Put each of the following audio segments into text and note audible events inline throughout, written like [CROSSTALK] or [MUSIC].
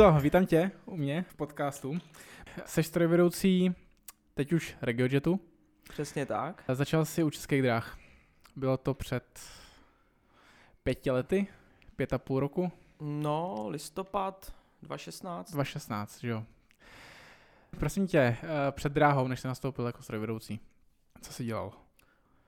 Honzo, vítám tě u mě v podcastu. Seš strojvedoucí teď už RegioJetu. Přesně tak. Začal jsi u Českých dráh. Bylo to před pěti lety, pět a půl roku? No, listopad 2016. 2016, že jo. Prosím tě, eh, před dráhou, než jsi nastoupil jako strojvedoucí, co jsi dělal?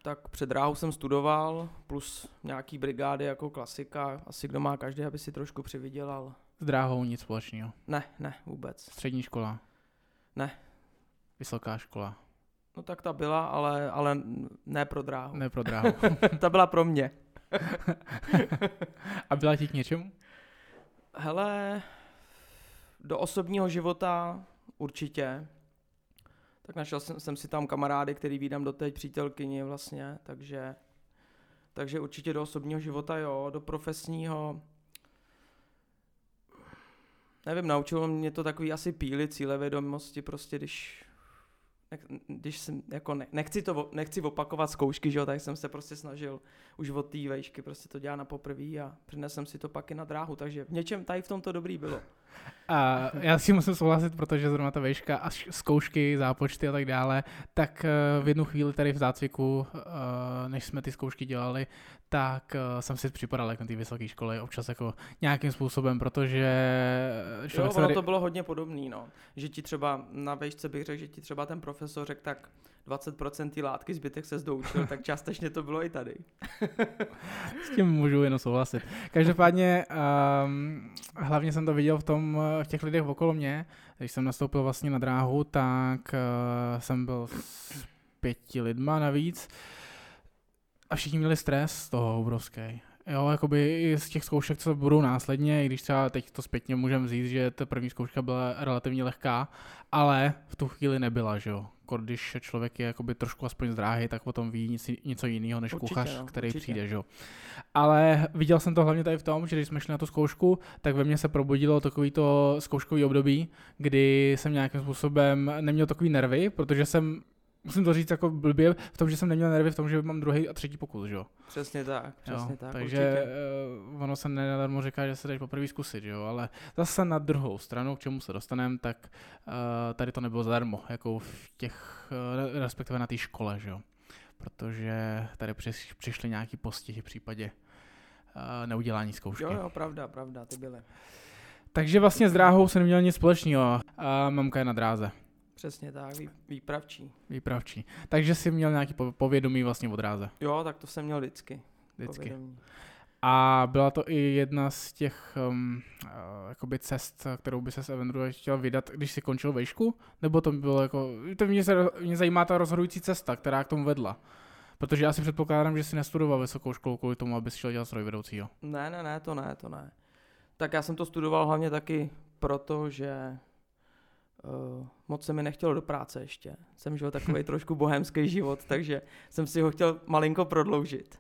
Tak před dráhou jsem studoval, plus nějaký brigády jako klasika. Asi kdo má každý, aby si trošku přivydělal. S dráhou nic společného? Ne, ne, vůbec. Střední škola? Ne. Vysoká škola? No tak ta byla, ale, ale ne pro dráhu. Ne pro [LAUGHS] dráhu. ta byla pro mě. [LAUGHS] A byla ti k něčemu? Hele, do osobního života určitě. Tak našel jsem, jsem si tam kamarády, který vídám doteď, přítelkyni vlastně, takže, takže určitě do osobního života jo, do profesního nevím, naučilo mě to takový asi píly cílevědomosti, prostě když když jsem, jako ne, nechci, to, nechci opakovat zkoušky, že jo, tak jsem se prostě snažil už od té vejšky prostě to dělat na poprvé a přinesl si to pak i na dráhu, takže v něčem tady v tom to dobrý bylo. A já si musím souhlasit, protože zrovna ta vejška a zkoušky, zápočty a tak dále, tak eh, v jednu chvíli tady v zácviku, eh, než jsme ty zkoušky dělali, tak eh, jsem si připadal jako na té vysoké školy občas jako nějakým způsobem, protože jo, ono tady... to bylo hodně podobný, no. Že ti třeba na vejšce bych řekl, že ti třeba ten profesor řekl tak 20% té látky, zbytek se zdoučil, tak částečně to bylo i tady. S tím můžu jenom souhlasit. Každopádně um, hlavně jsem to viděl v tom, v těch lidech okolo mě. Když jsem nastoupil vlastně na dráhu, tak uh, jsem byl s pěti lidma navíc a všichni měli stres z toho obrovský. Jo, jakoby i z těch zkoušek, co budou následně, i když třeba teď to zpětně můžeme říct, že ta první zkouška byla relativně lehká, ale v tu chvíli nebyla, že jo. Když člověk je jakoby trošku aspoň z dráhy, tak potom ví nic, něco jiného než určitě, kuchař, no, který určitě. přijde, že jo. Ale viděl jsem to hlavně tady v tom, že když jsme šli na tu zkoušku, tak ve mně se probudilo takový to zkouškový období, kdy jsem nějakým způsobem neměl takový nervy, protože jsem musím to říct jako blbě, v tom, že jsem neměl nervy v tom, že mám druhý a třetí pokus, jo. Přesně tak, přesně jo, tak. Takže uh, ono se nenadarmo říká, že se jdeš poprvé zkusit, jo, ale zase na druhou stranu, k čemu se dostaneme, tak uh, tady to nebylo zadarmo, jako v těch, uh, respektive na té škole, že jo. Protože tady přiš, přišly nějaký postihy v případě uh, neudělání zkoušky. Jo, jo, pravda, pravda, ty byly. Takže vlastně s dráhou jsem neměl nic společného a mamka je na dráze. Přesně tak, vý, výpravčí. Výpravčí. Takže jsi měl nějaký povědomí vlastně od dráze. Jo, tak to jsem měl vždycky. Vždycky. Povědomí. A byla to i jedna z těch um, uh, jakoby cest, kterou by se eventuálně chtěl vydat, když si končil vejšku? Nebo to bylo jako, to mě, se, mě zajímá ta rozhodující cesta, která k tomu vedla. Protože já si předpokládám, že si nestudoval vysokou školu kvůli tomu, abys šel dělat strojvedoucího. Ne, ne, ne, to ne, to ne. Tak já jsem to studoval hlavně taky proto, že Uh, moc se mi nechtělo do práce ještě. Jsem žil takový [LAUGHS] trošku bohemský život, takže jsem si ho chtěl malinko prodloužit.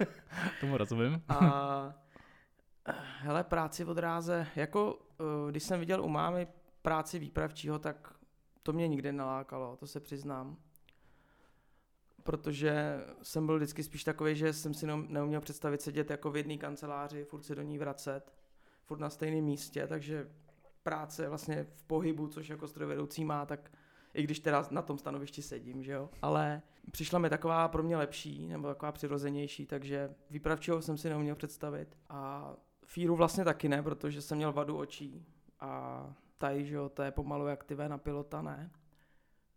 [LAUGHS] Tomu rozumím. A hele, práci v dráze, jako uh, když jsem viděl u mámy práci výpravčího, tak to mě nikdy nelákalo, to se přiznám. Protože jsem byl vždycky spíš takový, že jsem si neuměl představit sedět jako v jedné kanceláři, furt se do ní vracet, furt na stejném místě, takže práce vlastně v pohybu, což jako strojvedoucí má, tak i když teda na tom stanovišti sedím, že jo, ale přišla mi taková pro mě lepší, nebo taková přirozenější, takže výpravčího jsem si neuměl představit a fíru vlastně taky ne, protože jsem měl vadu očí a tady, že jo, to je pomalu jak ty na pilota, ne?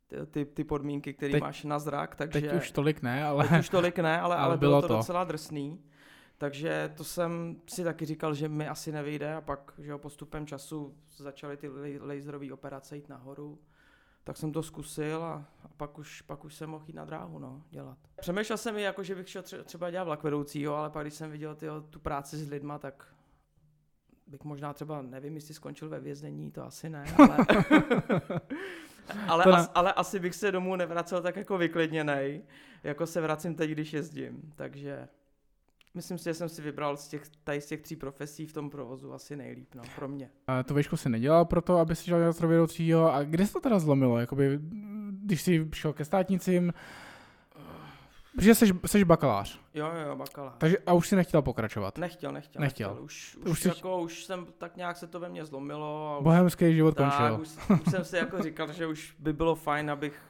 Ty, ty, ty podmínky, které máš na zrak, takže... Teď už tolik ne, ale... Teď už tolik ne, ale, [LAUGHS] ale, ale bylo, bylo to, to docela drsný. Takže to jsem si taky říkal, že mi asi nevyjde a pak, že jo, postupem času začaly ty laserové operace jít nahoru. Tak jsem to zkusil a, a pak, už, pak už jsem mohl jít na dráhu, no, dělat. Přemýšlel jsem i jako, že bych šel třeba dělat vlak vedoucího, ale pak když jsem viděl tyjo, tu práci s lidma, tak bych možná třeba, nevím, jestli skončil ve vězení, to asi ne, ale, [LAUGHS] ale, as, ale asi bych se domů nevracel tak jako vyklidněnej, jako se vracím teď, když jezdím, takže Myslím si, že jsem si vybral z těch, tady z těch tří profesí v tom provozu asi nejlíp, no, pro mě. A tu výšku si nedělal proto, aby si dělal a kde se to teda zlomilo? Jakoby, když jsi šel ke státnicím, Protože jsi, jsi bakalář. Jo, jo, bakalář. Takže a už si nechtěl pokračovat. Nechtěl, nechtěl. Nechtěl. nechtěl. Už, už, už, jsi... jako, už jsem, tak nějak se to ve mně zlomilo. A už, Bohemský život tak, končil. Už, už, jsem si jako říkal, že už by bylo fajn, abych,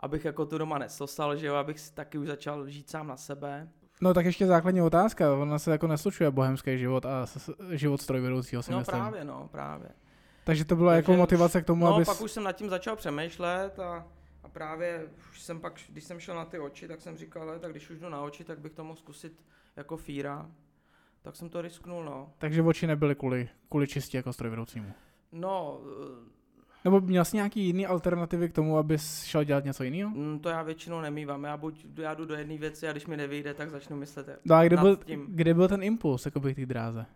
abych jako tu doma nesosal, že jo, abych si taky už začal žít sám na sebe. No tak ještě základní otázka, ona se jako neslučuje bohemský život a život strojvedoucího si no, myslím. právě, no, právě. Takže to byla jako motivace k tomu, no, abys... pak už jsem nad tím začal přemýšlet a, a právě už jsem pak, když jsem šel na ty oči, tak jsem říkal, ale, tak když už jdu na oči, tak bych to mohl zkusit jako fíra. Tak jsem to risknul, no. Takže oči nebyly kvůli, kvůli čistě jako strojvedoucímu? No, nebo měl jsi nějaký jiný alternativy k tomu, abys šel dělat něco jiného? Mm, to já většinou nemývám. Já buď já jdu do jedné věci a když mi nevyjde, tak začnu myslet no a kde byl, tím. kde byl ten impuls jako by té dráze?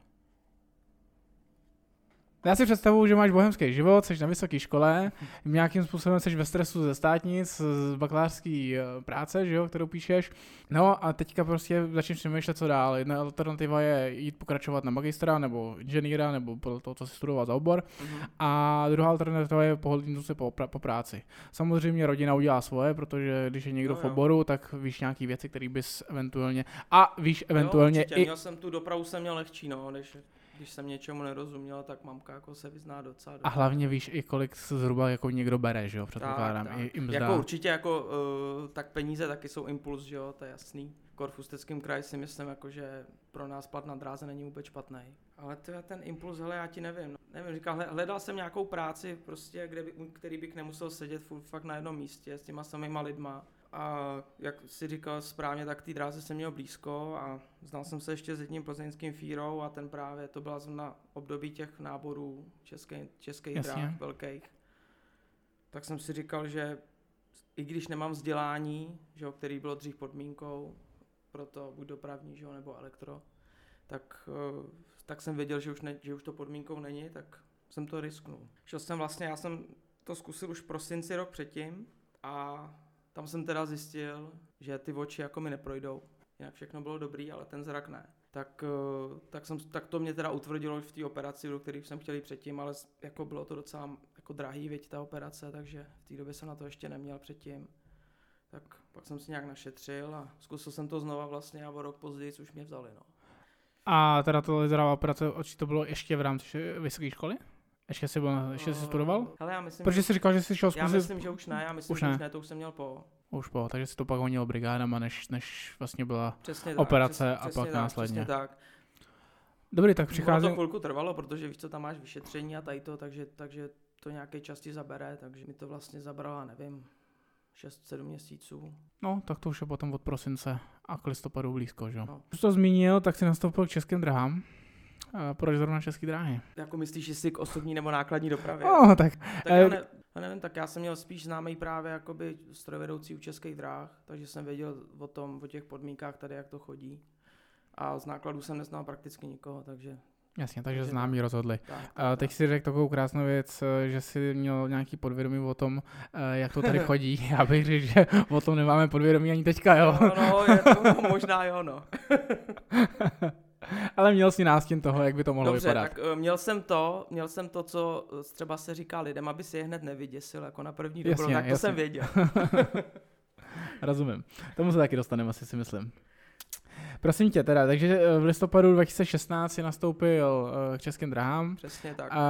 Já si představuju, že máš bohemský život, jsi na vysoké škole, nějakým způsobem jsi ve stresu ze státnic, z bakalářské eh, práce, že jo, kterou píšeš. No a teďka prostě začneš přemýšlet, co dál. Jedna alternativa je jít pokračovat na magistra nebo inženýra nebo podle toho, co si studoval za obor. Mm-hmm. A druhá alternativa je pohlídnout se po, po práci. Samozřejmě rodina udělá svoje, protože když je někdo no, v oboru, tak víš nějaký věci, které bys eventuálně. A víš eventuálně jo, i. Měl jsem tu dopravu, jsem měl lehčí, no, než když jsem něčemu nerozuměl, tak mamka jako se vyzná docela. A hlavně víš i kolik zhruba jako někdo bere, že jo, předpokládám. Tak, tak. I, i mzda. Jako určitě jako, uh, tak peníze taky jsou impuls, že jo, to je jasný. Kor v Ústeckém kraji si myslím, jako, že pro nás plat na dráze není vůbec špatný. Ale to je ten impuls, hele, já ti nevím. No. Nevím, říkal, hledal jsem nějakou práci, prostě, kde by, který bych nemusel sedět fakt na jednom místě s těma samýma lidma a jak si říkal správně, tak té dráze jsem měl blízko a znal jsem se ještě s jedním plzeňským fírou a ten právě, to byla na období těch náborů českých, českých dráh velkých. Tak jsem si říkal, že i když nemám vzdělání, že, který bylo dřív podmínkou pro to buď dopravní, že, nebo elektro, tak, eh, tak jsem věděl, že už, ne, že už to podmínkou není, tak jsem to risknul. Šel jsem vlastně, já jsem to zkusil už v prosinci rok předtím a tam jsem teda zjistil, že ty oči jako mi neprojdou. Jinak všechno bylo dobrý, ale ten zrak ne. Tak, eh, tak, jsem, tak to mě teda utvrdilo v té operaci, do které jsem chtěl jít předtím, ale jako bylo to docela jako drahý, věď ta operace, takže v té době jsem na to ještě neměl předtím. Tak pak jsem si nějak našetřil a zkusil jsem to znova vlastně a o rok později už mě vzali. No. A teda to laserová operace, oči to bylo ještě v rámci vysoké školy? Ještě jsi, byl, ještě jsi studoval? Hele, já myslím, Protože jsi říkal, že jsi šel zkusit... Já myslím, že už ne, já myslím, už že ne. už ne, to už jsem měl po. Už po, takže jsi to pak honil brigádama, než, než vlastně byla přesně tak, operace přes, a pak tak, následně. Přesně tak. Dobrý, tak přichází... to chvilku trvalo, protože víš co, tam máš vyšetření a tady to, takže, takže to nějaké části zabere, takže mi to vlastně zabralo, nevím, 6-7 měsíců. No, tak to už je potom od prosince a k listopadu blízko, že jo. No. Už to zmínil, tak si nastoupil k českým drahám. Proč zrovna český dráhy? Jako myslíš, jestli k osobní nebo nákladní dopravě? No, tak. tak já, eh, ne, já nevím, tak já jsem měl spíš známý právě jakoby strojvedoucí u českých dráh, takže jsem věděl o tom, o těch podmínkách tady, jak to chodí. A z nákladů jsem neznal prakticky nikoho, takže Jasně, takže známí rozhodli. Tak, tak, teď tak. si řekl takovou krásnou věc, eh, že jsi měl nějaký podvědomí o tom, jak to tady [LAUGHS] chodí. Já bych řekl, že o tom nemáme podvědomí ani teďka, jo? No, no, je to, možná jo, no. [LAUGHS] [LAUGHS] Ale měl jsi nástin toho, jak by to mohlo Dobře, vypadat. tak uh, měl jsem to, měl jsem to, co třeba se říká lidem, aby si je hned nevyděsil, jako na první dobrou, tak to jasně. jsem věděl. [LAUGHS] [LAUGHS] Rozumím. Tomu se taky dostaneme, asi si myslím. Prosím tě teda, takže eh, v listopadu 2016 si nastoupil k Českým drahám. Přesně tak. A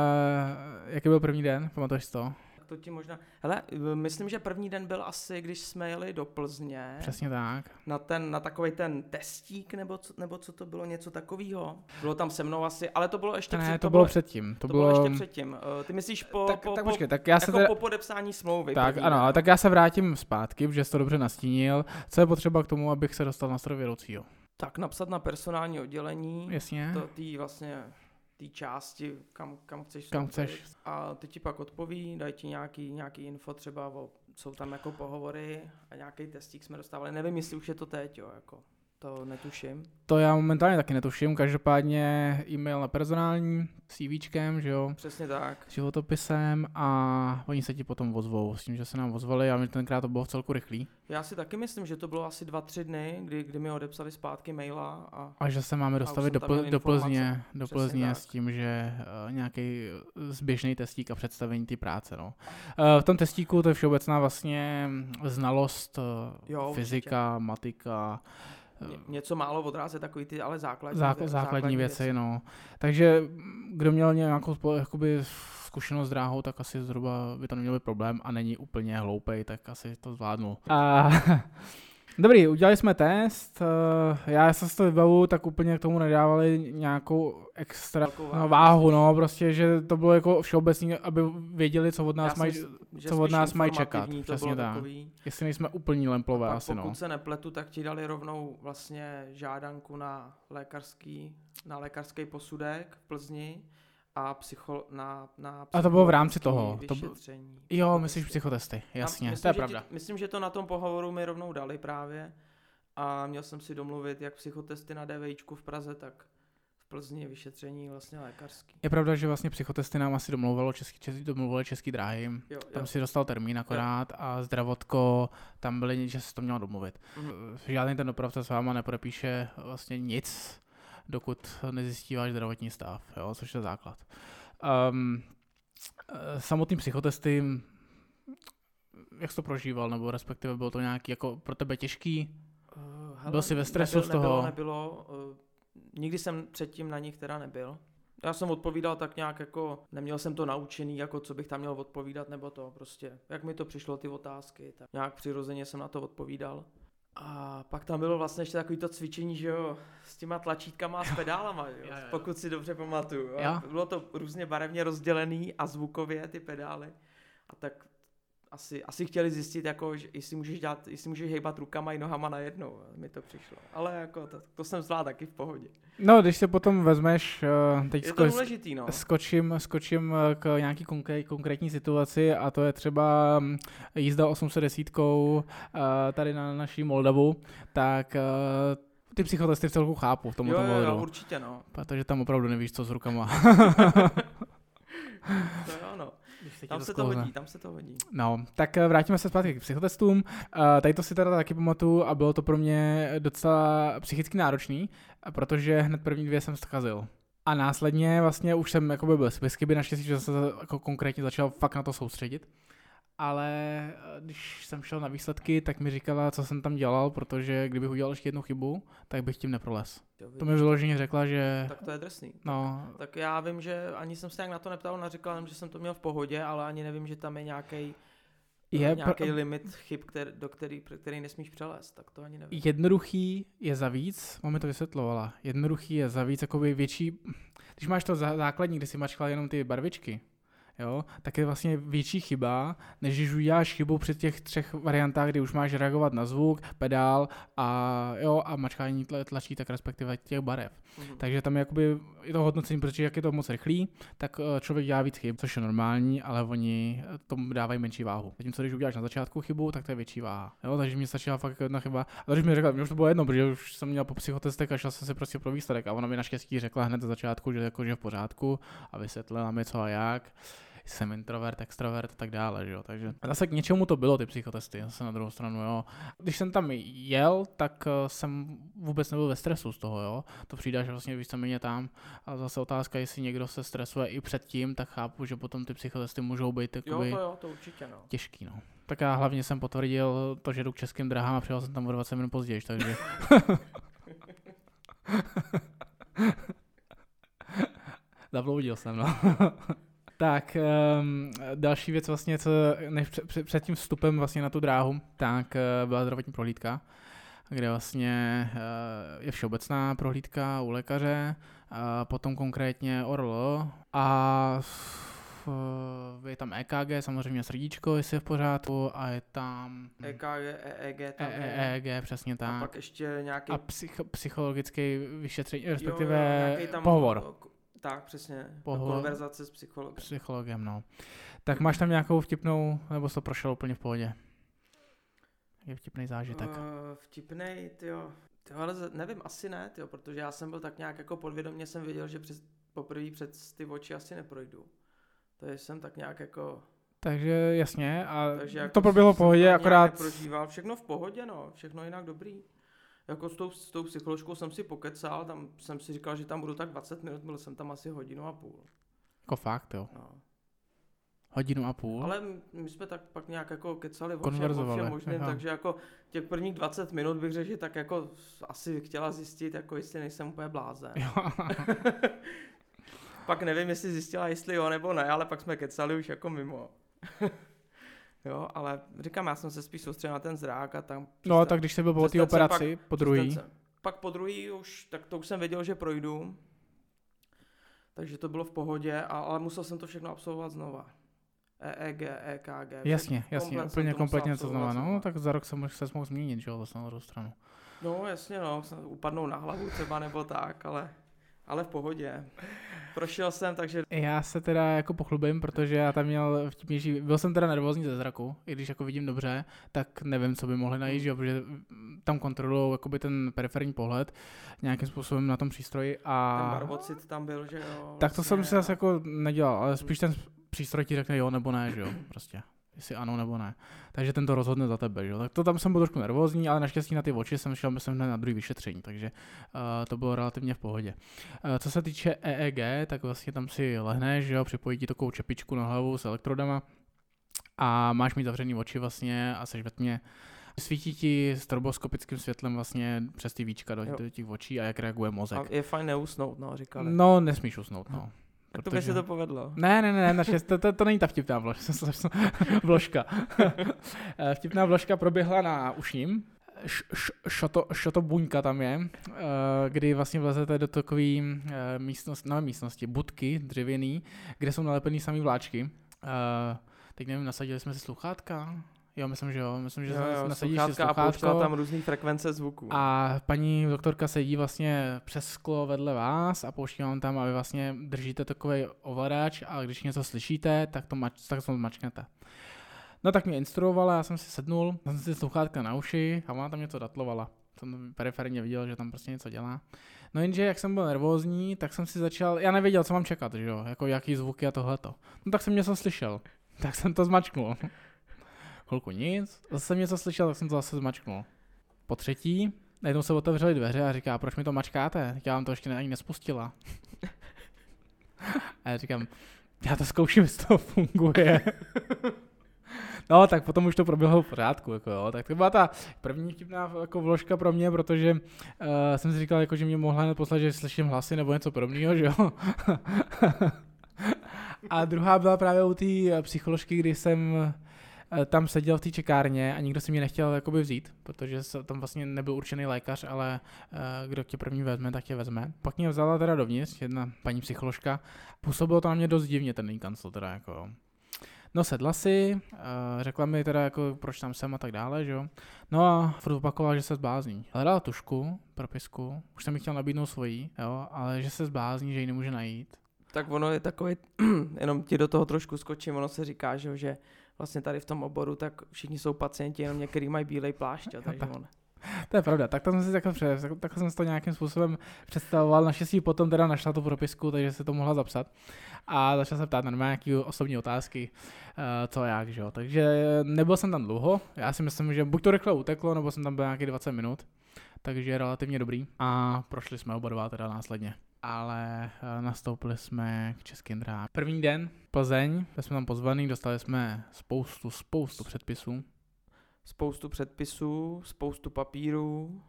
jaký byl první den, pamatuješ to? To ti možná... Hele, myslím, že první den byl asi, když jsme jeli do Plzně. Přesně tak. Na, ten, na takový ten testík, nebo co, nebo co to bylo, něco takového. Bylo tam se mnou asi, ale to bylo ještě ne, před, to, to bylo předtím. To, to bylo... bylo ještě předtím. Uh, ty myslíš po, tak, po, tak, po, počkej, tak já se jako teda... po podepsání smlouvy. Tak ano, ale tak já se vrátím zpátky, protože jsi to dobře nastínil. Co je potřeba k tomu, abych se dostal na stroj vědoucího? Tak napsat na personální oddělení. Jasně. To, tý vlastně té části, kam, kam chceš kam chceš. A ty ti pak odpoví, dají ti nějaký, nějaký info třeba, o, jsou tam jako pohovory a nějaký testík jsme dostávali. Nevím, jestli už je to teď, jo, jako. To netuším. To já momentálně taky netuším, každopádně e-mail na personální, CVčkem, že jo? Přesně tak. Životopisem a oni se ti potom ozvou s tím, že se nám ozvali a my tenkrát to bylo v celku rychlý. Já si taky myslím, že to bylo asi dva, tři dny, kdy, kdy mi odepsali zpátky maila. A, a že se máme dostavit do, pl- do Plzně, do Plzně s tím, že uh, nějaký zběžný testík a představení ty práce. No. Uh, v tom testíku to je všeobecná vlastně znalost uh, jo, fyzika, určitě. matika, něco málo odráze, takový ty, ale základní, Zák- základní, základní věci, věci, no. Takže kdo měl nějakou jakoby, zkušenost s dráhou, tak asi zhruba by to neměl problém a není úplně hloupej, tak asi to zvládnu. A [LAUGHS] Dobrý, udělali jsme test, eh, já si to vybavu, tak úplně k tomu nedávali nějakou extra no, váhu, no, prostě, že to bylo jako všeobecně, aby věděli, co od nás mají, co od nás mají čekat, přesně tak. Takový. Jestli nejsme úplní lemplové asi, pokud no. se nepletu, tak ti dali rovnou vlastně žádanku na lékařský, na lékařský posudek v Plzni, a psycho, na, na A to bylo v rámci toho. To b... Jo, myslíš psychotesty, jasně, myslím, to je pravda. Ti, myslím, že to na tom pohovoru mi rovnou dali právě a měl jsem si domluvit jak psychotesty na DVIčku v Praze, tak v Plzni vyšetření vlastně lékařský. Je pravda, že vlastně psychotesty nám asi domluvilo český, český, domluvili český dráhy. Jo, jo. Tam si dostal termín akorát jo. a zdravotko, tam byly, že se to mělo domluvit. Mm. Žádný ten dopravce s váma nepodepíše vlastně nic, dokud nezjistí váš zdravotní stav, jo, což je základ. Um, samotný psychotesty, jak jsi to prožíval, nebo respektive bylo to nějaký jako pro tebe těžký? Uh, hele, Byl jsi ve stresu nebyl, z toho? Nebylo, nebylo. Uh, nikdy jsem předtím na nich teda nebyl. Já jsem odpovídal tak nějak jako, neměl jsem to naučený, jako co bych tam měl odpovídat, nebo to prostě, jak mi to přišlo ty otázky, tak nějak přirozeně jsem na to odpovídal. A pak tam bylo vlastně ještě takový to cvičení, že jo, s těma tlačítkama a s pedálama, jo, jo, jo. pokud si dobře pamatuju. Jo. Bylo to různě barevně rozdělený a zvukově ty pedály. A tak asi, asi chtěli zjistit, jako, že jestli můžeš, dělat, jestli můžeš hejbat rukama i nohama najednou, mi to přišlo. Ale jako to, to jsem zvládl taky v pohodě. No, když se potom vezmeš, eh, teď je to důležitý, no. skočím, skočím eh, k nějaký konkré, konkrétní situaci a to je třeba hm, jízda 810 eh, tady na naší Moldavu, tak ty psychotesty v celku chápu v tom jo, jo, jo, určitě, no. Protože tam opravdu nevíš, co s rukama. [LAUGHS] [LAUGHS] to jo, no tam se to hodí, tam se to hodí. No, tak eh, vrátíme se zpátky k psychotestům. Uh, tady to si teda taky pamatuju a bylo to pro mě docela psychicky náročný, protože hned první dvě jsem zkazil. A následně vlastně už jsem jakoby byl bez chyby, naštěstí, že jsem se jako konkrétně začal fakt na to soustředit ale eh, když jsem šel na výsledky, tak mi říkala, co jsem tam dělal, protože kdybych udělal ještě jednu chybu, tak bych tím neproles. To mi vyloženě řekla, že... Tak to je drsný. No. Tak, tak já vím, že ani jsem se jak na to neptal, ona říkala, že jsem to měl v pohodě, ale ani nevím, že tam je nějaký je nějaký pr- limit chyb, který, do který, který nesmíš přelézt, tak to ani nevím. Jednoduchý je za víc, mi to vysvětlovala, jednoduchý je za víc, jakoby větší, když máš to základní, kde si mačkala jenom ty barvičky, jo, tak je vlastně větší chyba, než když uděláš chybu při těch třech variantách, kdy už máš reagovat na zvuk, pedál a, jo, a mačkání tlačítek, respektive těch barev. Mm-hmm. Takže tam je, jakoby, je to hodnocení, protože jak je to moc rychlý, tak eh, člověk dělá víc chyb, což je normální, ale oni tomu dávají menší váhu. Zatímco když uděláš na začátku chybu, tak to je větší váha. Jo, takže mi stačila fakt jedna chyba. A když mi řekla, že už to bylo jedno, protože už jsem měl po psychotestech a šel jsem si prostě pro výsledek. A ona mi naštěstí řekla hned na začátku, že, jako, že v pořádku a vysvětlila mi co a jak jsem introvert, extrovert a tak dále, že jo. Takže zase k něčemu to bylo ty psychotesty, zase na druhou stranu, jo. Když jsem tam jel, tak eh, jsem vůbec nebyl ve stresu z toho, jo. To přijde až vlastně víceméně tam. A zase otázka, jestli někdo se stresuje i předtím, tak chápu, že potom ty psychotesty můžou být jakoby, jo, to jo, to určitě, no. těžký, no. Tak já hlavně jsem potvrdil to, že jdu k českým drahám a přijel jsem tam o 20 minut později, takže... [LAUGHS] Zabloudil jsem, no. Tak, um, další věc vlastně, co než před, před tím vstupem vlastně na tu dráhu, tak uh, byla zdravotní prohlídka, kde vlastně uh, je všeobecná prohlídka u lékaře, a potom konkrétně ORL a uh, je tam EKG, samozřejmě srdíčko, jestli je v pořádku a je tam... EKG, EEG tam je. EEG, přesně tak. A pak ještě nějaký... A psych, psychologický vyšetření, respektive jo, jo, tam pohovor. Tak, přesně. Pohled, konverzace s psychologem. Psychologem, no. Tak máš tam nějakou vtipnou, nebo jsi to prošel úplně v pohodě? Je vtipný zážitek. Uh, vtipný, jo. Tyjo, ale nevím, asi ne, tyjo, protože já jsem byl tak nějak jako podvědomě jsem věděl, že přes, poprvé před ty oči asi neprojdu. Takže jsem tak nějak jako... Takže jasně, a Takže jako to proběhlo v pohodě, akorát... Prožíval všechno v pohodě, no, všechno jinak dobrý. Jako s tou, s tou psycholožkou jsem si pokecal, tam jsem si říkal, že tam budu tak 20 minut, byl jsem tam asi hodinu a půl. Jako fakt, jo. No. Hodinu a půl. Ale my jsme tak pak nějak jako kecali o všem, o všem možným, Aha. takže jako těch prvních 20 minut bych řekl, že tak jako asi chtěla zjistit, jako jestli nejsem úplně blázen. [LAUGHS] pak nevím, jestli zjistila, jestli jo nebo ne, ale pak jsme kecali už jako mimo. [LAUGHS] jo, ale říkám, já jsem se spíš soustředil na ten zrák a tam... No, tak když jsi byl po té operaci, pak, po druhý. Pak po druhý už, tak to už jsem věděl, že projdu. Takže to bylo v pohodě, ale musel jsem to všechno absolvovat znova. EEG, EKG. Jasně, jasně, úplně kompletně to znamená. No, tak za rok se, se mohl změnit, že jo, zase na druhou stranu. No, jasně, no, upadnou na hlavu třeba nebo tak, ale, ale v pohodě. Prošel jsem, takže... Já se teda jako pochlubím, protože já tam měl vtipnější, byl jsem teda nervózní ze zraku, i když jako vidím dobře, tak nevím, co by mohli najít, že jo, protože tam kontrolují jakoby ten periferní pohled nějakým způsobem na tom přístroji a... Ten barbocit tam byl, že jo. Tak to vlastně, jsem si zase jako nedělal, ale spíš ten přístroj ti řekne jo nebo ne, že jo, prostě. Jestli ano nebo ne. Takže ten to rozhodne za tebe, že. Tak to tam jsem byl trošku nervózní, ale naštěstí na ty oči jsem šel, myslím, na druhý vyšetření, takže uh, to bylo relativně v pohodě. Uh, co se týče EEG, tak vlastně tam si lehneš, že jo, připojí ti takovou čepičku na hlavu s elektrodama a máš mít zavřený oči vlastně a seš ve tmě. Svítí ti stroboskopickým světlem vlastně přes ty víčka do, do těch očí a jak reaguje mozek. A je fajn neusnout, no, říkali. No, nesmíš usnout, no. Tak to by se to povedlo. Ne, ne, ne, naše, to, to, to není ta vtipná [LAUGHS] vložka. [LAUGHS] Eh, vtipná vložka proběhla na ušním. Šoto, šoto buňka tam je, eh, kdy vlastně vlezete do takové eh, místnosti, no místnosti, budky dřevěný, kde jsou nalepený samý vláčky. Teď nevím, nasadili jsme si sluchátka, Jo, myslím, že jo. Myslím, že jo, jo, nasadíš si sluchátko. A tam různý frekvence zvuku. A paní doktorka sedí vlastně přes sklo vedle vás a pouští vám tam a vy vlastně držíte takový ovladač a když něco slyšíte, tak to, mač, tak to mačknete. No tak mě instruovala, já jsem si sednul, jsem si sluchátka na uši a ona tam něco datlovala. Jsem periferně viděl, že tam prostě něco dělá. No jenže jak jsem byl nervózní, tak jsem si začal, já nevěděl, co mám čekat, že jo, jako jaký zvuky a tohleto. No tak jsem něco slyšel, tak jsem to zmačknul chvilku nic, zase jsem něco slyšel, tak jsem to zase zmačknul. Po třetí, najednou se otevřely dveře a říká, proč mi to mačkáte? Já vám to ještě ani nespustila. [LAUGHS] a já říkám, já to zkouším, jestli to funguje. No, tak potom už to proběhlo v pořádku, jako jo. Tak to byla ta první vtipná jako vložka pro mě, protože uh, jsem si říkal, jako, že mě mohla poslat, že slyším hlasy nebo něco podobného, že jo. [LAUGHS] a druhá byla právě u té psycholožky, kdy jsem tam seděl v té čekárně a nikdo si mě nechtěl jakoby vzít, protože tam vlastně nebyl určený lékař, ale eh, kdo tě první vezme, tak tě vezme. Pak mě vzala teda dovnitř, jedna paní psycholožka. Působilo to na mě dost divně, ten kancel teda jako. No sedla si, eh, řekla mi teda jako proč tam jsem a tak dále, že jo. No a furt opakovala, že se zblázní. Hledala tušku, propisku, už jsem mi chtěl nabídnout svojí, jo, ale že se zblázní, že ji nemůže najít. Tak ono je takový, [CLEARS THROAT] jenom ti do toho trošku skočím, ono se říká, že, že vlastně tady v tom oboru, tak všichni jsou pacienti, jenom některý mají bílej plášť, takže on. To je pravda, tak to jsem si takhle, před, tak jsem si to nějakým způsobem představoval. Naštěstí potom teda našla tu propisku, takže se to mohla zapsat. A začal se ptát na nějaké osobní otázky, uh, co jak, že jo. Takže nebyl jsem tam dlouho, já si myslím, že buď to rychle uteklo, nebo jsem tam byl nějaký 20 minut, takže relativně dobrý. A prošli jsme oba dva teda následně ale eh, nastoupili jsme k českým dráhám. První den Plzeň, jsme tam pozvaný, dostali jsme spoustu, spoustu předpisů. Spoustu předpisů, spoustu papírů,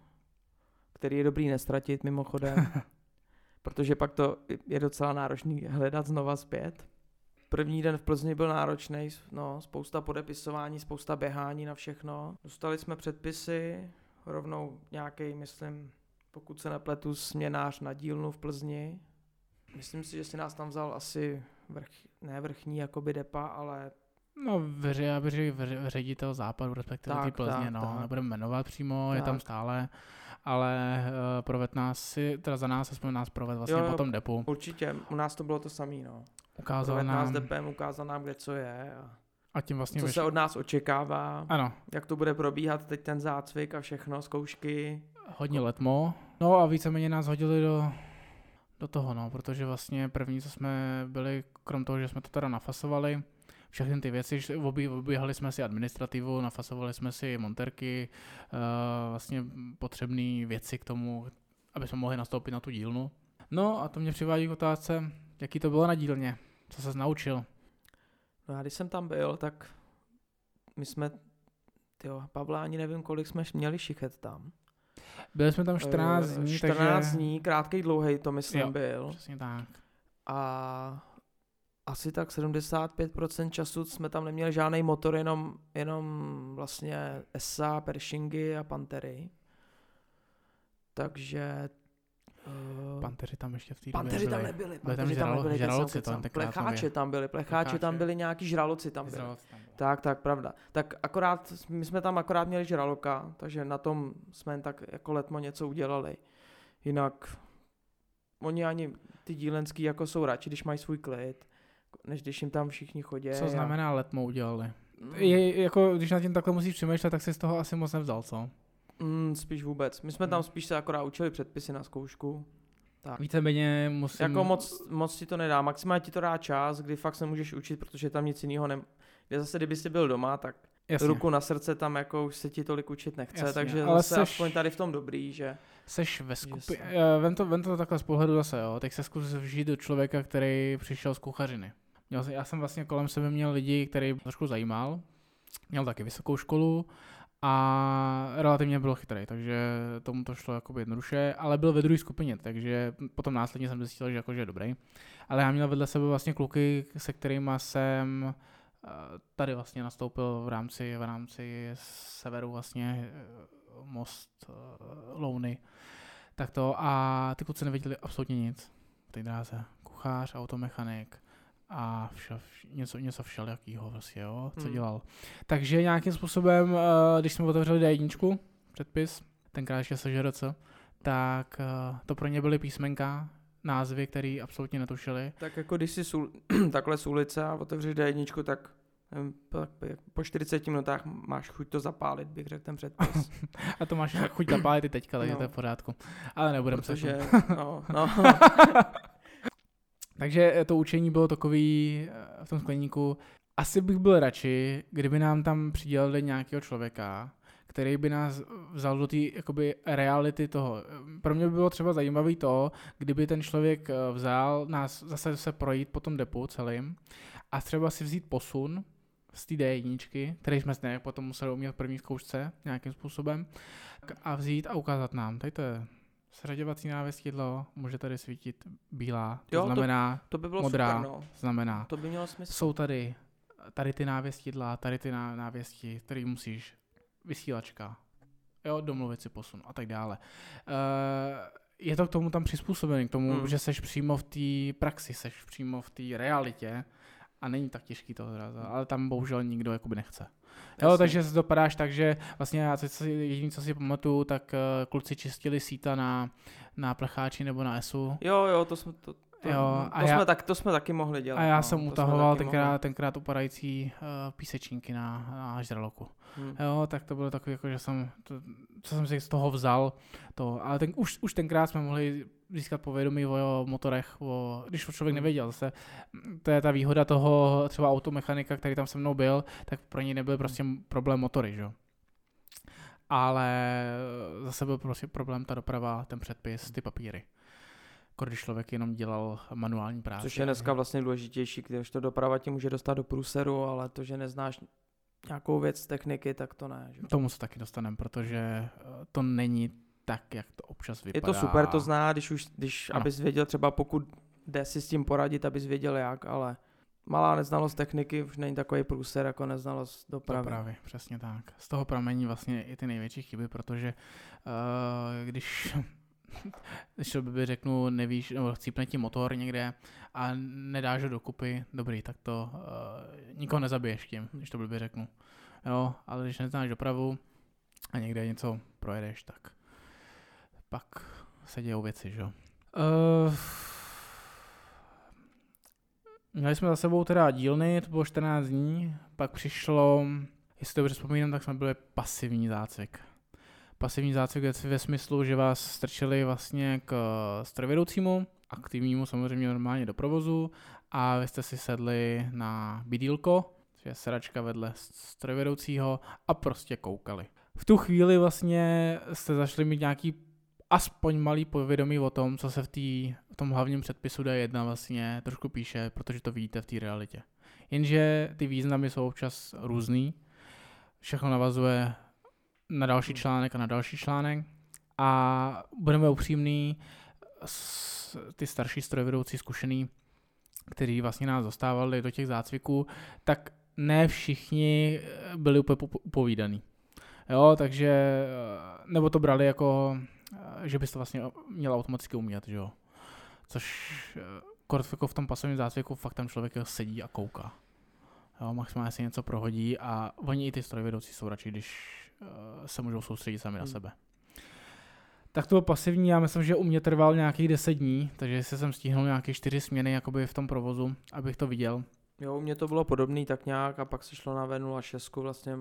který je dobrý nestratit mimochodem, [LAUGHS] protože pak to je docela náročný hledat znova zpět. První den v Plzni byl náročný, no, spousta podepisování, spousta běhání na všechno. Dostali jsme předpisy, rovnou nějaký, myslím, pokud se nepletu, směnář na dílnu v Plzni. Myslím si, že si nás tam vzal asi vrch, ne vrchní jakoby depa, ale No, veře, veře, veře, ředitel západu, respektive tak, ty Plzně, tak, no, tak. nebudeme jmenovat přímo, tak. je tam stále, ale uh, proved nás si, teda za nás, aspoň nás proved vlastně jo, po tom depu. Určitě, u nás to bylo to samé, no. Ukázal proved nám... nás depem, ukázal nám, kde co je. A... A tím vlastně Co vyš... se od nás očekává. Ano. Jak to bude probíhat teď ten zácvik a všechno, zkoušky. Hodně letmo. No a víceméně nás hodili do, do toho, no, protože vlastně první, co jsme byli, krom toho, že jsme to teda nafasovali, všechny ty věci, obíhali jsme si administrativu, nafasovali jsme si monterky, uh, vlastně potřebné věci k tomu, aby jsme mohli nastoupit na tu dílnu. No a to mě přivádí k otázce, jaký to bylo na dílně, co se naučil. No já když jsem tam byl, tak my jsme, tyjo, Pavla, ani nevím, kolik jsme měli šichet tam. Byli jsme tam 14 dní, 14 takže... dní, krátký, dlouhý to myslím jo, byl. přesně tak. A asi tak 75% času jsme tam neměli žádný motor, jenom, jenom vlastně ESA, Pershingy a Pantery. Takže Uh, Panteři tam ještě v té Panteři tam nebyli. Byli tam, žralo, nebyli, žraloci tam Plecháče tam byli, plecháče tam byli, nějaký žraloci tam byli. Tam tak, tak, pravda. Tak akorát, my jsme tam akorát měli žraloka, takže na tom jsme jen tak jako letmo něco udělali. Jinak oni ani ty dílenský jako jsou radši, když mají svůj klid, než když jim tam všichni chodí. Co znamená letmo udělali? Mm. Je, jako, když na tím takhle musíš přemýšlet, tak si z toho asi moc nevzal, co? Mm, spíš vůbec. My jsme hmm. tam spíš se akorát učili předpisy na zkoušku. Tak. Víceméně musím... Jako moc, moc ti to nedá. Maximálně ti to dá čas, kdy fakt se můžeš učit, protože tam nic jiného ne... Kde zase, kdyby jsi byl doma, tak Jasně. ruku na srdce tam jako už se ti tolik učit nechce, Jasně. takže Ale zase seš... aspoň tady v tom dobrý, že... Seš ve skupině, vem to, vem to takhle z pohledu zase, jo, teď se zkus vžít do člověka, který přišel z kuchařiny. Měl, já jsem vlastně kolem sebe měl lidi, který trošku zajímal, měl taky vysokou školu, a relativně byl chytrý, takže tomu to šlo jakoby jednoduše, ale byl ve druhé skupině, takže potom následně jsem zjistil, že jakože je dobrý. Ale já měl vedle sebe vlastně kluky, se kterými jsem eh, tady vlastně nastoupil v rámci, v rámci severu vlastně eh, most eh, Louny. Tak to a ty kluci nevěděli absolutně nic. Teď dráze kuchář, automechanik, a vše, něco, něco všelijakýho vlastně, jo, co hmm. dělal. Takže nějakým způsobem, uh, když jsme otevřeli D1, předpis, tenkrát ještě SŽRC, tak uh, to pro ně byly písmenka, názvy, které absolutně netušili. Tak jako když si sul, [CLEARS THROAT] takhle z ulice a otevřeš D1, tak po 40 minutách máš chuť to zapálit, bych řekl ten předpis. [LAUGHS] a to máš chuť zapálit i teďka, takže no. to je v pořádku. Ale nebudeme Protože, se no, no. [LAUGHS] Takže to učení bylo takový eh, v tom skleníku. Asi bych byl radši, kdyby nám tam přidělali nějakého člověka, který by nás vzal do té reality toho. Pro mě by bylo třeba zajímavý to, kdyby ten člověk eh, vzal nás zase se projít po tom depu celým a třeba si vzít posun z té D1, který jsme ne, potom museli umět v první zkoušce nějakým způsobem, a vzít a ukázat nám. Tady to je Sraďovací návěstidlo může tady svítit bílá, to jo, znamená to, to by bylo modrá, super, no. znamená. To by mělo smysl. Jsou tady tady ty návěstidla, tady ty návěsti, který musíš, vysílačka, jo, domluvit si posun a tak dále. Uh, je to k tomu tam přizpůsobený, k tomu, hmm. že seš přímo v té praxi, seš přímo v té realitě a není tak těžký to zrazu, ale tam bohužel nikdo jakoby nechce. Jo, takže se dopadáš tak, že vlastně já co si, jediný, co si pamatuju, tak uh, kluci čistili síta na, na plecháči nebo na ESu. Jo, jo, to jsme, to, to, jo, a to, já, jsme tak, to jsme taky mohli dělat. A já no, jsem utahoval tenkrát, tenkrát upadající uh, písečníky na, na žraloku. Hmm. Jo, tak to bylo takový, jako, že jsem, to, co jsem si z toho vzal, to, ale ten, už, už tenkrát jsme mohli získat povědomí o motorech, o, když člověk hmm. nevěděl. Zase, to je ta výhoda toho třeba automechanika, který tam se mnou byl, tak pro něj nebyl prostě problém motory, že? Ale zase byl prostě problém ta doprava, ten předpis, ty papíry. Jako když člověk jenom dělal manuální práci. Což je dneska vlastně důležitější, když to doprava ti může dostat do průseru, ale to, že neznáš nějakou věc techniky, tak to ne. Že? Tomu se taky dostaneme, protože to není tak, jak to občas vypadá. Je to super, to zná, když už, když, abys věděl třeba pokud jde si s tím poradit, abys věděl jak, ale malá neznalost techniky už není takový průser jako neznalost dopravy. Dopravy, přesně tak. Z toho pramení vlastně i ty největší chyby, protože uh, když [LAUGHS] když to by řeknu, nevíš, nebo chcípne ti motor někde a nedáš ho dokupy, dobrý, tak to uh, nikoho nezabiješ tím, když to by řeknu. Jo, ale když neznáš dopravu a někde něco projedeš, tak pak se dějou věci, že jo. Uh, měli jsme za sebou teda dílny, to bylo 14 dní, pak přišlo, jestli to dobře vzpomínám, tak jsme byli pasivní zácvik. Pasivní zácvik je ve smyslu, že vás strčili vlastně k strojvedoucímu, aktivnímu samozřejmě normálně do provozu a vy jste si sedli na bydílko, je sedačka vedle strojvedoucího a prostě koukali. V tu chvíli vlastně jste zašli mít nějaký aspoň malý povědomí o tom, co se v, tý, v tom hlavním předpisu D1 vlastně trošku píše, protože to vidíte v té realitě. Jenže ty významy jsou občas různý, všechno navazuje na další článek a na další článek a budeme upřímní, ty starší strojvedoucí zkušený, kteří vlastně nás dostávali do těch zácviků, tak ne všichni byli úplně upovídaný. Jo, takže, eh, nebo to brali jako, eh, že bys to vlastně měl automaticky umět, že jo. Což kort jako v tom pasovém zácviku fakt tam člověk sedí a kouká. Jo, maximálně si něco prohodí a oni i ty strojvedoucí jsou radši, když uh, se můžou soustředit sami hmm. na sebe. Tak to bylo pasivní, já myslím, že u mě trval nějakých 10 dní, takže si jsem stihnul nějaké 4 směny jakoby v tom provozu, abych to viděl. Jo, u mě to bylo podobný tak nějak a pak se šlo na V06 vlastně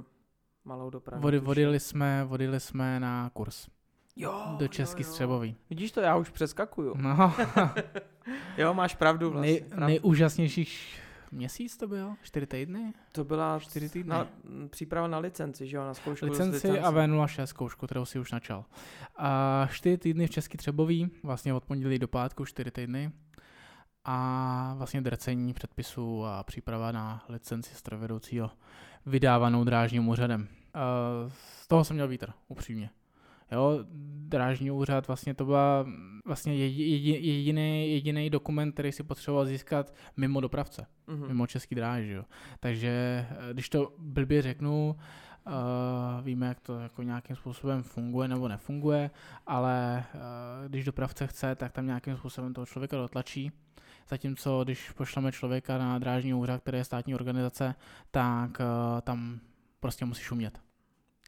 malou dopravu. Vody, vodili, jsme, vodili jsme na kurz. Jo, do Český jo, jo. střebový. Vidíš to, já už přeskakuju. No. [LAUGHS] jo, máš pravdu vlastně. Nej, pravdu. Nejúžasnějších měsíc to byl? Čtyři týdny? To byla čtyři týdny. Na, příprava na licenci, že jo, na zkoušku. Licenci, licenci. a V06 zkoušku, kterou si už načal. A čtyři týdny v Český Třebový, vlastně od pondělí do pátku čtyři týdny. A vlastně drcení předpisů a příprava na licenci strojvedoucího vydávanou drážním úřadem. Z toho jsem měl vítr, upřímně. Jo, drážní úřad vlastně to byla vlastně jediný, jediný dokument, který si potřeboval získat mimo dopravce, mm-hmm. mimo český dráž, jo. Takže eh, když to blbě řeknu, Uh, víme, jak to jako nějakým způsobem funguje nebo nefunguje, ale uh, když dopravce chce, tak tam nějakým způsobem toho člověka dotlačí. Zatímco když pošleme člověka na drážní úřad, který je státní organizace, tak uh, tam prostě musíš umět.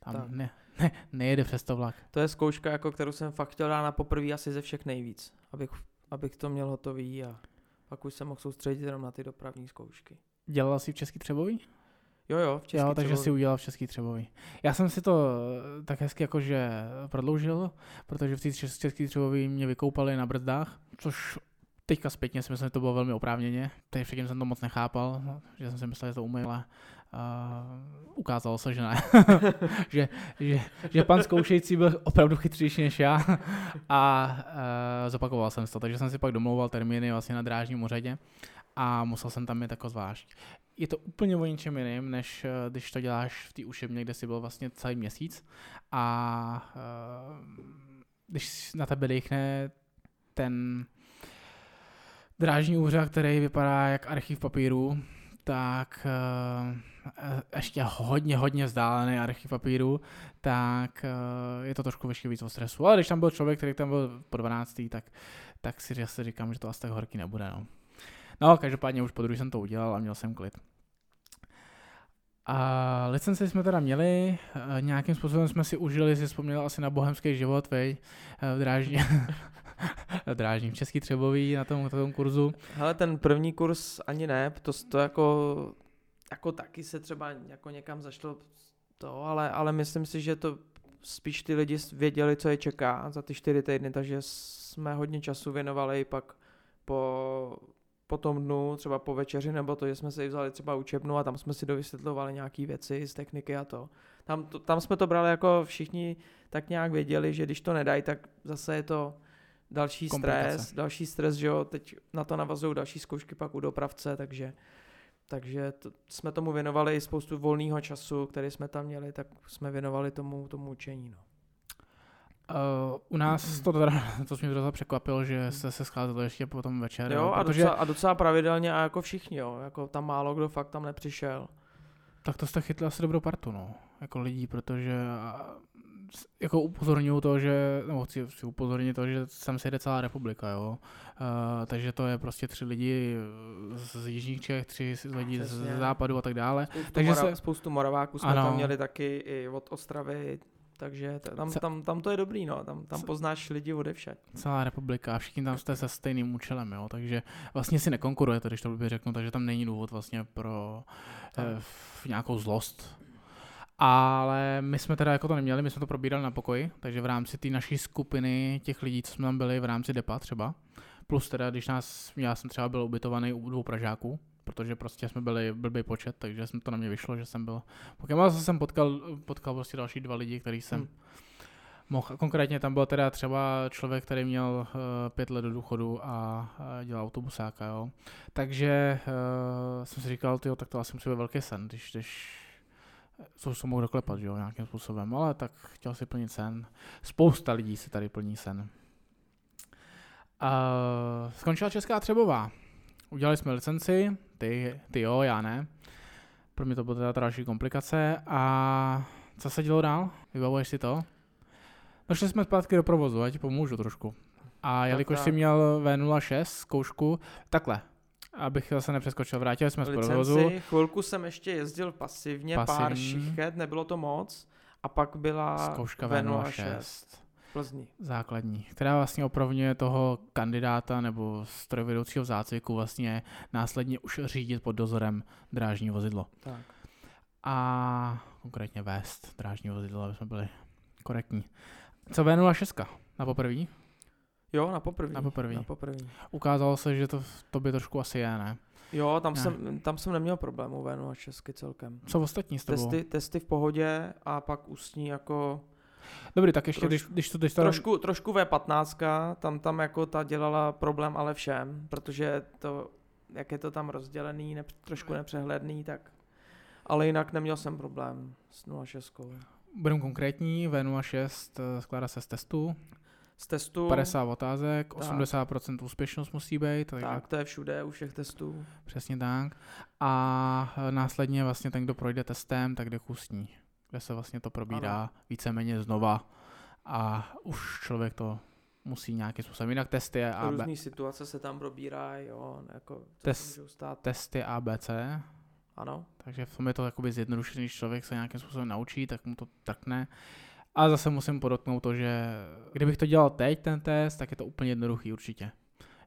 Tam tak. ne, ne, nejede přes to vlak. To je zkouška, jako kterou jsem fakt chtěl dát na poprvé asi ze všech nejvíc, abych, abych to měl hotový a pak už jsem mohl soustředit jenom na ty dopravní zkoušky. Dělal jsi v Český Třebový? Jo, jo, v Český jo, takže si udělal v Český Třebový. Já jsem si to eh, tak hezky jakože prodloužil, protože v té Český Třebový mě vykoupali na brzdách, což teďka zpětně si myslím, že to bylo velmi oprávněně. Teď předtím jsem to moc nechápal, že jsem si myslel, že to ale Uh, ukázalo se, že ne. [LAUGHS] že, že, že pan zkoušející byl opravdu chytřejší než já a uh, zopakoval jsem to, takže jsem si pak domlouval termíny vlastně na drážním úřadě a musel jsem tam jít jako zvlášť. Je to úplně o něčem jiným, než uh, když to děláš v té učebně, kde jsi byl vlastně celý měsíc a uh, když na tebe dechne ten drážní úřad, který vypadá jak archiv papíru, tak uh, ještě hodně, hodně vzdálený archiv papíru, tak uh, je to trošku ještě víc o stresu. Ale když tam byl člověk, který tam byl po 12. tak, tak si zase říkám, že to asi tak horký nebude. No. no, každopádně už po druhý jsem to udělal a měl jsem klid. A licenci jsme teda měli, nějakým způsobem jsme si užili, si vzpomněl asi na bohemský život, vej, v [LAUGHS] [LAUGHS] drážním Český Třebový na tom, na tom kurzu. Ale ten první kurz ani ne, to, to jako, jako taky se třeba jako někam zašlo to, ale, ale myslím si, že to spíš ty lidi věděli, co je čeká za ty čtyři týdny, takže jsme hodně času věnovali pak po, po tom dnu, třeba po večeři, nebo to, že jsme si vzali třeba učebnu a tam jsme si dovysvětlovali nějaké věci z techniky a to. Tam, to, tam jsme to brali jako všichni tak nějak věděli, že když to nedají, tak zase je to další stres, další stres, že jo, teď na to navazují další zkoušky pak u dopravce, takže takže to, jsme tomu věnovali i spoustu volného času, který jsme tam měli, tak jsme věnovali tomu, tomu učení. No. Uh, u nás to teda, [LAUGHS] to mě docela překvapilo, že se se scházelo ještě potom večer. Jo, a, protože... docela, a docela pravidelně a jako všichni, jo, jako tam málo kdo fakt tam nepřišel. Tak to jste chytli asi dobrou partu, no, jako lidí, protože jako upozorňuju to, že, nebo chci, chci upozornit to, že sem se jde celá republika, jo. Uh, takže to je prostě tři lidi z jižních Čech, tři lidi Přesně. z západu a tak dále. Spoustu, takže mora, se... spoustu Moraváků jsme ano. tam měli taky i od Ostravy, takže tam, tam, tam to je dobrý, no, tam, tam poznáš lidi odevše. Celá republika, všichni tam jste se stejným účelem, jo, takže vlastně si nekonkurujete, když to by řeknu, takže tam není důvod vlastně pro eh, nějakou zlost Ale my jsme teda jako to neměli, my jsme to probírali na pokoji, takže v rámci té naší skupiny těch lidí, co jsme tam byli v rámci depa třeba, plus teda, když nás, já jsem třeba byl ubytovaný u dvou Pražáků, protože prostě jsme byli blbý počet, takže jsem to na mě vyšlo, že jsem byl. Pokémon jsem potkal, potkal prostě další dva lidi, který jsem hmm. mohl. Konkrétně tam byl teda třeba člověk, který měl uh, pět let do důchodu a uh, dělal autobusáka, jo. Takže uh, jsem si říkal, tyjo, tak to asi musí být velký sen, když, když co se mohl doklepat, jo, nějakým způsobem, ale tak chtěl si plnit sen. Spousta lidí si tady plní sen. Uh, skončila Česká Třebová. Udělali jsme licenci, ty, ty jo, já ne. Pro mě to byla teda další komplikace. A co se dělo dál? Vybavuješ si to? Došli jsme zpátky do provozu, ať pomůžu trošku. A jelikož jsi měl V06 zkoušku, takhle, abych se nepřeskočil, vrátili jsme z provozu. Chvilku jsem ještě jezdil pasivně, Pasivní. pár šichet, nebylo to moc. A pak byla Zkouška V06. Plzni. Základní, která vlastně opravňuje toho kandidáta nebo strojvedoucího v zácviku vlastně následně už řídit pod dozorem drážní vozidlo. Tak. A konkrétně vést drážní vozidlo, aby jsme byli korektní. Co V06? Na poprví? Jo, na poprvé. Na poprvé. Na poprvý. Ukázalo se, že to v tobě trošku asi je, ne? Jo, tam, ne. jsem, tam jsem neměl problémů V06 celkem. Co ostatní s tebou? Testy, testy v pohodě a pak ústní jako Dobrý, tak ještě, Troš, když, když to... Když to trošku, trošku V15, tam, tam jako ta dělala problém ale všem, protože to, jak je to tam rozdělený, ne, trošku nepřehledný, tak... Ale jinak neměl jsem problém s 06. Budeme konkrétní, V06 eh, skládá se z testů. Z testu. 50 otázek, tak. 80% úspěšnost musí být. Takže... Tak, to je všude u všech testů. Přesně tak. A eh, následně vlastně ten, kdo projde testem, tak jde k ústní kde se vlastně to probírá ano. víceméně znova a už člověk to musí nějakým způsobem. Jinak testy A, Různý situace se tam probírají, jo, jako Test, stát. Testy ABC. Ano. Takže v tom je to jakoby zjednodušený, když člověk se nějakým způsobem naučí, tak mu to trkne. A zase musím podotknout to, že kdybych to dělal teď, ten test, tak je to úplně jednoduchý určitě.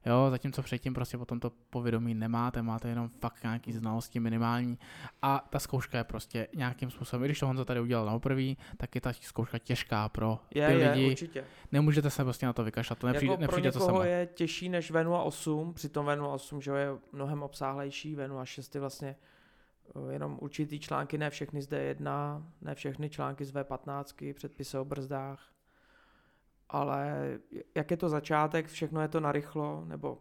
Jo, zatímco předtím prostě potom to povědomí nemáte, máte jenom fakt nějaký znalosti minimální a ta zkouška je prostě nějakým způsobem, i když to Honza tady udělal na poprvé, tak je ta zkouška těžká pro je, ty je, lidi. Určitě. Nemůžete se prostě na to vykašlat, to nepřijde, jako nepřijde pro to samo. je těžší než V08, přitom V08 že je mnohem obsáhlejší, V06 je vlastně jenom určitý články, ne všechny z D1, ne všechny články z V15, předpisy o brzdách, ale jak je to začátek, všechno je to narychlo, nebo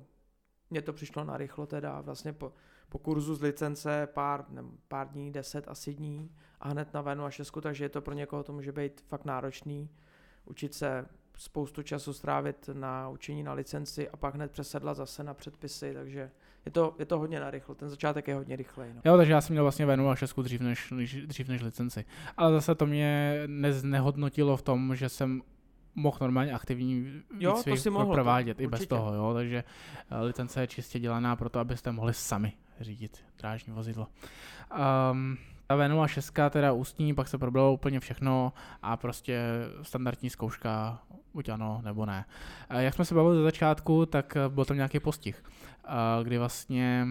mně to přišlo narychlo teda, vlastně po, po kurzu z licence pár, ne, pár dní, deset asi dní a hned na Venu a šestku, takže je to pro někoho to může být fakt náročný, učit se spoustu času strávit na učení na licenci a pak hned přesedla zase na předpisy, takže je to, je to hodně narychlo, ten začátek je hodně rychlej. No. Jo, takže já jsem měl vlastně Venu a šestku dřív než, dřív než licenci. Ale zase to mě neznehodnotilo v tom, že jsem mohl normálně aktivní jo, to si mohl, provádět to, i bez toho, jo, takže eh, licence je čistě dělaná pro to, abyste mohli sami řídit drážní vozidlo. Um, ta V06 teda ústní, pak se probralo úplně všechno a prostě standardní zkouška, buď ano nebo ne. Jak jsme se bavili ze začátku, tak eh, byl tam nějaký postih, eh, kdy vlastně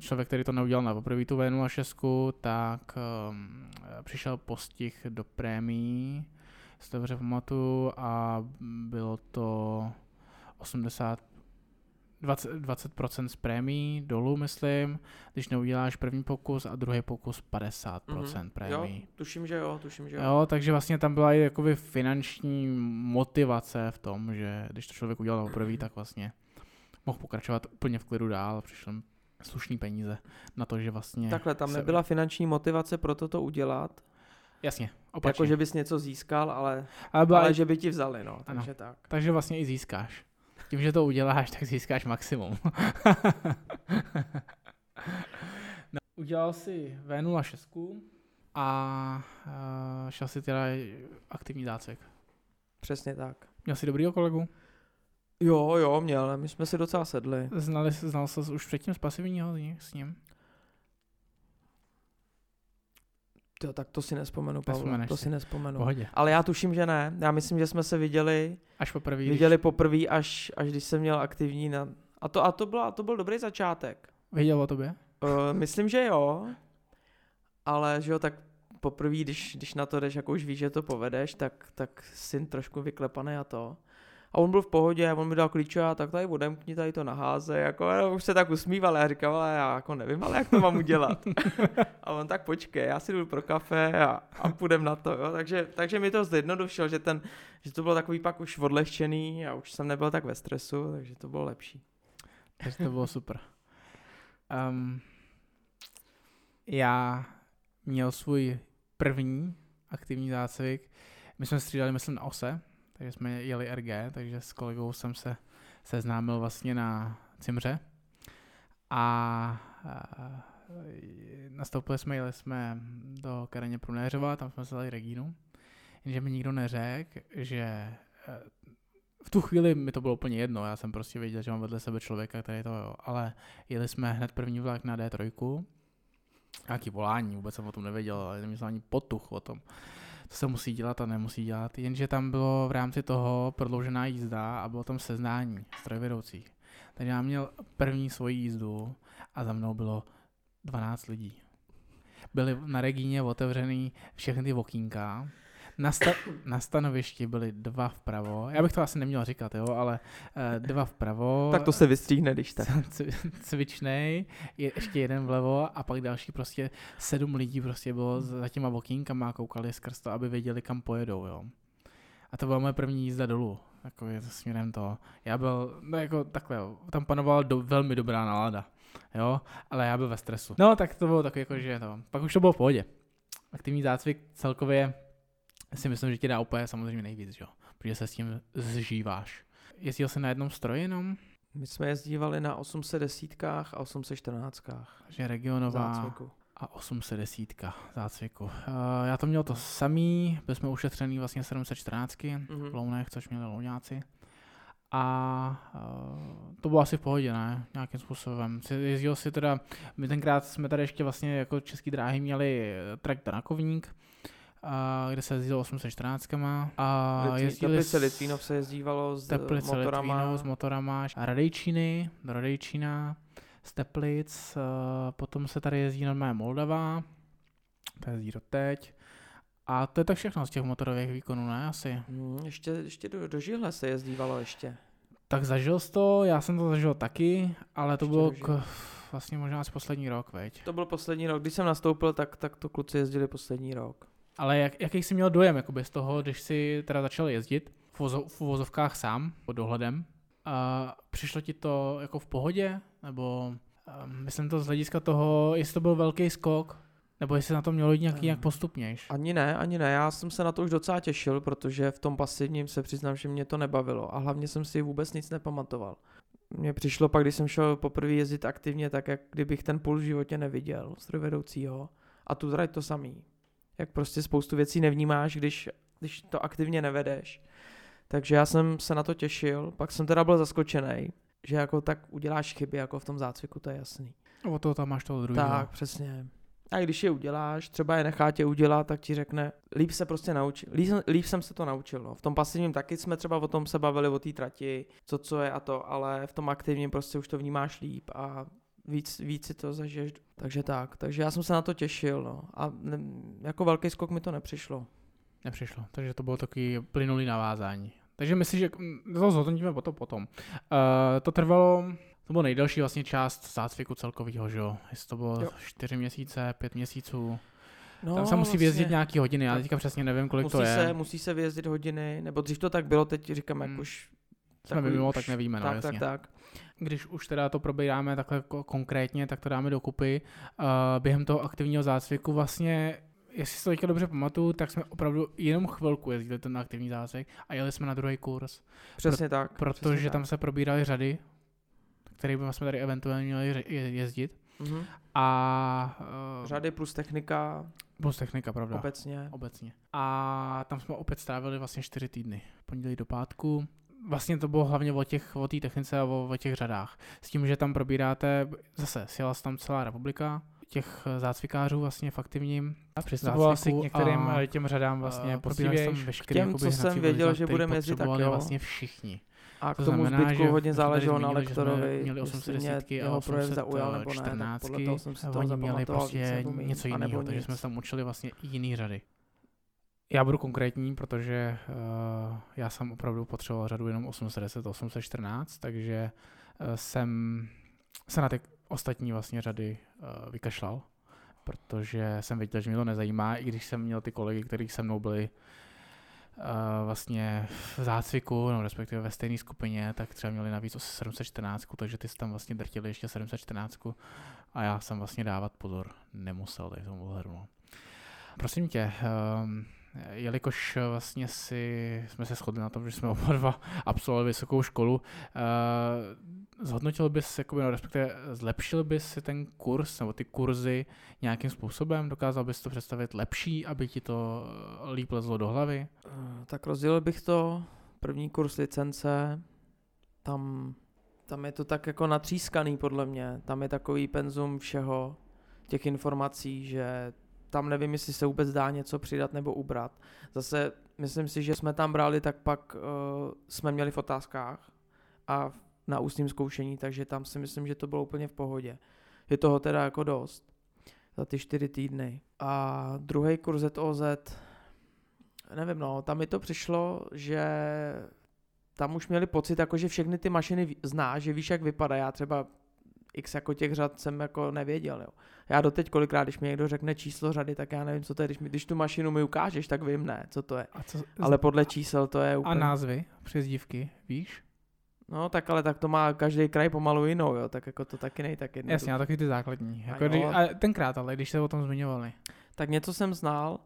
člověk, který to neudělal na poprvé tu V06, tak ehm, přišel postih do prémií, si to dobře pamatuju a bylo to 80 20, 20% z prémií dolů, myslím, když neuděláš první pokus a druhý pokus 50% mm-hmm. prémií. Jo, tuším, že jo, tuším, že jo. Jo, takže vlastně tam byla i jakoby finanční motivace v tom, že když to člověk udělal poprvé, tak vlastně mohl pokračovat úplně v klidu dál a přišel slušný peníze na to, že vlastně... Takhle, tam nebyla finanční motivace pro toto udělat, Jasně, opačně. Jako, že bys něco získal, ale, ale, byla... ale že by ti vzali, no, takže ano. tak. Takže vlastně i získáš. Tím, že to uděláš, tak získáš maximum. [LAUGHS] no, udělal si V06 a uh, šel si teda aktivní zácek. Přesně tak. Měl jsi dobrýho kolegu? Jo, jo, měl. My jsme si docela sedli. Znali, znal jsi už předtím z pasivního s ním? Jo, tak to si nespomenu, Pavel. To si, si nespomenu. Pohodě. Ale já tuším, že ne. Já myslím, že jsme se viděli. Až poprvé. Viděli když... poprvé, až, až když jsem měl aktivní na... A to, a to, byla, to byl dobrý začátek. Věděl o tobě? Uh, myslím, že jo. Ale že jo, tak poprvé, když, když na to jdeš, jako už víš, že to povedeš, tak, tak jsi trošku vyklepaný a to. A on byl v pohodě, on mi dal klíče a tak tady odemkni tady to naháze, jako a už se tak usmíval, a já říkal, ale já jako nevím, ale jak to mám udělat. [LAUGHS] a on tak počkej, já si jdu pro kafe a, a půjdem na to, jo. Takže, takže mi to zjednodušilo, že, ten, že to bylo takový pak už odlehčený a už jsem nebyl tak ve stresu, takže to bylo lepší. Takže to bylo super. Um, já měl svůj první aktivní zácvik. My jsme střídali, myslím, na ose, takže jsme jeli RG, takže s kolegou jsem se seznámil vlastně na Cimře. A, a nastoupili jsme, jeli jsme do Kareně Prunéřova, tam jsme se dali Regínu. Jenže mi nikdo neřekl, že e, v tu chvíli mi to bylo úplně jedno, já jsem prostě věděl, že mám vedle sebe člověka, který to, jo, ale jeli jsme hned první vlak na D3, nějaký volání, vůbec jsem o tom nevěděl, ale neměl ani potuch o tom, se musí dělat a nemusí dělat, jenže tam bylo v rámci toho prodloužená jízda a bylo tam seznání strojvedoucích. Takže já měl první svoji jízdu a za mnou bylo 12 lidí. Byly na Regíně otevřený všechny ty okýnka, na, sta- na stanovišti byly dva vpravo. Já bych to asi neměl říkat, jo, ale uh, dva vpravo. Tak to se vystříhne, když tak. Cvičnej, je, ještě jeden vlevo a pak další prostě sedm lidí prostě bylo za těma okýnkama a koukali skrz to, aby věděli, kam pojedou, jo. A to byla moje první jízda dolů, jako je to směrem to. Já byl, no jako takhle, tam panovala do, velmi dobrá nálada, jo, ale já byl ve stresu. No, tak to bylo takový jako, že to, pak už to bylo v pohodě. Aktivní zácvik celkově si myslím, že ti dá úplně samozřejmě nejvíc, jo? protože se s tím zžíváš. Jezdil jsi na jednom stroji jenom? My jsme jezdívali na 810 a 814. Takže regionová zácviku. a 810 zácviku. Uh, já to měl to samý, byli jsme ušetřený vlastně 714 mm-hmm. v Lounech, což měli Louňáci. A uh, to bylo asi v pohodě, ne? Nějakým způsobem. Jezdil si teda, my tenkrát jsme tady ještě vlastně jako český dráhy měli track Danakovník, a kde se jezdilo 814 a jezdili Teplice Litvínov se jezdívalo s Teplice motorama. Litvínov s motorama a Radejčíny do Radejčína z Teplic, potom se tady jezdí normálně Moldava, to jezdí do teď. A to je tak všechno z těch motorových výkonů, ne? Asi. Hmm, ještě, ještě do, do Žihle se jezdívalo ještě. Tak zažil jsi to, já jsem to zažil taky, ale to ještě bylo k, vlastně možná asi poslední rok, veď. To byl poslední rok, když jsem nastoupil, tak, tak to kluci jezdili poslední rok. Ale jak, jaký jsi měl dojem jakoby z toho, když jsi teda začal jezdit v, vozo, v vozovkách sám, pod dohledem, a přišlo ti to jako v pohodě? Nebo myslím to z hlediska toho, jestli to byl velký skok, nebo jestli na to mělo jít nějaký nějak postupnějš? Ani ne, ani ne. Já jsem se na to už docela těšil, protože v tom pasivním se přiznám, že mě to nebavilo a hlavně jsem si vůbec nic nepamatoval. Mně přišlo pak, když jsem šel poprvé jezdit aktivně, tak jak kdybych ten půl v životě neviděl, strojvedoucího. A tu to samý jak prostě spoustu věcí nevnímáš, když, když to aktivně nevedeš. Takže já jsem se na to těšil, pak jsem teda byl zaskočený, že jako tak uděláš chyby jako v tom zácviku, to je jasný. O toho tam máš toho druhého. Tak, přesně. A když je uděláš, třeba je nechá tě udělat, tak ti řekne, líp se prostě naučil. Líp, líp jsem se to naučil. No. V tom pasivním taky jsme třeba o tom se bavili, o té trati, co co je a to, ale v tom aktivním prostě už to vnímáš líp a víc, víc si to zažiješ. Takže tak, takže já jsem se na to těšil, no. A ne, jako velký skok mi to nepřišlo. Nepřišlo, takže to bylo takový plynulý navázání. Takže myslím, že to zhodnotíme potom. potom. Uh, to trvalo, to bylo nejdelší vlastně část zácviku celkového, že jo? Jestli to bylo jo. 4 měsíce, 5 měsíců. No, Tam se musí vlastně, vyjezdit nějaký hodiny, já teďka přesně nevím, kolik musí to je. Se, musí se vyjezdit hodiny, nebo dřív to tak bylo, teď říkám, hmm. jak už... Jsme mimo, tak nevíme, no tak, jasně. tak, tak když už teda to probíráme takhle konkrétně, tak to dáme dokupy. Uh, během toho aktivního zácviku vlastně jestli si to teďka dobře pamatuju, tak jsme opravdu jenom chvilku jezdili ten aktivní zácvik a jeli jsme na druhý kurz. Přesně Pro, tak. Protože přesně tam tak. se probíraly řady, které jsme tady eventuálně měli jezdit. Mm-hmm. A uh, řady plus technika. Plus technika, pravda. Obecně. Obecně. A tam jsme opět strávili vlastně čtyři týdny. Pondělí do pátku vlastně to bylo hlavně o těch, o té technice a o, o těch řadách. S tím, že tam probíráte, zase sjela tam celá republika, těch zácvikářů vlastně v aktivním a přistupoval si k některým a, těm řadám vlastně probírali tam veškeré těm, co jsem věděl, že budeme jezdit tak jo. vlastně všichni. A k to tomu znamená, zbytku hodně záleželo na lektorovi, měli 810 a jeho projev zaujal nebo ne, podle toho jsem si to oni měli prostě něco jiného, takže jsme se tam učili vlastně jiný řady. Já budu konkrétní, protože uh, já jsem opravdu potřeboval řadu jenom 810, 814, takže uh, jsem se na ty ostatní vlastně řady uh, vykašlal, protože jsem věděl, že mě to nezajímá, i když jsem měl ty kolegy, kteří se mnou byli vlastně v zácviku, no respektive ve stejné skupině, tak třeba měli navíc 714, takže ty tam vlastně drtili ještě 714 a já jsem vlastně dávat pozor nemusel tady tomu hledu. Prosím tě, um, jelikož vlastně si, jsme se shodli na tom, že jsme [LAUGHS] oba dva absolvovali vysokou školu, uh, zhodnotil bys, jakoby, no, respektive zlepšil bys si ten kurz nebo ty kurzy nějakým způsobem? Dokázal bys to představit lepší, aby ti to eh, líp lezlo do hlavy? Tak rozdělil bych to. První kurz licence, tam, tam je to tak jako natřískaný podle mě. Tam je takový penzum všeho, těch informací, že tam nevím, jestli se vůbec dá něco přidat nebo ubrat. Zase myslím si, že jsme tam brali, tak pak uh, jsme měli v otázkách a na ústním zkoušení, takže tam si myslím, že to bylo úplně v pohodě. Je toho teda jako dost za ty čtyři týdny. A druhý kurz ZOZ, nevím no, tam mi to přišlo, že tam už měli pocit, jako že všechny ty mašiny zná, že víš, jak vypadá. Já třeba x jako těch řad jsem jako nevěděl, jo. Já doteď kolikrát, když mi někdo řekne číslo řady, tak já nevím, co to je. Když, mi, když tu mašinu mi ukážeš, tak vím, ne, co to je. A co, ale podle čísel to je úplně... A názvy, přezdívky, víš? No, tak ale tak to má každý kraj pomalu jinou, jo, tak jako to taky nej tak jedno. Jasně, a taky ty základní. Jako a, kdy, a tenkrát, ale když se o tom zmiňovali. Tak něco jsem znal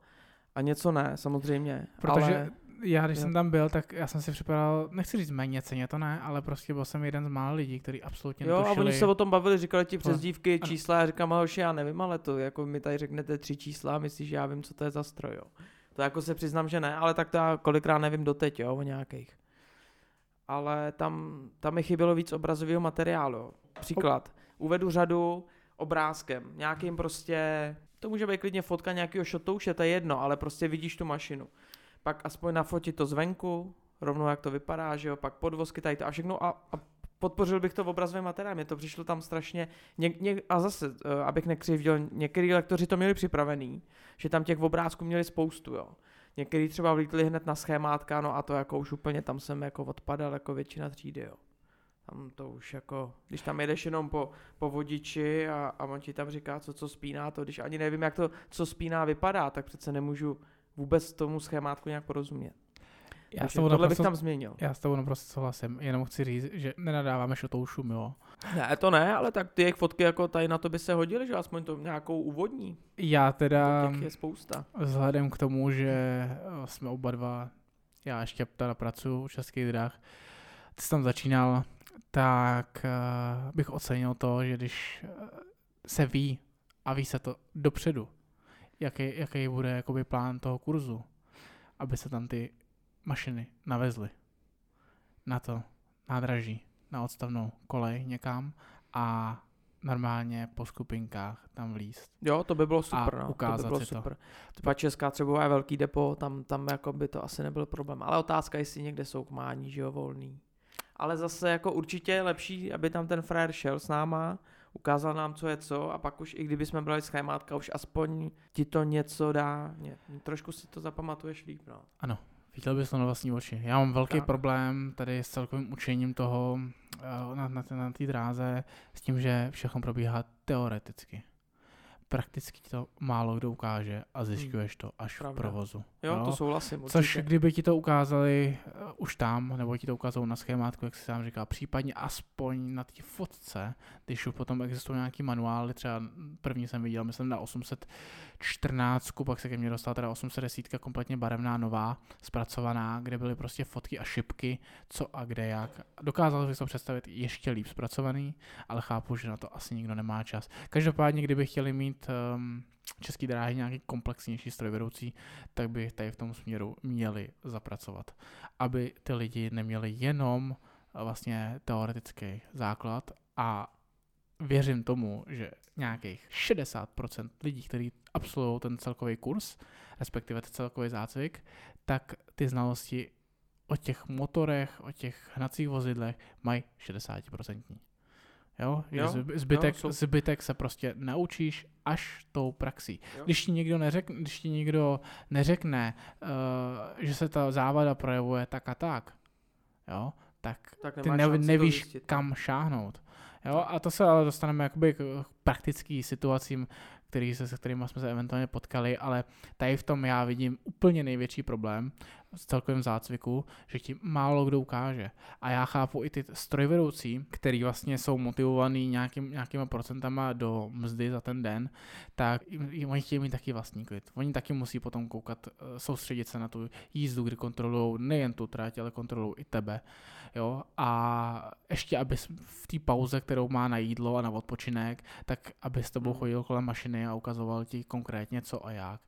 a něco ne, samozřejmě. Protože ale já, když jo. jsem tam byl, tak já jsem si připadal, nechci říct méně ceně, to ne, ale prostě byl jsem jeden z mála lidí, který absolutně Jo, a oni se o tom bavili, říkali ti přezdívky, čísla, já říkám, hoši, já nevím, ale to, jako mi tady řeknete tři čísla a myslíš, že já vím, co to je za stroj, jo. To jako se přiznám, že ne, ale tak to já kolikrát nevím doteď, jo, o nějakých. Ale tam, tam mi chybělo víc obrazového materiálu. Jo. Příklad, uvedu řadu obrázkem, nějakým prostě, to může být klidně fotka nějakého šotouše, to je jedno, ale prostě vidíš tu mašinu pak aspoň nafotit to zvenku, rovnou jak to vypadá, že jo, pak podvozky tady to a všechno a, a podpořil bych to v obrazovém materiálu, mě to přišlo tam strašně, ně, ně, a zase, uh, abych nekřivděl, některý lektoři to měli připravený, že tam těch obrázků měli spoustu, jo. Některý třeba vlítli hned na schémátka, no a to jako už úplně tam jsem jako odpadal jako většina třídy, jo. Tam to už jako, když tam jedeš jenom po, po vodiči a, a on ti tam říká, co co spíná, to když ani nevím, jak to, co spíná vypadá, tak přece nemůžu vůbec tomu schémátku nějak porozumět. Já Takže tohle naprosto, bych tam změnil. Já s tebou naprosto souhlasím, jenom chci říct, že nenadáváme šum, jo. Ne, to ne, ale tak ty jejich fotky jako tady na to by se hodily, že aspoň to nějakou úvodní. Já teda, těch je spousta. vzhledem k tomu, že eh, jsme oba dva, já ještě teda pracuji v Českých drah, ty jsi tam začínal, tak uh, bych ocenil to, že když uh, se ví a ví se to dopředu, jaký, jaký bude jakoby plán toho kurzu, aby se tam ty mašiny navezly na to nádraží, na odstavnou kolej někam a normálně po skupinkách tam vlíst. Jo, to by bylo super, a no. ukázat to by bylo si super. To. Třeba Česká třeba je velký depo, tam, tam jako by to asi nebyl problém. Ale otázka, jestli někde jsou kmání, že jo, volný. Ale zase jako určitě je lepší, aby tam ten frajer šel s náma, ukázal nám, co je co a pak už i kdyby jsme brali schémátka, už aspoň ti to něco dá, ně, trošku si to zapamatuješ líp, no. Ano, viděl bys to na vlastní oči. Já mám velký tak. problém tady s celkovým učením toho eh, na, na, na té dráze s tím, že všechno probíhá teoreticky prakticky ti to málo kdo ukáže a zjišťuješ to až Pravda. v provozu. Jo, jo, to souhlasím. Určitě. Což kdyby ti to ukázali uh, už tam, nebo ti to ukázalo na schémátku, jak se sám říká, případně aspoň na té fotce, když už potom existují nějaký manuály, třeba první jsem viděl, myslím na 814, pak se ke mně dostala teda 810 kompletně barevná, nová, zpracovaná, kde byly prostě fotky a šipky, co a kde jak. Dokázal bych to představit ještě líp zpracovaný, ale chápu, že na to asi nikdo nemá čas. Každopádně, kdyby chtěli mít mít um, český dráhy nějaký komplexnější strojvedoucí, tak by tady v tom směru měli zapracovat. Aby ty lidi neměli jenom uh, vlastně teoretický základ a věřím tomu, že nějakých 60% lidí, kteří absolvují ten celkový kurz, respektive ten celkový zácvik, tak ty znalosti o těch motorech, o těch hnacích vozidlech mají 60%. Jo? jo, zbytek, jo, zbytek se prostě naučíš až tou praxí. Jo. Když ti někdo neřekne, když ti někdo neřekne uh, že se ta závada projevuje tak a tak, jo, tak, tak ty ne, nevíš, kam šáhnout. Jo, a to se ale dostaneme jakoby k praktickým situacím, který se, se kterými jsme se eventuálně potkali, ale tady v tom já vidím úplně největší problém s celkovým zácviku, že ti málo kdo ukáže. A já chápu i ty strojvedoucí, který vlastně jsou motivovaný nějakým, nějakýma procentama do mzdy za ten den, tak oni chtějí mít taky vlastní klid. Oni taky musí potom koukat, eh, soustředit se na tu jízdu, kdy kontrolují nejen tu trať, ale kontrolují i tebe. Jo? A ještě, aby v té pauze, kterou má na jídlo a na odpočinek, tak aby s tebou hmm. chodil kolem mašiny a ukazoval ti konkrétně co a jak.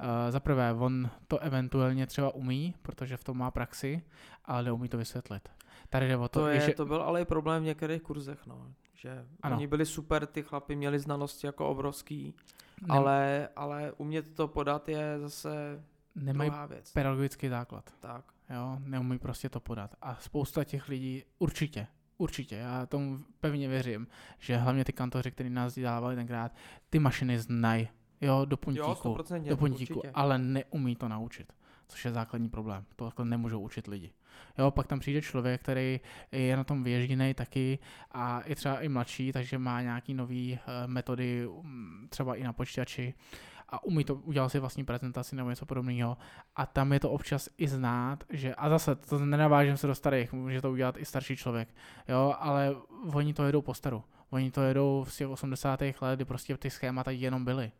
Uh, Za prvé, on to eventuálně třeba umí, protože v tom má praxi, ale neumí to vysvětlit. Tady jde o to, to, je, že... to byl ale i problém v některých kurzech, no. Že ano. oni byli super, ty chlapi měli znalosti jako obrovský, Nem... ale, ale umět to podat je zase Nemají věc. pedagogický základ. Tak. Jo, neumí prostě to podat. A spousta těch lidí určitě, určitě, já tomu pevně věřím, že hlavně ty kantoři, kteří nás dávali tenkrát, ty mašiny znají, jo, do puntíku, jo, do puntíku, ale neumí to naučit což je základní problém. To takhle nemůžou učit lidi. Jo, pak tam přijde člověk, který je na tom vyježděný taky a je třeba i mladší, takže má nějaký nový uh, metody, um, třeba i na počítači a umí to, udělat si vlastní prezentaci nebo něco podobného. A tam je to občas i znát, že, a zase to nenavážím se do starých, může to udělat i starší člověk, jo, ale oni to jedou po staru. Oni to jedou v těch 80. let, kdy prostě ty schémata jenom byly.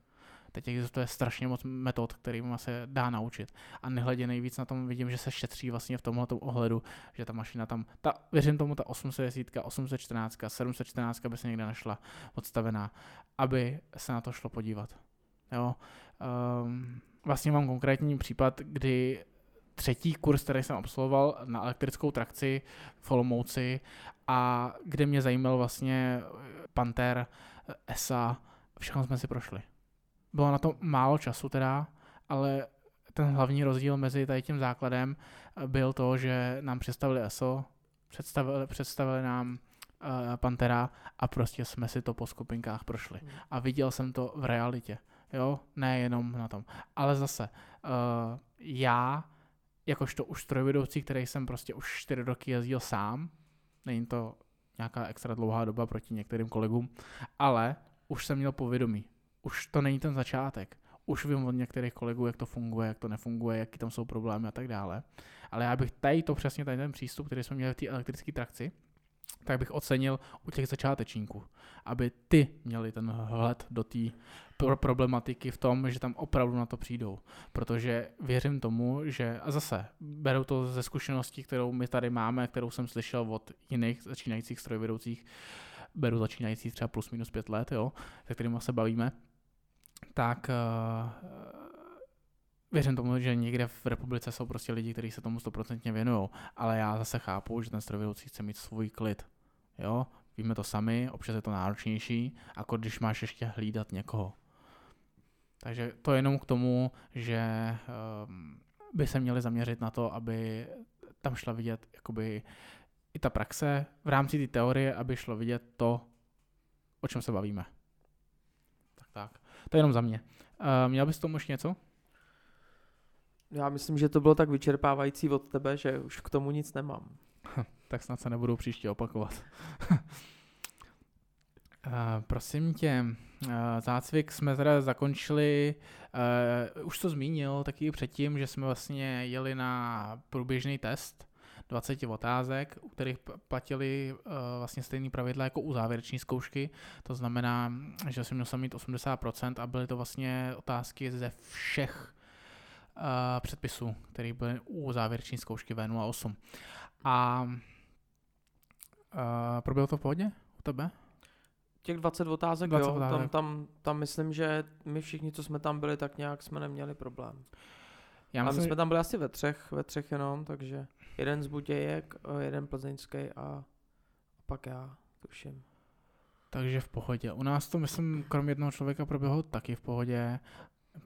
Teď existuje strašně moc metod, kterým se dá naučit. A nehledě nejvíc na tom vidím, že se šetří vlastně v tomhle ohledu, že ta mašina tam, ta, věřím tomu, ta 810, 814, 714 by se někde našla odstavená, aby se na to šlo podívat. Jo. Um, vlastně mám konkrétní případ, kdy třetí kurz, který jsem absolvoval na elektrickou trakci v Olomouci a kde mě zajímal vlastně Panther, ESA, všechno jsme si prošli. Bylo na to málo času teda, ale ten hlavní rozdíl mezi tady tím základem byl to, že nám představili ESO, představili, představili nám Pantera a prostě jsme si to po skupinkách prošli. Hmm. A viděl jsem to v realitě, jo, ne jenom na tom. Ale zase, uh, já, jakožto už strojvedoucí, který jsem prostě už čtyři roky jezdil sám, není to nějaká extra dlouhá doba proti některým kolegům, ale už jsem měl povědomí už to není ten začátek. Už vím od některých kolegů, jak to funguje, jak to nefunguje, jaký tam jsou problémy a tak dále. Ale já bych tady to přesně tady ten přístup, který jsme měli v té elektrické trakci, tak bych ocenil u těch začátečníků, aby ty měli ten hled do té pro problematiky v tom, že tam opravdu na to přijdou. Protože věřím tomu, že, a zase, beru to ze zkušenosti, kterou my tady máme, kterou jsem slyšel od jiných začínajících strojvedoucích, beru začínající třeba plus minus pět let, jo, se kterými se bavíme, tak uh, věřím tomu, že někde v republice jsou prostě lidi, kteří se tomu stoprocentně věnují, ale já zase chápu, že ten strojvedoucí chce mít svůj klid. Jo, víme to sami, občas je to náročnější, jako když máš ještě hlídat někoho. Takže to je jenom k tomu, že um, by se měli zaměřit na to, aby tam šla vidět jakoby i ta praxe v rámci té teorie, aby šlo vidět to, o čem se bavíme. Tak tak. To je jenom za mě. Uh, měl bys tomu už něco? Já myslím, že to bylo tak vyčerpávající od tebe, že už k tomu nic nemám. tak snad se nebudu příště opakovat. uh, [LAUGHS] prosím tě, uh, zácvik jsme teda zakončili, uh, už to zmínil taky předtím, že jsme vlastně jeli na průběžný test 20 otázek, u kterých platili uh, vlastně stejné pravidla jako u závěreční zkoušky. To znamená, že jsem měl mít 80% a byly to vlastně otázky ze všech předpisů, které byly u závěreční zkoušky V08. A uh, proběhlo to v pohodě u tebe? Těch 20 otázek, 20 jo, otázek. Tam, tam, tam myslím, že my všichni, co jsme tam byli, tak nějak jsme neměli problém. Já myslím, a my jsme tam byli asi ve třech, ve třech jenom, takže jeden z Budějek, jeden plzeňský a pak já, tuším. Takže v pohodě. U nás to, myslím, kromě jednoho člověka proběhlo taky v pohodě.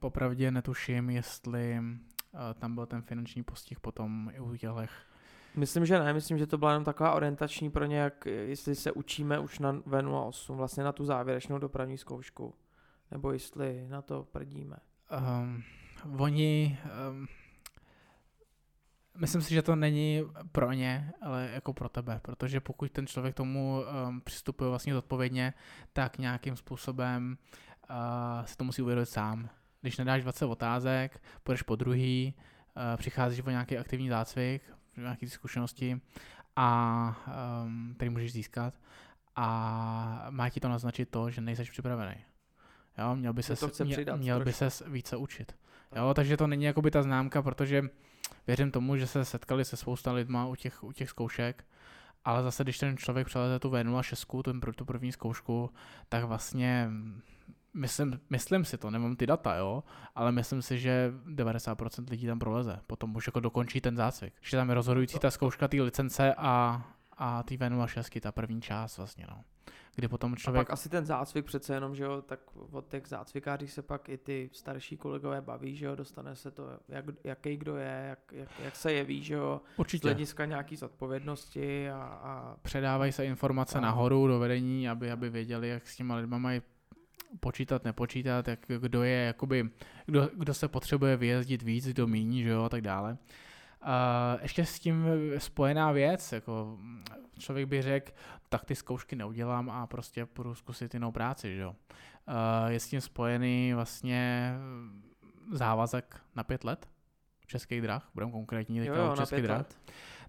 Popravdě netuším, jestli uh, tam byl ten finanční postih potom i u těchto Myslím, že ne, myslím, že to byla jenom taková orientační pro ně, jak jestli se učíme už na V08, vlastně na tu závěrečnou dopravní zkoušku, nebo jestli na to prdíme. Um, oni, um, myslím si, že to není pro ně, ale jako pro tebe, protože pokud ten člověk tomu um, přistupuje vlastně zodpovědně, tak nějakým způsobem uh, se to musí uvědomit sám. Když nedáš 20 otázek, půjdeš po druhý, uh, přicházíš o nějaký aktivní zácvik, nějaké zkušenosti, a, um, který můžeš získat a má ti to naznačit to, že nejseš připravený. Jo, měl by se měl, měl by ses více učit. Jo, takže to není jakoby ta známka, protože věřím tomu, že se setkali se spousta lidma u těch, u těch zkoušek, ale zase, když ten člověk přeleze tu V06, tu, tu první zkoušku, tak vlastně myslím, myslím si to, nemám ty data, jo, ale myslím si, že 90% lidí tam proleze. Potom už jako dokončí ten zácvik. Že tam je rozhodující ta zkouška té licence a, a ty V06, ta první část vlastně, no kdy potom člověk... A pak asi ten zácvik přece jenom, že jo, tak od těch zácvikářích se pak i ty starší kolegové baví, že jo, dostane se to, jak, jaký kdo je, jak, jak, jak se jeví, že jo, Určitě. z hlediska nějaký zodpovědnosti a... a... Předávají se informace a... nahoru do vedení, aby, aby věděli, jak s těma lidma mají počítat, nepočítat, jak, kdo je, jakoby, kdo, kdo se potřebuje vyjezdit víc, kdo míní, že jo, a tak dále. Uh, ještě s tím spojená věc, jako člověk by řekl, tak ty zkoušky neudělám a prostě půjdu zkusit jinou práci, že jo. Uh, je s tím spojený vlastně závazek na pět let českých drah, budeme konkrétní teďka jo, jo, českých drah. Let.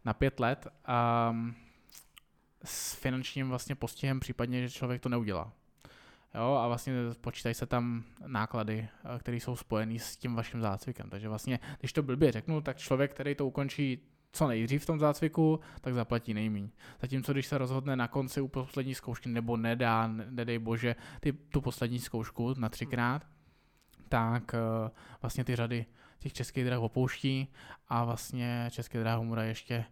Na pět let a um, s finančním vlastně postihem případně, že člověk to neudělá. Jo, a vlastně počítají se tam náklady, eh, které jsou spojené s tím vaším zácvikem. Takže vlastně, když to blbě řeknu, tak člověk, který to ukončí co nejdřív v tom zácviku, tak zaplatí nejmíň. Zatímco když se rozhodne na konci u poslední zkoušky, nebo nedá, nedej bože, ty, tu poslední zkoušku na třikrát, tak uh, vlastně ty řady těch českých drah opouští a vlastně české dráhy mu ještě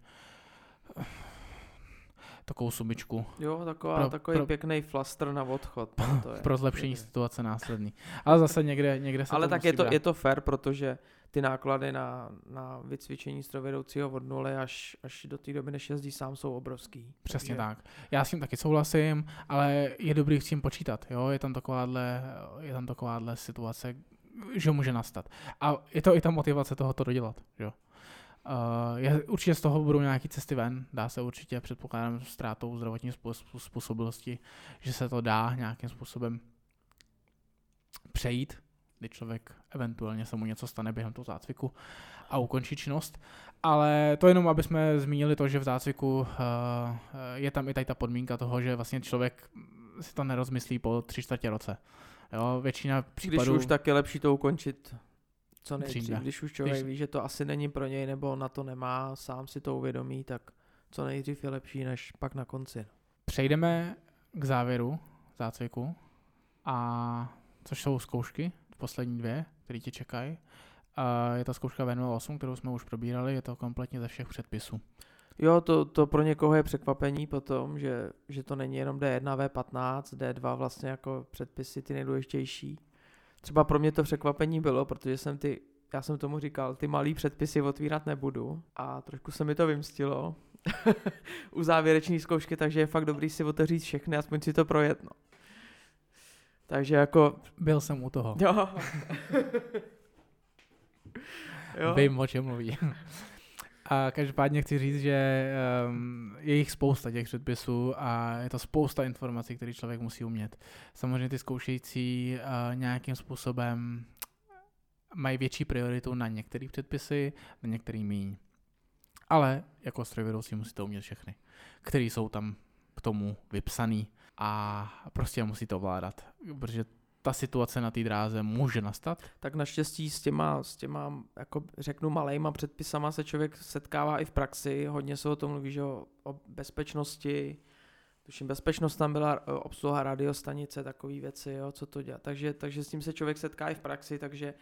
takovou sumičku. Jo, taková, pro, takový pro, pěkný flaster na odchod. [LAUGHS] To je. pro zlepšení je. situace následný. Ale zase někde, někde se Ale to tak je to, je to fair, protože ty náklady na, na vycvičení strojvedoucího od nuly až, až do té doby, než jezdí sám, jsou obrovský. Přesně takže... tak. Já s tím taky souhlasím, ale je dobrý s tím počítat. Jo? Je, tam takováhle, je tam takováhle situace, že může nastat. A je to i ta motivace toho to dodělat. Jo? Uh, je, určitě z toho budou nějaké cesty ven, dá se určitě, předpokládám, ztrátou zdravotní způsobilosti, že se to dá nějakým způsobem přejít, kdy člověk eventuálně se mu něco stane během toho zácviku a ukončí činnost. Ale to jenom, aby jsme zmínili to, že v zácviku uh, je tam i tady ta podmínka toho, že vlastně člověk si to nerozmyslí po tři čtvrtě roce. Jo, většina případů... Když už tak je lepší to ukončit co nejdřív, dříve. když už člověk když... ví, že to asi není pro něj nebo na to nemá, sám si to uvědomí, tak co nejdřív je lepší, než pak na konci. Přejdeme k závěru zácviku, a což jsou zkoušky, poslední dvě, které ti čekají. A je to zkouška V08, kterou jsme už probírali, je to kompletně ze všech předpisů. Jo, to, to pro někoho je překvapení potom, že, že to není jenom D1, V15, D2 vlastně jako předpisy ty nejdůležitější, Třeba pro mě to překvapení bylo, protože jsem ty, já jsem tomu říkal, ty malý předpisy otvírat nebudu a trošku se mi to vymstilo [LAUGHS] u závěrečné zkoušky, takže je fakt dobrý si otevřít všechny, aspoň si to projet, no. Takže jako... Byl jsem u toho. Jo. [LAUGHS] [LAUGHS] jo. Vím, o čem mluví. A každopádně chci říct, že um, je jich spousta těch předpisů a je to spousta informací, které člověk musí umět. Samozřejmě ty zkoušející uh, nějakým způsobem mají větší prioritu na některé předpisy, na některý míň. Ale jako strojvedoucí musíte umět všechny, které jsou tam k tomu vypsaný a prostě musíte ovládat, protože ta situace na té dráze může nastat? Tak naštěstí s těma, s těma jako řeknu, malejma předpisama se člověk setkává i v praxi. Hodně se o tom mluví, že o, o bezpečnosti. Tuším, bezpečnost tam byla e, obsluha radiostanice, takové věci, jo, co to dělá. Takže, takže s tím se člověk setká i v praxi, takže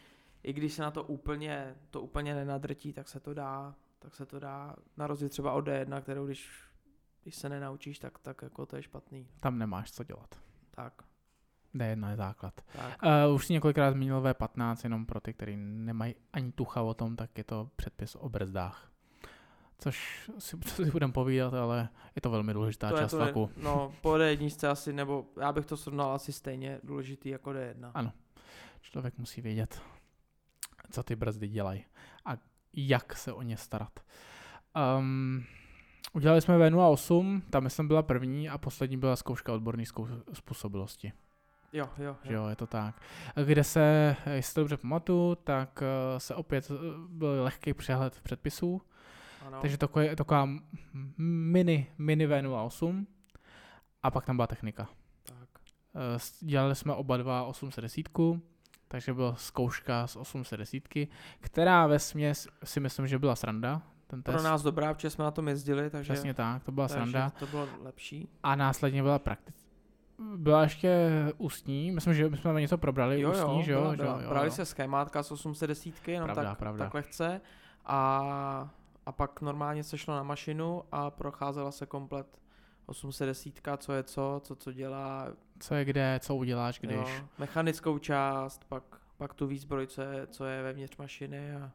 i když se na to úplně, to úplně nenadrtí, tak se to dá, tak se to dá, na rozdíl třeba od D1, kterou když, když se nenaučíš, tak, tak jako to je špatný. Tam nemáš co dělat. Tak. D1 je základ. Uh, už si několikrát zmínil V15, jenom pro ty, kteří nemají ani tucha o tom, tak je to předpis o brzdách. což si, [LAUGHS] co si budeme povídat, ale je to velmi důležitá to část to vlaku. no, po D1 asi, nebo já bych to srovnal asi stejně důležitý jako D1. Ano, člověk musí vědět, co ty brzdy dělají a jak se o ně starat. Um, udělali jsme V08, tam jsem byla první a poslední byla zkouška odborné zkou- způsobilosti. Jo, jo, jo. jo, je to tak. Kde se, jestli to dobře pamatuju, tak eh, se opět eh, byl lehký přehled předpisů, ano. takže taková, taková mini, mini V08 a pak tam byla technika. Tak. Eh, dělali jsme oba dva 810, takže byla zkouška z 810, která ve směs si myslím, že byla sranda, ten test. Pro nás dobrá, protože jsme na tom jezdili, takže... Přesně tak, to byla sranda. to bylo lepší. A následně byla praktická byla ještě ústní, myslím, že my jsme něco probrali jo, ústní, jo, že jo? Byla, byla. Jo, Brali jo. se schémátka z 810, jenom pravda, tak, pravda. tak lehce a, a pak normálně se šlo na mašinu a procházela se komplet 810, co je co, co co dělá. Co je kde, co uděláš, když. Jo, mechanickou část, pak, pak tu výzbroj, co je, co je vevnitř mašiny a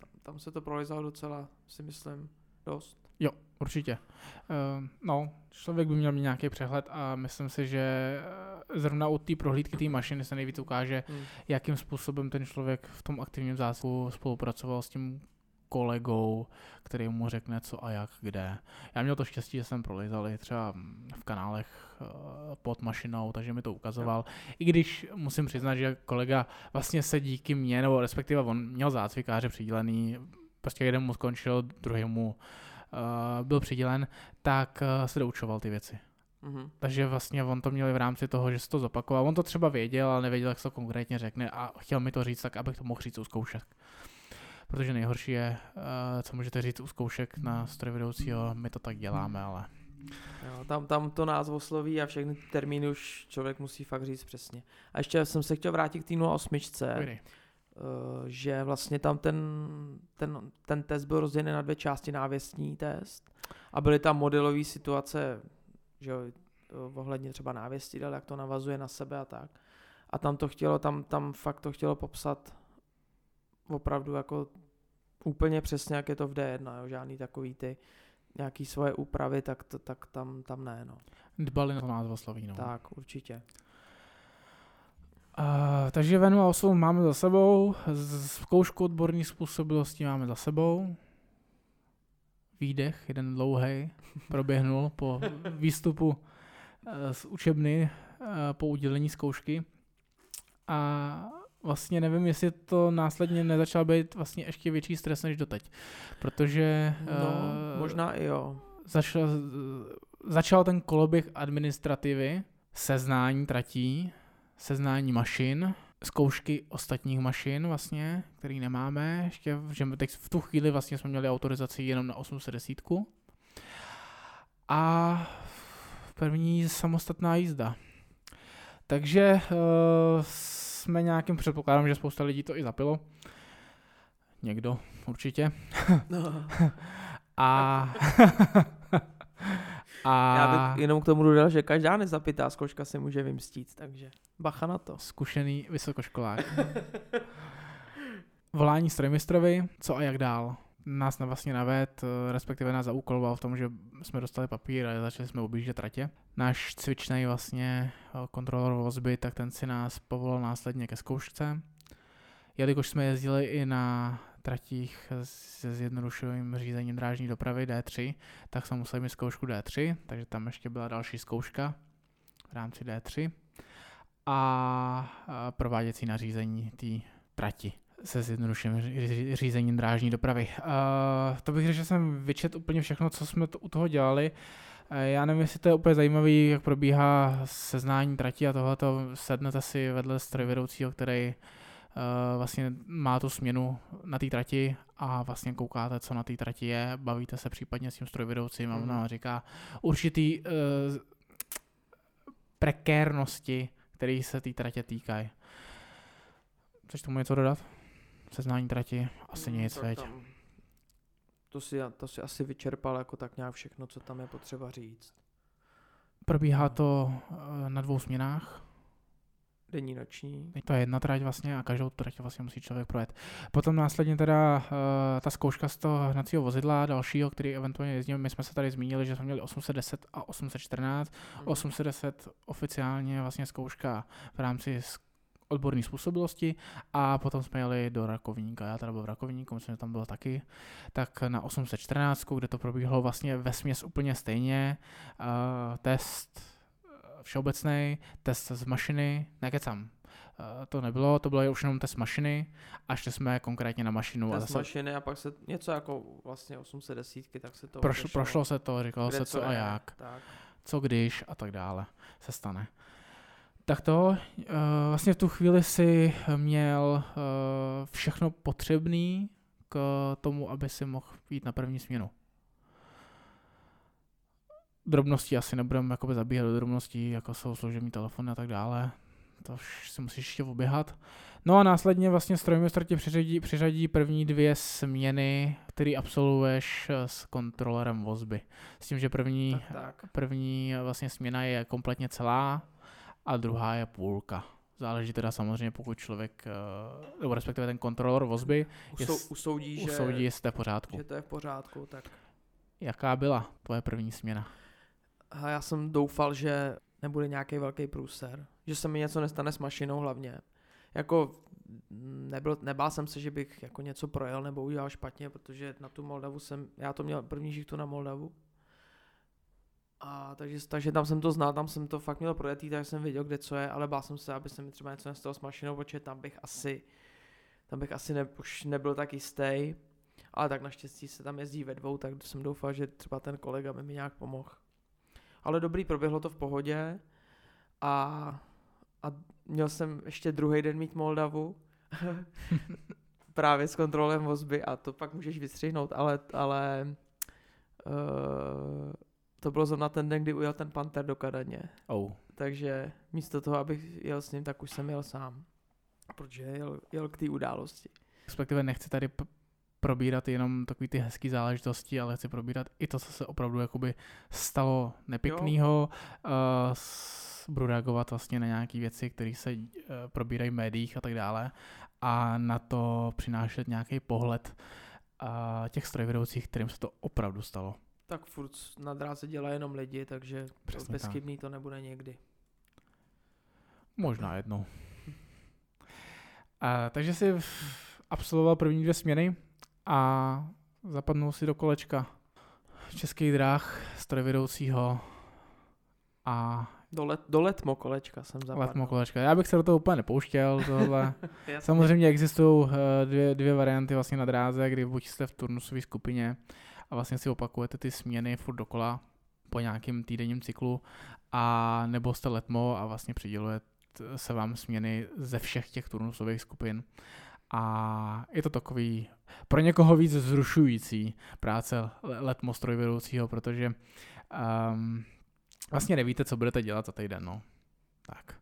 tam, tam se to prolizalo docela, si myslím, dost. Jo, určitě. Uh, no, člověk by měl mít nějaký přehled a myslím si, že eh, zrovna u té prohlídky té mašiny se nejvíc ukáže, hmm. jakým způsobem ten člověk v tom aktivním zásluhu spolupracoval s tím kolegou, který mu řekne co a jak, kde. Já měl to štěstí, že jsem prolizal třeba v kanálech uh, pod mašinou, takže mi to ukazoval. I když musím přiznat, že kolega vlastně se díky mně, nebo respektive on měl zácvikáře přidělený, prostě jeden mu skončil, druhý mu uh, byl přidělen, tak uh, se doučoval ty věci. Mm-hmm. Takže vlastně on to měl v rámci toho, že se to zopakoval. On to třeba věděl, ale nevěděl, jak se to konkrétně řekne a chtěl mi to říct tak, abych to mohl říct u zkoušek. Protože nejhorší je, uh, co můžete říct u zkoušek na strojvedoucího, my to tak děláme, ale... Jo, tam, tam to názvo sloví a všechny termíny už člověk musí fakt říct přesně. A ještě jsem se chtěl vrátit k té 08. Pojde. Eh, že vlastně tam ten, ten, ten test byl rozdělen na dvě části, návěstní test a byly tam modelové situace, že jo, ohledně třeba návěstidel, jak to navazuje na sebe a tak. A tam to chtělo, tam, tam fakt to chtělo popsat opravdu jako úplně přesně, jak je to v D1, jo, žádný takový ty nějaký svoje úpravy, tak, to, tak tam, tam ne, no. Dbali na to názvosloví, no. Tak, určitě. Uh, takže Venu a 8 máme za sebou, zkoušku odborní způsobilosti máme za sebou. Výdech, jeden dlouhý, [LAUGHS] proběhnul po výstupu uh, z učebny uh, po udělení zkoušky. A vlastně nevím, jestli to následně nezačal být vlastně ještě větší stres než doteď. Protože... No, možná i jo. Začal, začal ten koloběh administrativy, seznání tratí, seznání mašin, zkoušky ostatních mašin vlastně, který nemáme, ještě, že teď v tu chvíli vlastně jsme měli autorizaci jenom na 810. A první samostatná jízda. Takže uh, jsme nějakým předpokladem, že spousta lidí to i zapilo. Někdo určitě. No. [LAUGHS] a [LAUGHS] A... Já bych jenom k tomu dodal, že každá nezapitá zkouška se může vymstít, takže bacha na to. Zkušený vysokoškolák. [LAUGHS] Volání strojmistrovi, co a jak dál. Nás na vlastně naved, respektive nás zaúkoloval v tom, že jsme dostali papír a začali jsme objíždět tratě. Náš cvičný vlastně eh, kontrolor vozby, tak ten si nás povolal následně ke zkoušce. Jelikož jsme jezdili i na tratích se zjednodušeným řízením drážní dopravy D3, tak jsem musel mít zkoušku D3, takže tam ještě byla další zkouška v rámci D3 a prováděcí nařízení té trati se zjednodušeným řízením drážní dopravy. To bych řekl, že jsem vyčet úplně všechno, co jsme to, u toho dělali. Já nevím, jestli to je úplně zajímavý, jak probíhá seznání trati a tohleto. Sednete si vedle strojvedoucího, který vlastně má tu směnu na té trati a vlastně koukáte, co na té trati je, bavíte se případně s tím strojvedoucím a ona mm. říká určitý uh, prekérnosti, které se té tratě týkají. Chceš tomu něco dodat? Seznání trati? Asi mm, nic, veď. To si, to si asi vyčerpal jako tak nějak všechno, co tam je potřeba říct. Probíhá to na dvou směnách. Denní noční. To je jedna trať vlastně a každou trať vlastně musí člověk projet. Potom následně teda uh, ta zkouška z toho hnacího vozidla, dalšího, který eventuálně jezdíme, my jsme se tady zmínili, že jsme měli 810 a 814. Mm. 810 oficiálně vlastně zkouška v rámci odborné způsobilosti a potom jsme jeli do Rakovníka, já teda byl v Rakovníku, myslím, že tam bylo taky, tak na 814, kde to probíhalo vlastně ve směs úplně stejně, uh, test všeobecný, test z mašiny, nekecám, uh, to nebylo, to bylo už jenom test mašiny a ještě jsme konkrétně na mašinu. Test a zase, mašiny a pak se něco jako vlastně 810, tak se to prošlo, prošlo se to, říkalo se co a jak, tak. co když a tak dále se stane. Tak to, uh, vlastně v tu chvíli si měl uh, všechno potřebný k tomu, aby si mohl jít na první směnu. Drobnosti asi nebudeme jakoby zabíhat do drobností, jako jsou služební telefony a tak dále. To si musíš ještě oběhat. No a následně vlastně strojmistr ti přiřadí, přiřadí první dvě směny, které absolvuješ s kontrolerem vozby. S tím, že první, tak, tak. první vlastně směna je kompletně celá, a druhá je půlka. Záleží teda samozřejmě, pokud člověk, eh, nebo respektive ten kontrolor vozby Usou, jest, usoudí, že, usoudí, jestli to je v pořádku. Že to je v pořádku, tak. Jaká byla tvoje první směna? A já jsem doufal, že nebude nějaký velký průser, že se mi něco nestane s mašinou hlavně. Jako nebyl, nebál jsem se, že bych jako něco projel nebo udělal špatně, protože na tu Moldavu jsem, já to měl první žichtu na Moldavu, a takže, takže tam jsem to znal, tam jsem to fakt měl projetý, tak jsem věděl, kde co je, ale bál jsem se, aby se mi třeba něco nestalo s mašinou, protože tam bych asi, tam bych asi ne, už nebyl tak jistý. Ale tak naštěstí se tam jezdí ve dvou, tak jsem doufal, že třeba ten kolega by mi nějak pomohl. Ale dobrý, proběhlo to v pohodě a, a měl jsem ještě druhý den mít Moldavu. [LAUGHS] právě s kontrolem vozby a to pak můžeš vystřihnout, ale, ale uh, to bylo zrovna ten den, kdy ujel ten Panther do Kadaně. Oh. Takže místo toho, abych jel s ním, tak už jsem jel sám. Protože jel, jel k té události. Respektive nechci tady p- probírat jenom takové ty hezké záležitosti, ale chci probírat i to, co se opravdu jakoby stalo nepěkného. Uh, budu reagovat vlastně na nějaké věci, které se uh, probírají v médiích a tak dále a na to přinášet nějaký pohled uh, těch strojvedoucích, kterým se to opravdu stalo. Tak furt na dráze dělají jenom lidi, takže Přesně bezchybný tak. to nebude někdy. Možná jednou. A, takže si absolvoval první dvě směny a zapadnul si do kolečka českých dráh strojvedoucího a do, let, do letmo kolečka jsem zapadl. Letmo kolečka. Já bych se do toho úplně nepouštěl. Tohle. [LAUGHS] Samozřejmě existují eh, dvě, dvě varianty vlastně na dráze, kdy buď jste v turnusové skupině a vlastně si opakujete ty směny furt dokola po nějakém týdenním cyklu a nebo jste letmo a vlastně přiděluje se vám směny ze všech těch turnusových skupin a je to takový pro někoho víc zrušující práce letmo strojvedoucího, protože um, vlastně nevíte, co budete dělat za týden, no. Tak.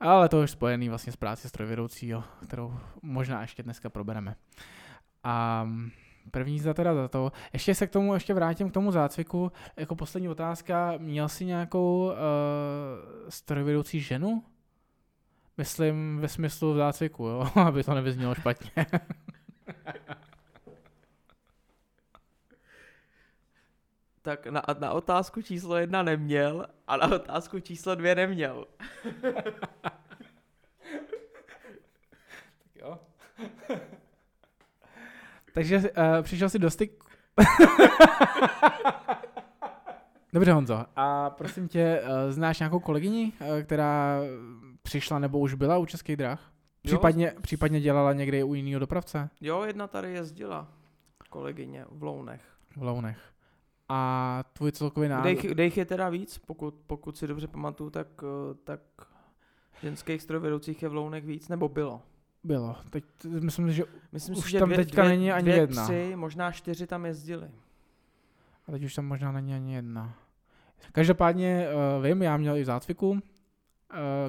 Ale to je spojený vlastně s práci strojvedoucího, kterou možná ještě dneska probereme. Um, První za teda za to. Ještě se k tomu ještě vrátím k tomu zácviku. Jako poslední otázka, měl jsi nějakou uh, strojvedoucí ženu? Myslím ve smyslu v zácviku, jo? [LAUGHS] aby to nevyznělo špatně. [LAUGHS] tak na, na otázku číslo jedna neměl a na otázku číslo dvě neměl. [LAUGHS] tak jo. Takže uh, přišel si do styk... Dobře Honzo, a prosím tě, uh, znáš nějakou kolegyni, uh, která přišla nebo už byla u Českých drah? Případně, jo. případně dělala někde u jiného dopravce? Jo, jedna tady jezdila, kolegyně v Lounech. V Lounech. A tvůj celkový názor? Kde jich je teda víc, pokud, pokud si dobře pamatuju, tak, tak ženských strojvedoucích je v Lounech víc, nebo bylo? Bylo. Teď myslím, že myslím už si, že tam dvě, teďka dvě, není ani dvě, jedna. Tři, možná čtyři tam jezdili. A teď už tam možná není ani jedna. Každopádně uh, vím, já měl i zácviku, uh,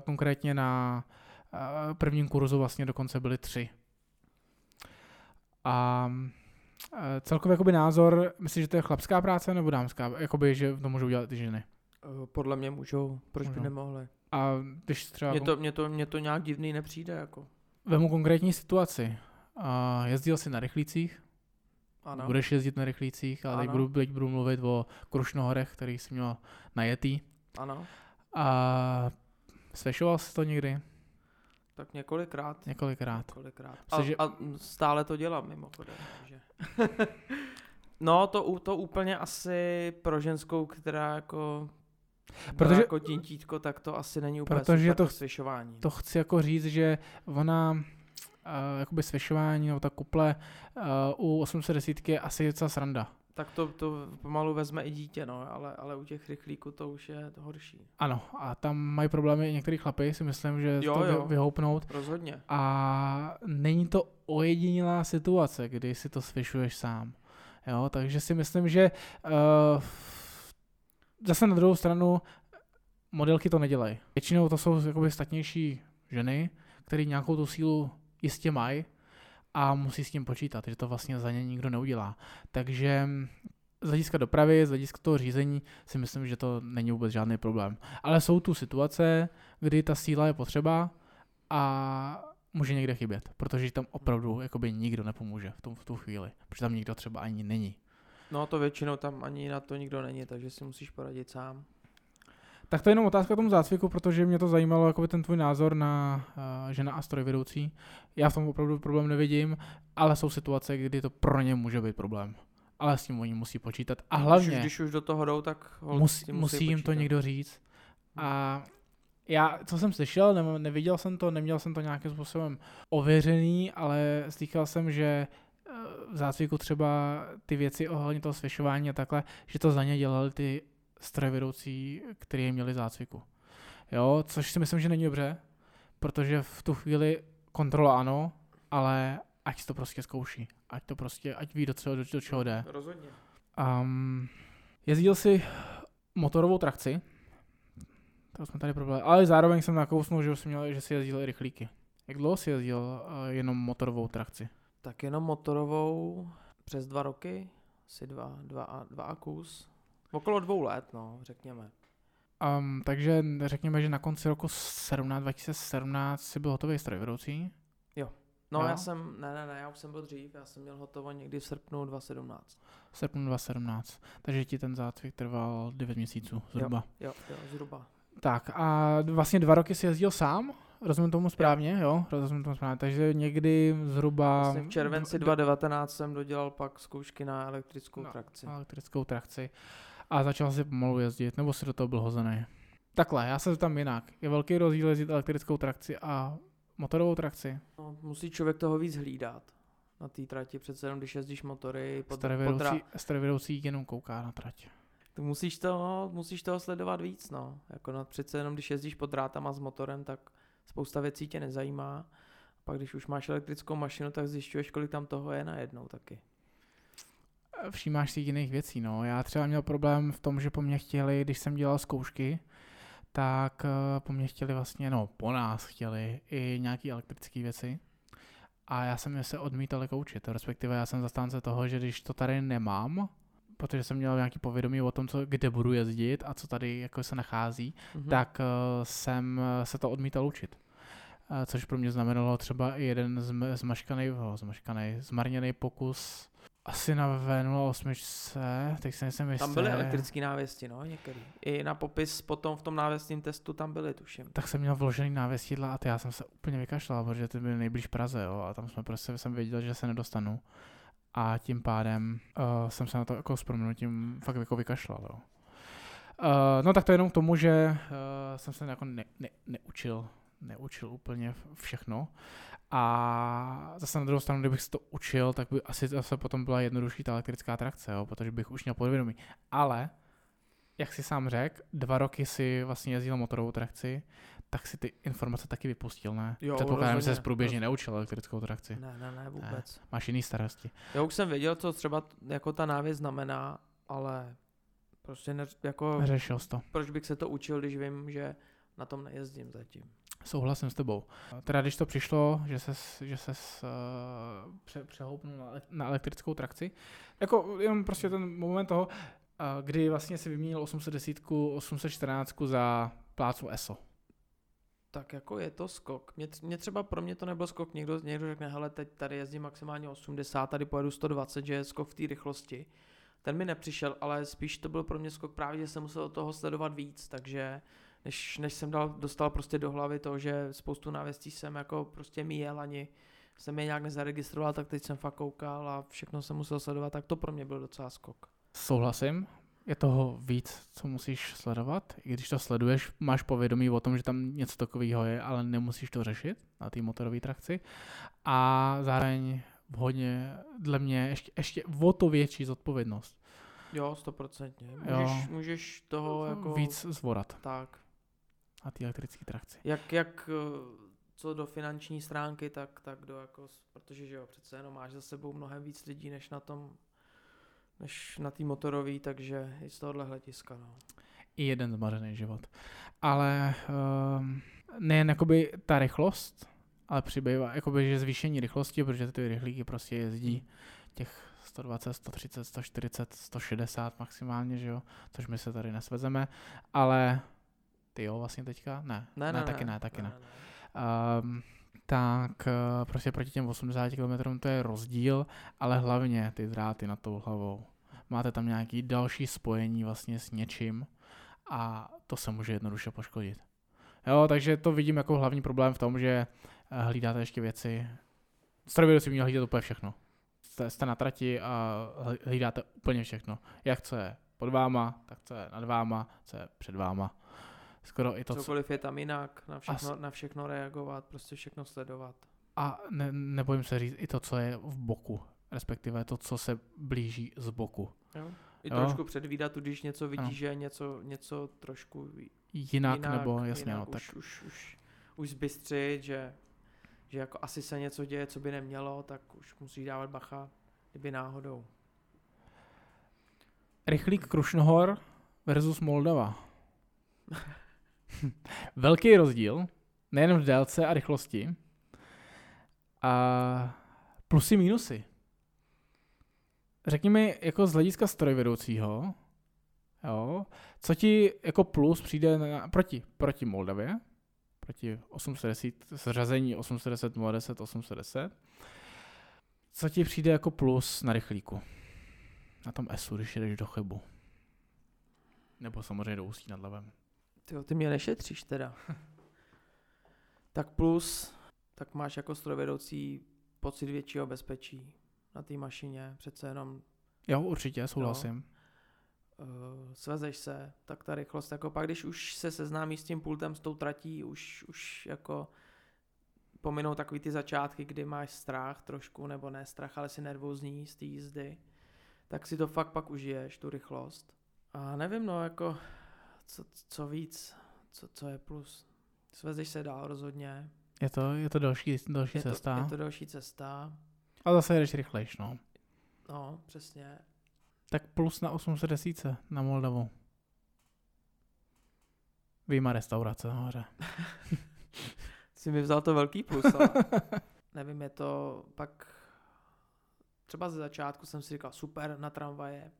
konkrétně na uh, prvním kurzu vlastně dokonce byly tři. A uh, celkově jakoby názor, myslíš, že to je chlapská práce nebo dámská? Jakoby, že to můžou dělat ty ženy? Uh, podle mě můžou, proč můžou. by nemohli? A když třeba... Mně to, mě to, mě to nějak divný nepřijde, jako. Vemu konkrétní situaci. A jezdil jsi na rychlících? Ano. Budeš jezdit na rychlících, ale teď budu, teď budu mluvit o Krušnohorech, který jsi měl najetý. Ano. A svešoval jsi to někdy? Tak několikrát. Několikrát. několikrát. A, že... a stále to dělám mimochodem. Takže. [LAUGHS] no to, to úplně asi pro ženskou, která jako Protože, jako tintítko, tak to asi není úplně protože to, svěšování. To chci jako říct, že ona uh, jakoby svěšování nebo ta kuple uh, u 810 je asi docela sranda. Tak to, to pomalu vezme i dítě, no, ale, ale u těch rychlíků to už je to horší. Ano, a tam mají problémy i některý chlapy, si myslím, že jo, to jo, vyhoupnout. Rozhodně. A není to ojedinělá situace, kdy si to svěšuješ sám. Jo, takže si myslím, že uh, zase na druhou stranu modelky to nedělají. Většinou to jsou jakoby statnější ženy, které nějakou tu sílu jistě mají a musí s tím počítat, že to vlastně za ně nikdo neudělá. Takže z hlediska dopravy, z hlediska toho řízení si myslím, že to není vůbec žádný problém. Ale jsou tu situace, kdy ta síla je potřeba a může někde chybět, protože tam opravdu jakoby nikdo nepomůže v, tom, v tu chvíli, protože tam nikdo třeba ani není. No to většinou tam ani na to nikdo není, takže si musíš poradit sám. Tak to je jenom otázka tomu zácviku, protože mě to zajímalo, jako ten tvůj názor na uh, žena a strojvedoucí. Já v tom opravdu problém nevidím, ale jsou situace, kdy to pro ně může být problém. Ale s tím oni musí počítat. A hlavně... Když, když už do toho jdou, tak musí, musí, musí jim to někdo říct. A já, co jsem slyšel, ne, neviděl jsem to, neměl jsem to nějakým způsobem ověřený, ale slyšel jsem, že v zácviku třeba ty věci ohledně toho svěšování a takhle, že to za ně dělali ty strojvedoucí, kteří měli zácviku. Jo, což si myslím, že není dobře, protože v tu chvíli kontrola ano, ale ať to prostě zkouší. Ať to prostě, ať ví, do, čeho, do, do čeho jde. Rozhodně. Um, jezdil si motorovou trakci, to jsme tady problém, ale zároveň jsem nakousnul, že, jsem měl, že si jezdil i rychlíky. Jak dlouho si jezdil uh, jenom motorovou trakci? Tak jenom motorovou přes dva roky, asi dva, dva, a, dva a kus. Okolo dvou let, no, řekněme. Um, takže řekněme, že na konci roku 17, 2017 si byl hotový strojvedoucí? Jo. No jo? já jsem, ne, ne, ne, já už jsem byl dřív, já jsem měl hotovo někdy v srpnu 2017. V srpnu 2017, takže ti ten zácvik trval 9 měsíců zhruba. Jo, jo, jo, zhruba. Tak a vlastně dva roky si jezdil sám? Rozumím tomu správně, jo? Rozumím tomu správně. Takže někdy zhruba... Vlastně v červenci 2019 jsem dodělal pak zkoušky na elektrickou no, trakci. Na elektrickou trakci. A začal si pomalu jezdit, nebo si do toho byl hozený? Takhle, já se tam jinak. Je velký rozdíl jezdit elektrickou trakci a motorovou trakci? No, musí člověk toho víc hlídat na té trati, přece jenom když jezdíš motory. Pod, strojvedoucí, strojvedoucí jenom kouká na trať. To musíš toho, musíš toho sledovat víc, no. Jako na, přece jenom když jezdíš pod drátama s motorem, tak spousta věcí tě nezajímá. Pak když už máš elektrickou mašinu, tak zjišťuješ, kolik tam toho je najednou taky. Všímáš si jiných věcí, no. Já třeba měl problém v tom, že po mně chtěli, když jsem dělal zkoušky, tak eh, po mně chtěli vlastně, no po nás chtěli i nějaký elektrické věci. A já jsem je se odmítal koučit, respektive já jsem zastánce toho, že když to tady nemám, protože jsem měl nějaký povědomí o tom, co, kde budu jezdit a co tady jako se nachází, mm-hmm. tak uh, jsem se to odmítal učit. Uh, což pro mě znamenalo třeba i jeden zmaškaný, zmaškaný, zmarněný pokus asi na V08, teď se nejsem jistý. Tam byly elektrický návěsti, no, některý. I na popis potom v tom návěstním testu tam byly, tuším. Tak jsem měl vložený návěstidla a já jsem se úplně vykašlal, protože ty byly nejblíž Praze, jo, a tam jsme prostě, jsem věděl, že se nedostanu a tím pádem uh, jsem se na to jako s proměnutím fakt jako vykašlal. Jo. Uh, no tak to je jenom k tomu, že uh, jsem se jako ne, ne, neučil, neučil úplně všechno. A zase na druhou stranu, kdybych se to učil, tak by asi zase potom byla jednodušší ta elektrická trakce, jo, protože bych už měl podvědomí. Ale, jak si sám řekl, dva roky si vlastně jezdil motorovou trakci, tak si ty informace taky vypustil, ne? Jo, Předpokládám, že jsi průběžně roz... neučil elektrickou trakci. Ne, ne, ne, vůbec. Ne, máš jiný starosti. Já už jsem věděl, co třeba jako ta návěc znamená, ale prostě ne, jako... Neřešil jsi to. Proč bych se to učil, když vím, že na tom nejezdím zatím. Souhlasím s tebou. Teda když to přišlo, že se že ses, uh, pře, přehoupnul na, na elektrickou trakci, jako jenom prostě ten moment toho, uh, kdy vlastně si vyměnil 810, 814 za plácu ESO Tak jako je to skok. Mě, mě třeba pro mě to nebyl skok. Někdo, někdo řekne, hele, teď tady jezdím maximálně 80, tady pojedu 120, že je skok v té rychlosti. Ten mi nepřišel, ale spíš to byl pro mě skok právě, že jsem musel toho sledovat víc, takže než, než jsem dal, dostal prostě do hlavy to, že spoustu návěstí jsem jako prostě míjel, ani jsem je nějak nezaregistroval, tak teď jsem fakt koukal a všechno jsem musel sledovat, tak to pro mě byl docela skok. Souhlasím, je toho víc, co musíš sledovat. I když to sleduješ, máš povědomí o tom, že tam něco takového je, ale nemusíš to řešit na té motorové trakci. A zároveň hodně, dle mě, ještě, ještě o to větší zodpovědnost. Jo, stoprocentně. Můžeš, můžeš toho jako... Víc zvorat. Tak. A ty elektrické trakci. Jak, jak eh, co do finanční stránky, tak, tak do jako, protože že jo, přece jenom máš za sebou mnohem víc lidí, než na tom než na té motorové, takže i z tohohle hlediska. No. I jeden zmařený život. Ale um, nejen jakoby ta rychlost, ale přibývá jakoby, že zvýšení rychlosti, protože ty rychlíky prostě jezdí těch 120, 130, 140, 160 maximálně, že jo, což my se tady nesvezeme, ale ty jo vlastně teďka? Ne, ne, ne, ne taky ne, taky ne. ne. ne. Um, tak uh, prostě proti těm 80 km to je rozdíl, ale hlavně ty dráty nad tou hlavou máte tam nějaký další spojení vlastně s něčím a to se může jednoduše poškodit. Jo, takže to vidím jako hlavní problém v tom, že eh, hlídáte ještě věci. Strojvedoucí měl hlídat úplně všechno. Jste, jste na trati a hlídáte úplně všechno. Jak co je pod váma, tak co je nad váma, co je před váma. Skoro i to, Cokoliv co... je tam jinak, na všechno, a... na všechno reagovat, prostě všechno sledovat. A ne, nebojím se říct i to, co je v boku respektive to, co se blíží z boku. Jo. I jo. trošku předvídat, když něco vidíš, že je něco, něco trošku jinak, jinak nebo jasně, jinak, no, tak. Už, už, už, už zbystřit, že, že jako asi se něco děje, co by nemělo, tak už musí dávat bacha, kdyby náhodou. Rychlík Krušnohor versus Moldava. [LAUGHS] [LAUGHS] Velký rozdíl, nejen v délce a rychlosti, a plusy, mínusy řekni mi jako z hlediska strojvedoucího, jo, co ti jako plus přijde na, proti, proti Moldavě, proti 810, zřazení 810, 010, 810, co ti přijde jako plus na rychlíku? Na tom SU, když jdeš do Chebu. Nebo samozřejmě do Ústí nad Labem. Ty, ty mě nešetříš teda. [LAUGHS] tak plus, tak máš jako strojvedoucí pocit většího bezpečí na té mašině, přece jenom. Jo, určitě, souhlasím. Jo. Uh, svezeš se, tak ta rychlost, jako pak když už se seznámí s tím pultem, s tou tratí, už, už jako pominou takový ty začátky, kdy máš strach trošku, nebo ne strach, ale si nervózní z té jízdy, tak si to fakt pak užiješ, tu rychlost. A nevím, no, jako, co, co víc, co, co je plus. Svezeš se dál rozhodně. Je to, je to další, další je cesta. To, je to další cesta. A zase jedeš rychlejš, no. No, přesně. Tak plus na 810 na Moldavu. Výjima restaurace nahoře. [LAUGHS] Jsi mi vzal to velký plus, ale [LAUGHS] nevím, je to pak třeba ze začátku jsem si říkal super na tramvaje,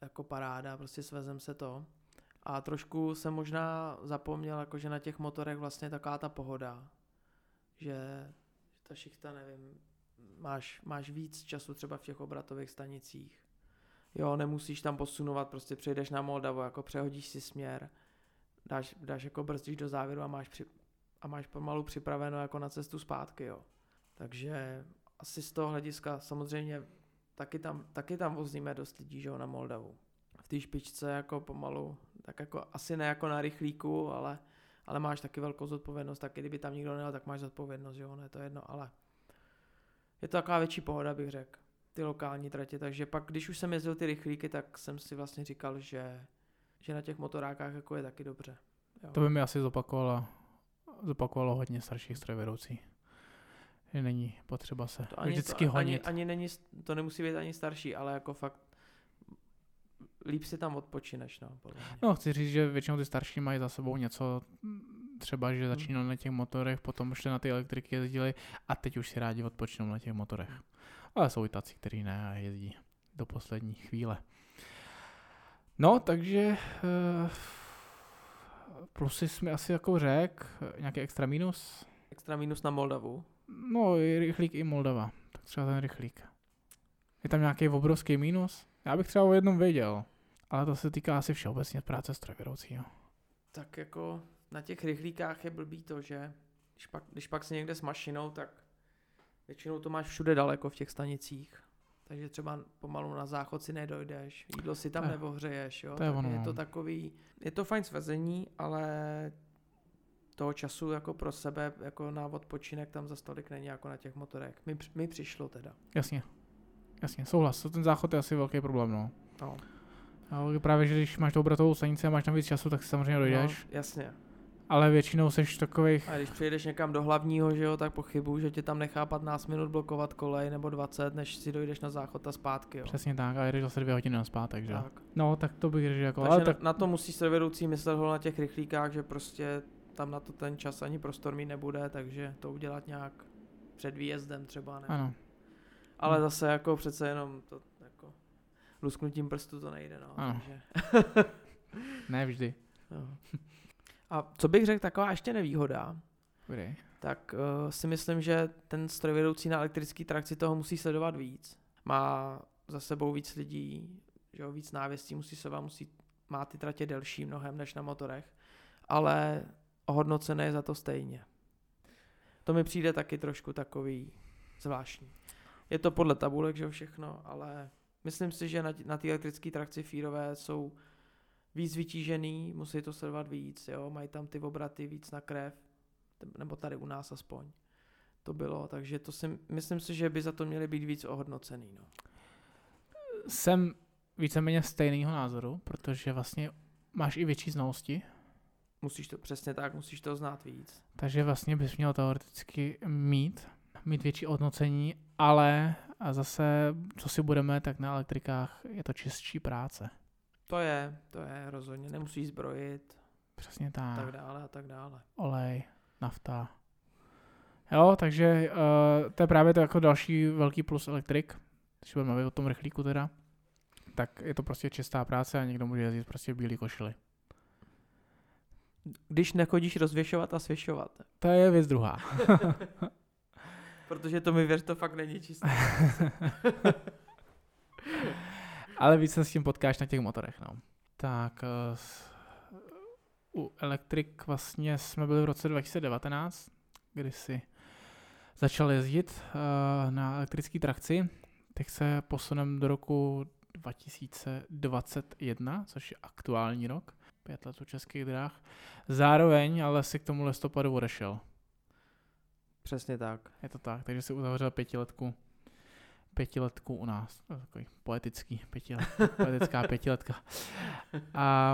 jako paráda, prostě svezem se to. A trošku jsem možná zapomněl, jako že na těch motorech vlastně taková ta pohoda, že, ta šichta, nevím, máš, máš víc času třeba v těch obratových stanicích. Jo, nemusíš tam posunovat, prostě přejdeš na Moldavu, jako přehodíš si směr, dáš, dáš jako brzdíš do závěru a máš, při, a máš pomalu připraveno jako na cestu zpátky, jo. Takže asi z toho hlediska samozřejmě taky tam, taky tam vozíme dost lidí, že jo, na Moldavu. V té špičce jako pomalu, tak jako asi ne jako na rychlíku, ale, ale máš taky velkou zodpovědnost, taky kdyby tam nikdo nejel, tak máš zodpovědnost, jo, ne, to je jedno, ale je to taková větší pohoda, bych řekl, ty lokální tratě, takže pak, když už jsem jezdil ty rychlíky, tak jsem si vlastně říkal, že, že na těch motorákách jako je taky dobře. Jo. To by mi asi zopakovalo, zopakovalo hodně starších strojvedoucí. Že není potřeba se to ani, vždycky to, honit. Ani, ani není, to nemusí být ani starší, ale jako fakt líp si tam odpočineš, no. No, chci říct, že většinou ty starší mají za sebou něco, třeba, že hmm. začínali na těch motorech, potom šli na ty elektriky jezdili a teď už si rádi odpočnou na těch motorech. Ale jsou i tací, kteří ne a jezdí do poslední chvíle. No, takže uh, plusy jsi mi asi jako řek, nějaký extra minus? Extra minus na Moldavu? No, i rychlík i Moldava. Tak třeba ten rychlík. Je tam nějaký obrovský minus? Já bych třeba o jednom věděl. Ale to se týká asi všeobecně práce strojvedoucího. Tak jako na těch rychlíkách je blbý to, že když pak, když pak si někde s mašinou, tak většinou to máš všude daleko v těch stanicích. Takže třeba pomalu na záchod si nedojdeš, jídlo si tam nevohřeješ, jo. To je, ono. je to no. takový, je to fajn svezení, ale toho času jako pro sebe, jako na odpočinek tam za stolik není jako na těch motorech. Mi, mi přišlo teda. Jasně. Jasně, souhlas. Ten záchod je asi velký problém, no. No. Ale právě, že když máš tu obratovou stanici a máš tam víc času, tak si samozřejmě dojdeš. No, jasně. Ale většinou seš takových... A když přijedeš někam do hlavního, že jo, tak pochybuju, že tě tam nechá 15 minut blokovat kolej nebo 20, než si dojdeš na záchod a zpátky, jo. Přesně tak, a jedeš zase dvě hodiny na zpátek, že. Tak. No, tak to bych řekl jako... Takže ale na, tak, na to musí se vedoucí myslet ho na těch rychlíkách, že prostě tam na to ten čas ani prostor mít nebude, takže to udělat nějak před výjezdem třeba, ne? ano. Ale zase jako přece jenom to lusknutím prstu to nejde, no. Ano. Takže, [LAUGHS] Ne vždy. no. A co bych řekl, taková ještě nevýhoda, Kdy? tak uh, si myslím, že ten strojvedoucí na elektrický trakci toho musí sledovat víc. Má za sebou víc lidí, že jo, víc návěstí, musí se vám musí, má ty tratě delší mnohem než na motorech, ale ohodnocené je za to stejně. To mi přijde taky trošku takový zvláštní. Je to podle tabulek, že jo, všechno, ale myslím si, že na, té elektrické trakci fírové jsou víc vytížený, musí to sledovat víc, jo, mají tam ty obraty víc na krev, nebo tady u nás aspoň. To bylo, takže to si, myslím si, že by za to měli být víc ohodnocený, no. Jsem víceméně stejného názoru, protože vlastně máš i větší znalosti, Musíš to, přesně tak, musíš to znát víc. takže vlastně bys měl teoreticky mít, mít větší hodnocení, ale a zase, co si budeme, tak na elektrikách je to čistší práce. To je, to je rozhodně, nemusíš zbrojit, Přesně tak. tak dále a tak dále. olej, nafta. Jo, takže uh, to je právě to jako další velký plus elektrik, když budeme mluvit o tom rychlíku teda, tak je to prostě čistá práce a někdo může jezdit prostě v bílé košili. Když nechodíš rozvěšovat a svěšovat. To je věc druhá. [LAUGHS] Protože to mi věř, to fakt není čisté. [LAUGHS] Ale víc se s tím potkáš na těch motorech, no. Tak s- u elektrik vlastně jsme byli v roce 2019, kdy si začal jezdit uh, na elektrické trakci. Teď se posunem do roku 2021, což je aktuální rok, pět let u českých dráh. Zároveň ale si k tomu listopadu odešel. Přesně tak. Je to tak, takže si uzavřel pětiletku, pětiletku u nás. Takový poetický pětilet, [LAUGHS] poetická pětiletka.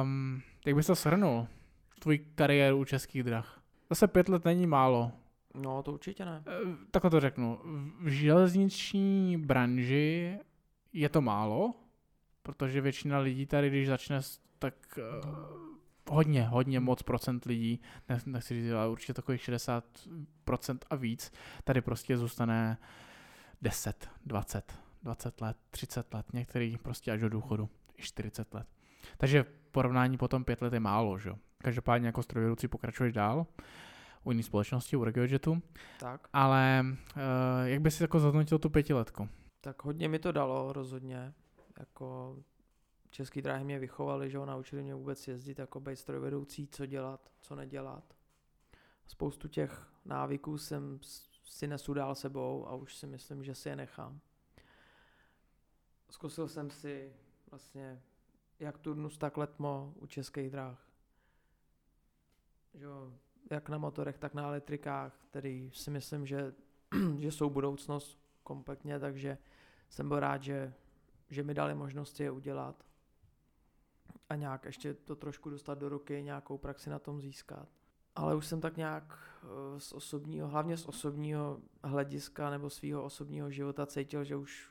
Um, jak bys to shrnul? Tvůj kariéru u českých drah. Zase pět let není málo. No, to určitě ne. Eh, Takhle to řeknu. V železniční branži je to málo, protože většina lidí tady, když začne, tak uh, hodně, hodně moc procent lidí, ne, nechci říct, ale určitě takových 60% a víc, tady prostě zůstane 10, 20, 20 let, 30 let, některý prostě až do důchodu, i 40 let. Takže v porovnání potom 5 let je málo, že? jo. Každopádně jako strojvedoucí pokračuješ dál u jiné společnosti, u RegioJetu, Tak. ale uh, jak bys si jako zhodnotil tu pětiletku? Tak hodně mi to dalo rozhodně. Jako český dráhy mě vychovali, že jo, naučili mě vůbec jezdit jako být strojvedoucí, co dělat, co nedělat. Spoustu těch návyků jsem si nesu dál sebou a už si myslím, že si je nechám. Zkusil jsem si vlastně jak turnus, tak letmo u českých dráh. Že jo, jak na motorech, tak na elektrikách, který si myslím, že, [CLEARS THROAT] že jsou budoucnost kompletně, takže jsem byl rád, že, že mi dali možnost je udělat a nějak ještě to trošku dostat do ruky, nějakou praxi na tom získat. Ale už jsem tak nějak eh, z osobního, hlavně z osobního hlediska nebo svého osobního života cítil, že už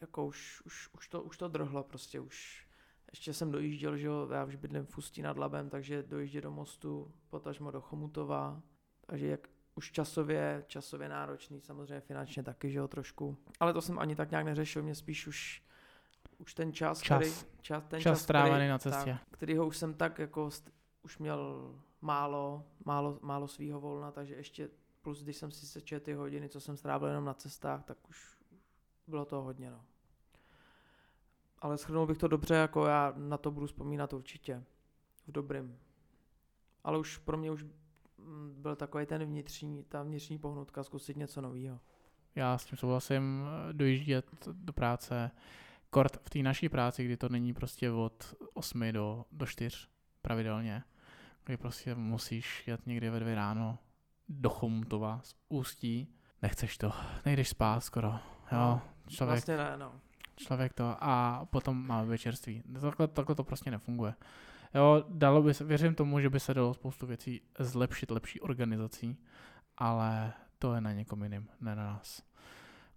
jako už, už, už, to, už to drhlo prostě, už ještě jsem dojížděl, že jo, já už bydlím v Ústí nad Labem, takže dojíždět do mostu, potažmo do Chomutova, takže jak už časově, časově náročný, samozřejmě finančně taky, že jo, trošku. Ale to jsem ani tak nějak neřešil, mě spíš už, už ten čas, Čas. Který, čas, ten Čas čas strávený který, na cestě. Tak, kterýho už jsem tak jako st- už měl málo, málo, málo svýho volna, takže ještě plus když jsem si sečet ty hodiny, co jsem strávil jenom na cestách, tak už bylo to hodně. No. Ale shrnul bych to dobře, jako já na to budu vzpomínat určitě. V dobrým. Ale už pro mě už byl takový ten vnitřní, ta vnitřní pohnutka zkusit něco nového. Já s tím souhlasím, dojíždět do práce, kort v té naší práci, kdy to není prostě od 8 do, do 4 pravidelně, kdy prostě musíš jet někdy ve dvě ráno do Chomutova z Ústí, nechceš to, nejdeš spát skoro, jo, no, člověk, vlastně ne, no. člověk to a potom máme večerství. Takhle, takhle to prostě nefunguje. Jo, dalo by se, věřím tomu, že by se dalo spoustu věcí zlepšit lepší organizací, ale to je na někom jiným, ne na nás.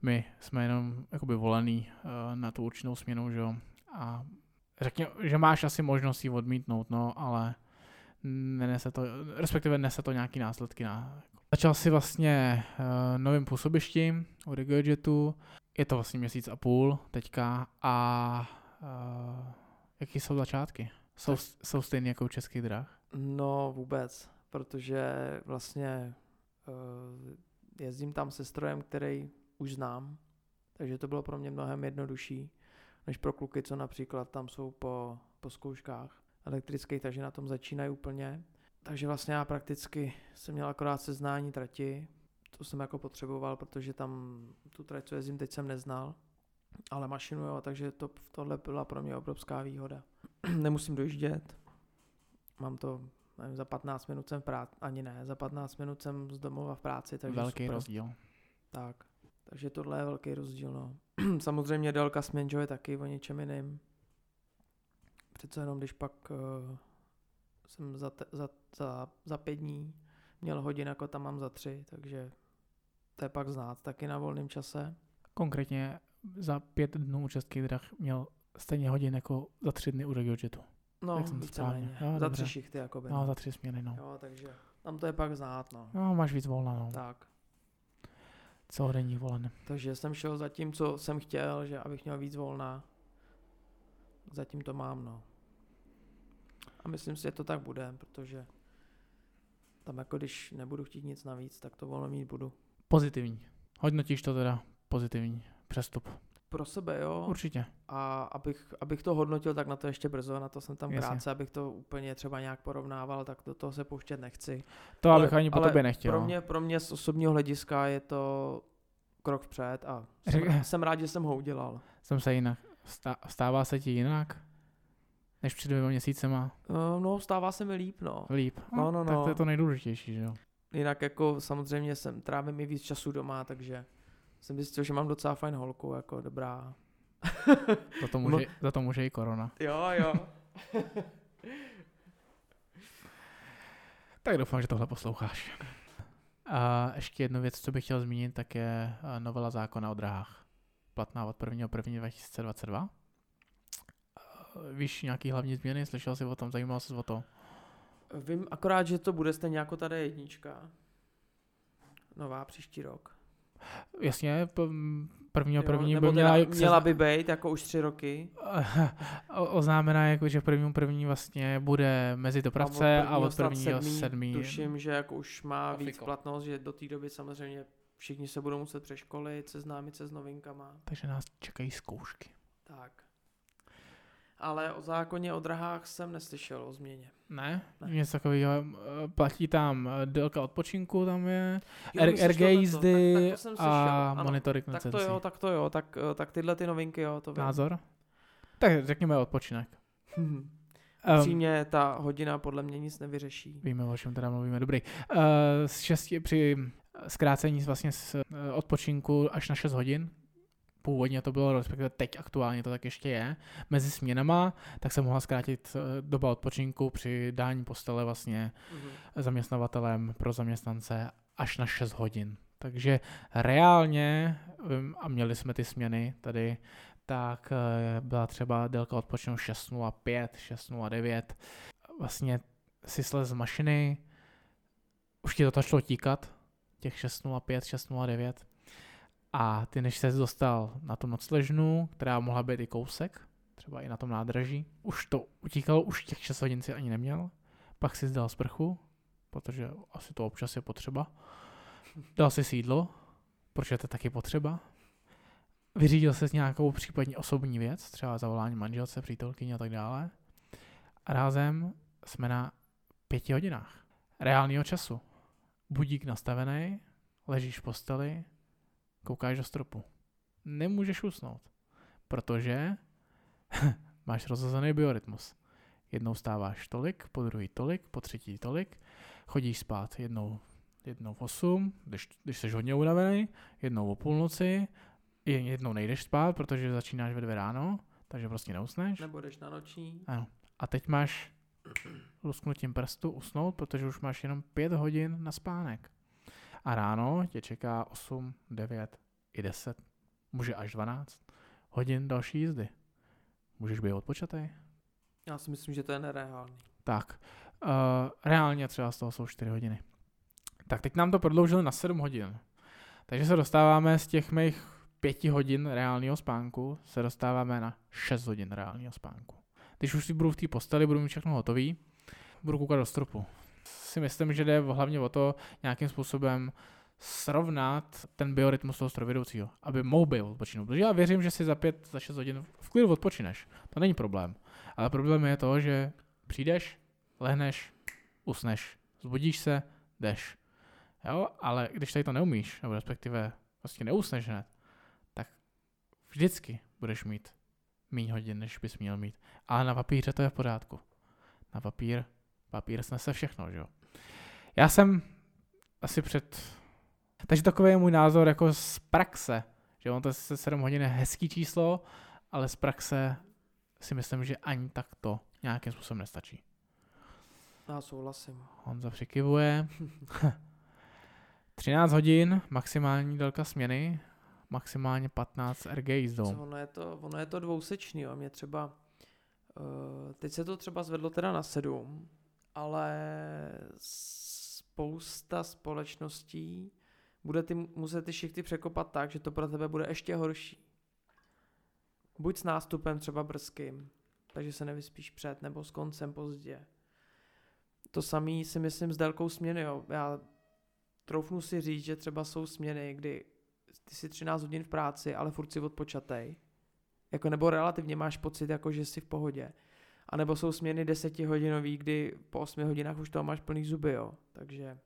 My jsme jenom jakoby volený uh, na tu určitou směnu, že jo, a řekně, že máš asi možnost ji odmítnout, no, ale nenese to, respektive nese to nějaký následky na... Začal si vlastně uh, novým působištím u RegioJetu, je to vlastně měsíc a půl teďka a uh, jaký jsou začátky? Jsou, jsou stejné jako u českých drah? No vůbec, protože vlastně uh, jezdím tam se strojem, který už znám, takže to bylo pro mě mnohem jednodušší, než pro kluky, co například tam jsou po, po zkouškách elektrických, takže na tom začínají úplně. Takže vlastně já prakticky jsem měl akorát seznání trati, to jsem jako potřeboval, protože tam tu trať, co jezdím, teď jsem neznal, ale mašinu jo, takže to, tohle byla pro mě obrovská výhoda. [CLEARS THROAT] Nemusím dojíždět, mám to nevím, za 15 minut jsem v práci, ani ne, za 15 minut jsem z domova v práci, takže Velký super. rozdíl. Tak, takže tohle je velký rozdíl, no. [CLEARS THROAT] Samozřejmě délka směn je taky o něčem jiným. Přece jenom, když pak uh, jsem za, te, za, za, za pět dní měl hodin, jako tam mám za tři, takže to je pak znát taky na volném čase. Konkrétně za pět dnů u českých drah měl stejně hodin jako za tři dny u RegioJetu. No, víceméně. Za dobře. tři šichty, jakoby. No, za tři směny, no. Jo, takže tam to je pak znát, no. No, máš víc volna, no. Tak. Celodenní volen. Takže jsem šel za tím, co jsem chtěl, že abych měl víc volna. Zatím to mám, no. A myslím si, že to tak bude, protože tam jako když nebudu chtít nic navíc, tak to volno mít budu. Pozitivní. Hodnotíš to teda pozitivní přestup. Pro sebe, jo. Určitě. A abych, abych to hodnotil, tak na to ještě brzo, na to jsem tam Jasně. krátce, abych to úplně třeba nějak porovnával, tak do toho se pouštět nechci. To ale, abych ani po tobě nechtěl. Pro no. mě, pro mě z osobního hlediska je to krok vpřed a jsem, jsem rád, že jsem ho udělal. Jsem se jinak. Stává se ti jinak? Než před dvěma měsícema? Uh, no, stává se mi líp, no. Líp. No, no, no. Tak to je to nejdůležitější, že jo. Jinak jako samozřejmě jsem trávím mi víc času doma, takže jsem zjistil, že mám docela fajn holku, jako dobrá. [LAUGHS] za, to může, [LAUGHS] za to může i korona. Jo, jo. [LAUGHS] tak doufám, že tohle posloucháš. A ještě jednu věc, co bych chtěl zmínit, tak je novela zákona o drahách. Platná od 1.1.2022. Víš nějaký hlavní změny? Slyšel jsi o tom? Zajímal se o to? Vím akorát, že to bude stejně jako tady jednička. Nová příští rok. Jasně, prvního první by měla, měla by být jako už tři roky. [LAUGHS] oznámená jako, že první první vlastně bude mezi dopravce a od prvního sedmý, sedmý. Tuším, že jako už má Afriko. víc platnost, že do té doby samozřejmě všichni se budou muset přeškolit, seznámit se s novinkama. Takže nás čekají zkoušky. Tak ale o zákoně o drahách jsem neslyšel o změně. Ne? ne. Něco takového. Eh, platí tam eh, délka odpočinku, tam je jo, RG jízdy a monitoring Tak to jo, tak to jo, tak, eh, tak tyhle ty novinky jo, to vím. Názor? Tak řekněme odpočinek. [LAUGHS] um, Přímě ta hodina podle mě nic nevyřeší. Víme, o čem teda mluvíme. Dobrý. Uh, z šesti, při zkrácení vlastně z odpočinku až na 6 hodin, původně to bylo, respektive teď aktuálně to tak ještě je, mezi směnama, tak se mohla zkrátit eh, doba odpočinku při dání postele vlastně mm-hmm. zaměstnavatelem pro zaměstnance až na 6 hodin. Takže reálně, a měli jsme ty směny tady, tak eh, byla třeba délka odpočinku 6.05, 6.09. Vlastně si slez z mašiny, už ti to začalo tíkat, těch 6.05, 6.09 a ty, než se dostal na tu nocležnu, která mohla být i kousek, třeba i na tom nádraží, už to utíkalo, už těch 6 hodin si ani neměl. pak si zdal sprchu, protože asi to občas je potřeba. Dal si sídlo, protože to je taky potřeba. Vyřídil se s nějakou případně osobní věc, třeba zavolání manželce, přítelkyně a tak dále. A rázem jsme na pěti hodinách reálného času. Budík nastavený, ležíš v posteli, koukáš do stropu. Nemůžeš usnout, protože [LAUGHS] máš rozhozený biorytmus. Jednou stáváš tolik, po druhý tolik, po třetí tolik, chodíš spát jednou, jednou v 8, když, když jsi hodně unavený, jednou o půlnoci, jednou nejdeš spát, protože začínáš ve dvě ráno, takže prostě neusneš. Nebo jdeš na noční. Ano. A teď máš lusknutím prstu usnout, protože už máš jenom 5 hodin na spánek. A ráno tě čeká 8, 9 i 10, může až 12 hodin další jízdy. Můžeš být odpočatý? Já si myslím, že to je nereálný. Tak, uh, reálně třeba z toho jsou 4 hodiny. Tak teď nám to prodloužili na 7 hodin. Takže se dostáváme z těch mých 5 hodin reálného spánku, se dostáváme na 6 hodin reálného spánku. Když už si budu v té posteli, budu mít všechno hotový, budu koukat do stropu. Si myslím, že jde hlavně o to nějakým způsobem srovnat ten biorytmus toho strojvedoucího, aby mohl být odpočinout. Protože já věřím, že si za pět, za šest hodin v klidu odpočineš. To není problém. Ale problém je to, že přijdeš, lehneš, usneš, zbudíš se, jdeš. Jo, ale když tady to neumíš, nebo respektive prostě neusneš hned, tak vždycky budeš mít méně hodin, než bys měl mít. Ale na papíře to je v pořádku. Na papír, papír snese všechno, že jo. Já jsem asi před... Takže takový je můj názor jako z praxe, že on to je 7 hodin je hezký číslo, ale z praxe si myslím, že ani tak to nějakým způsobem nestačí. Já souhlasím. Honza přikivuje. [LAUGHS] 13 hodin, maximální délka směny, maximálně 15 RG jízdou. Ono je to, ono je to dvousečný, jo. Mě třeba, uh, teď se to třeba zvedlo teda na 7, ale spousta společností bude ty, muset ty šichty překopat tak, že to pro tebe bude ještě horší. Buď s nástupem třeba brzkým, takže se nevyspíš před, nebo s koncem pozdě. To samý si myslím s délkou směny, jo. Já troufnu si říct, že třeba jsou směny, kdy ty jsi 13 hodin v práci, ale furt si odpočatej. Jako nebo relativně máš pocit, jako že jsi v pohodě. A nebo jsou směny desetihodinové, kdy po 8 hodinách už toho máš plný zuby, jo. Takže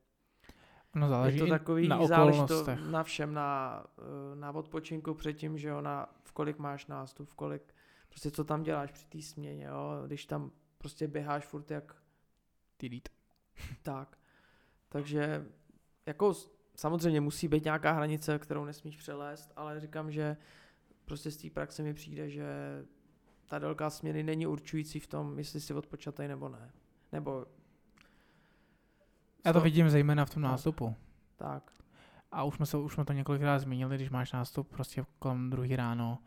no, záleží je to takový, na záleží to na všem, na, eh, na odpočinku předtím, že jo, na v kolik máš nástup, v kolik, prostě co tam děláš při té směně, jo, když tam prostě běháš furt jak... Tidít. [LAUGHS] Tak. Takže jako samozřejmě musí být nějaká hranice, kterou nesmíš přelézt, ale říkám, že prostě z té praxe mi přijde, že ta délka směny není určující v tom, jestli si odpočatej nebo ne. Nebo... Já to vidím zejména v tom nástupu. Tak. A už jsme, se, už jsme to několikrát zmínili, když máš nástup prostě kolem druhý ráno,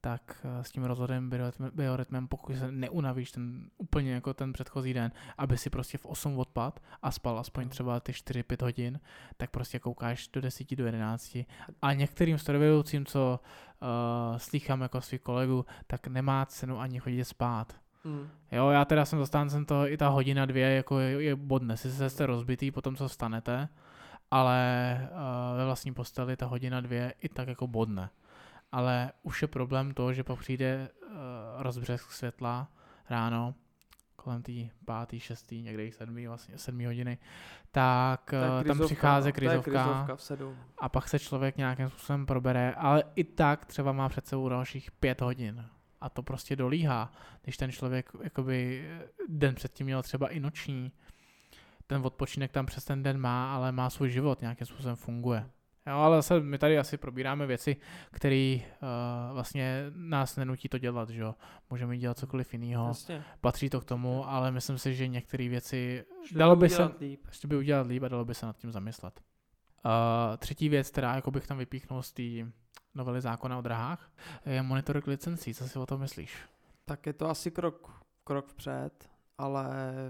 tak eh, s tím rozhodem biorytmem, pokud se neunavíš ten úplně jako ten předchozí den, aby si prostě v 8 odpad a spal aspoň třeba ty 4-5 hodin, tak prostě koukáš do 10 do 11 a některým strojvedoucím, co uh, slýchám jako svých kolegů, tak nemá cenu ani chodit spát. Mm. Jo, já teda jsem zastáncem toho, i ta hodina, dvě jako je, je bodne, si jste rozbitý po tom, co vstanete, ale uh, ve vlastní posteli ta hodina, dvě i tak jako bodne ale už je problém to, že pak přijde uh, rozbřesk světla ráno, kolem té pátý, šestý, někde i sedmý, vlastně sedmý hodiny, tak uh, tam přichází no, krizovka, a pak se člověk nějakým způsobem probere, ale i tak třeba má před sebou dalších pět hodin. A to prostě dolíhá, když ten člověk jakoby den předtím měl třeba i noční, ten odpočinek tam přes ten den má, ale má svůj život, nějakým způsobem funguje. Jo, ale zase my tady asi probíráme věci, které uh, vlastně nás nenutí to dělat, že jo. Můžeme dělat cokoliv jiného, Jasně. patří to k tomu, ale myslím si, že některé věci Šli dalo by se, líp. by udělat líp a dalo by se nad tím zamyslet. Uh, třetí věc, která jako bych tam vypíchnul z té novely zákona o drahách, je monitoring licencí. Co si o tom myslíš? Tak je to asi krok, krok vpřed, ale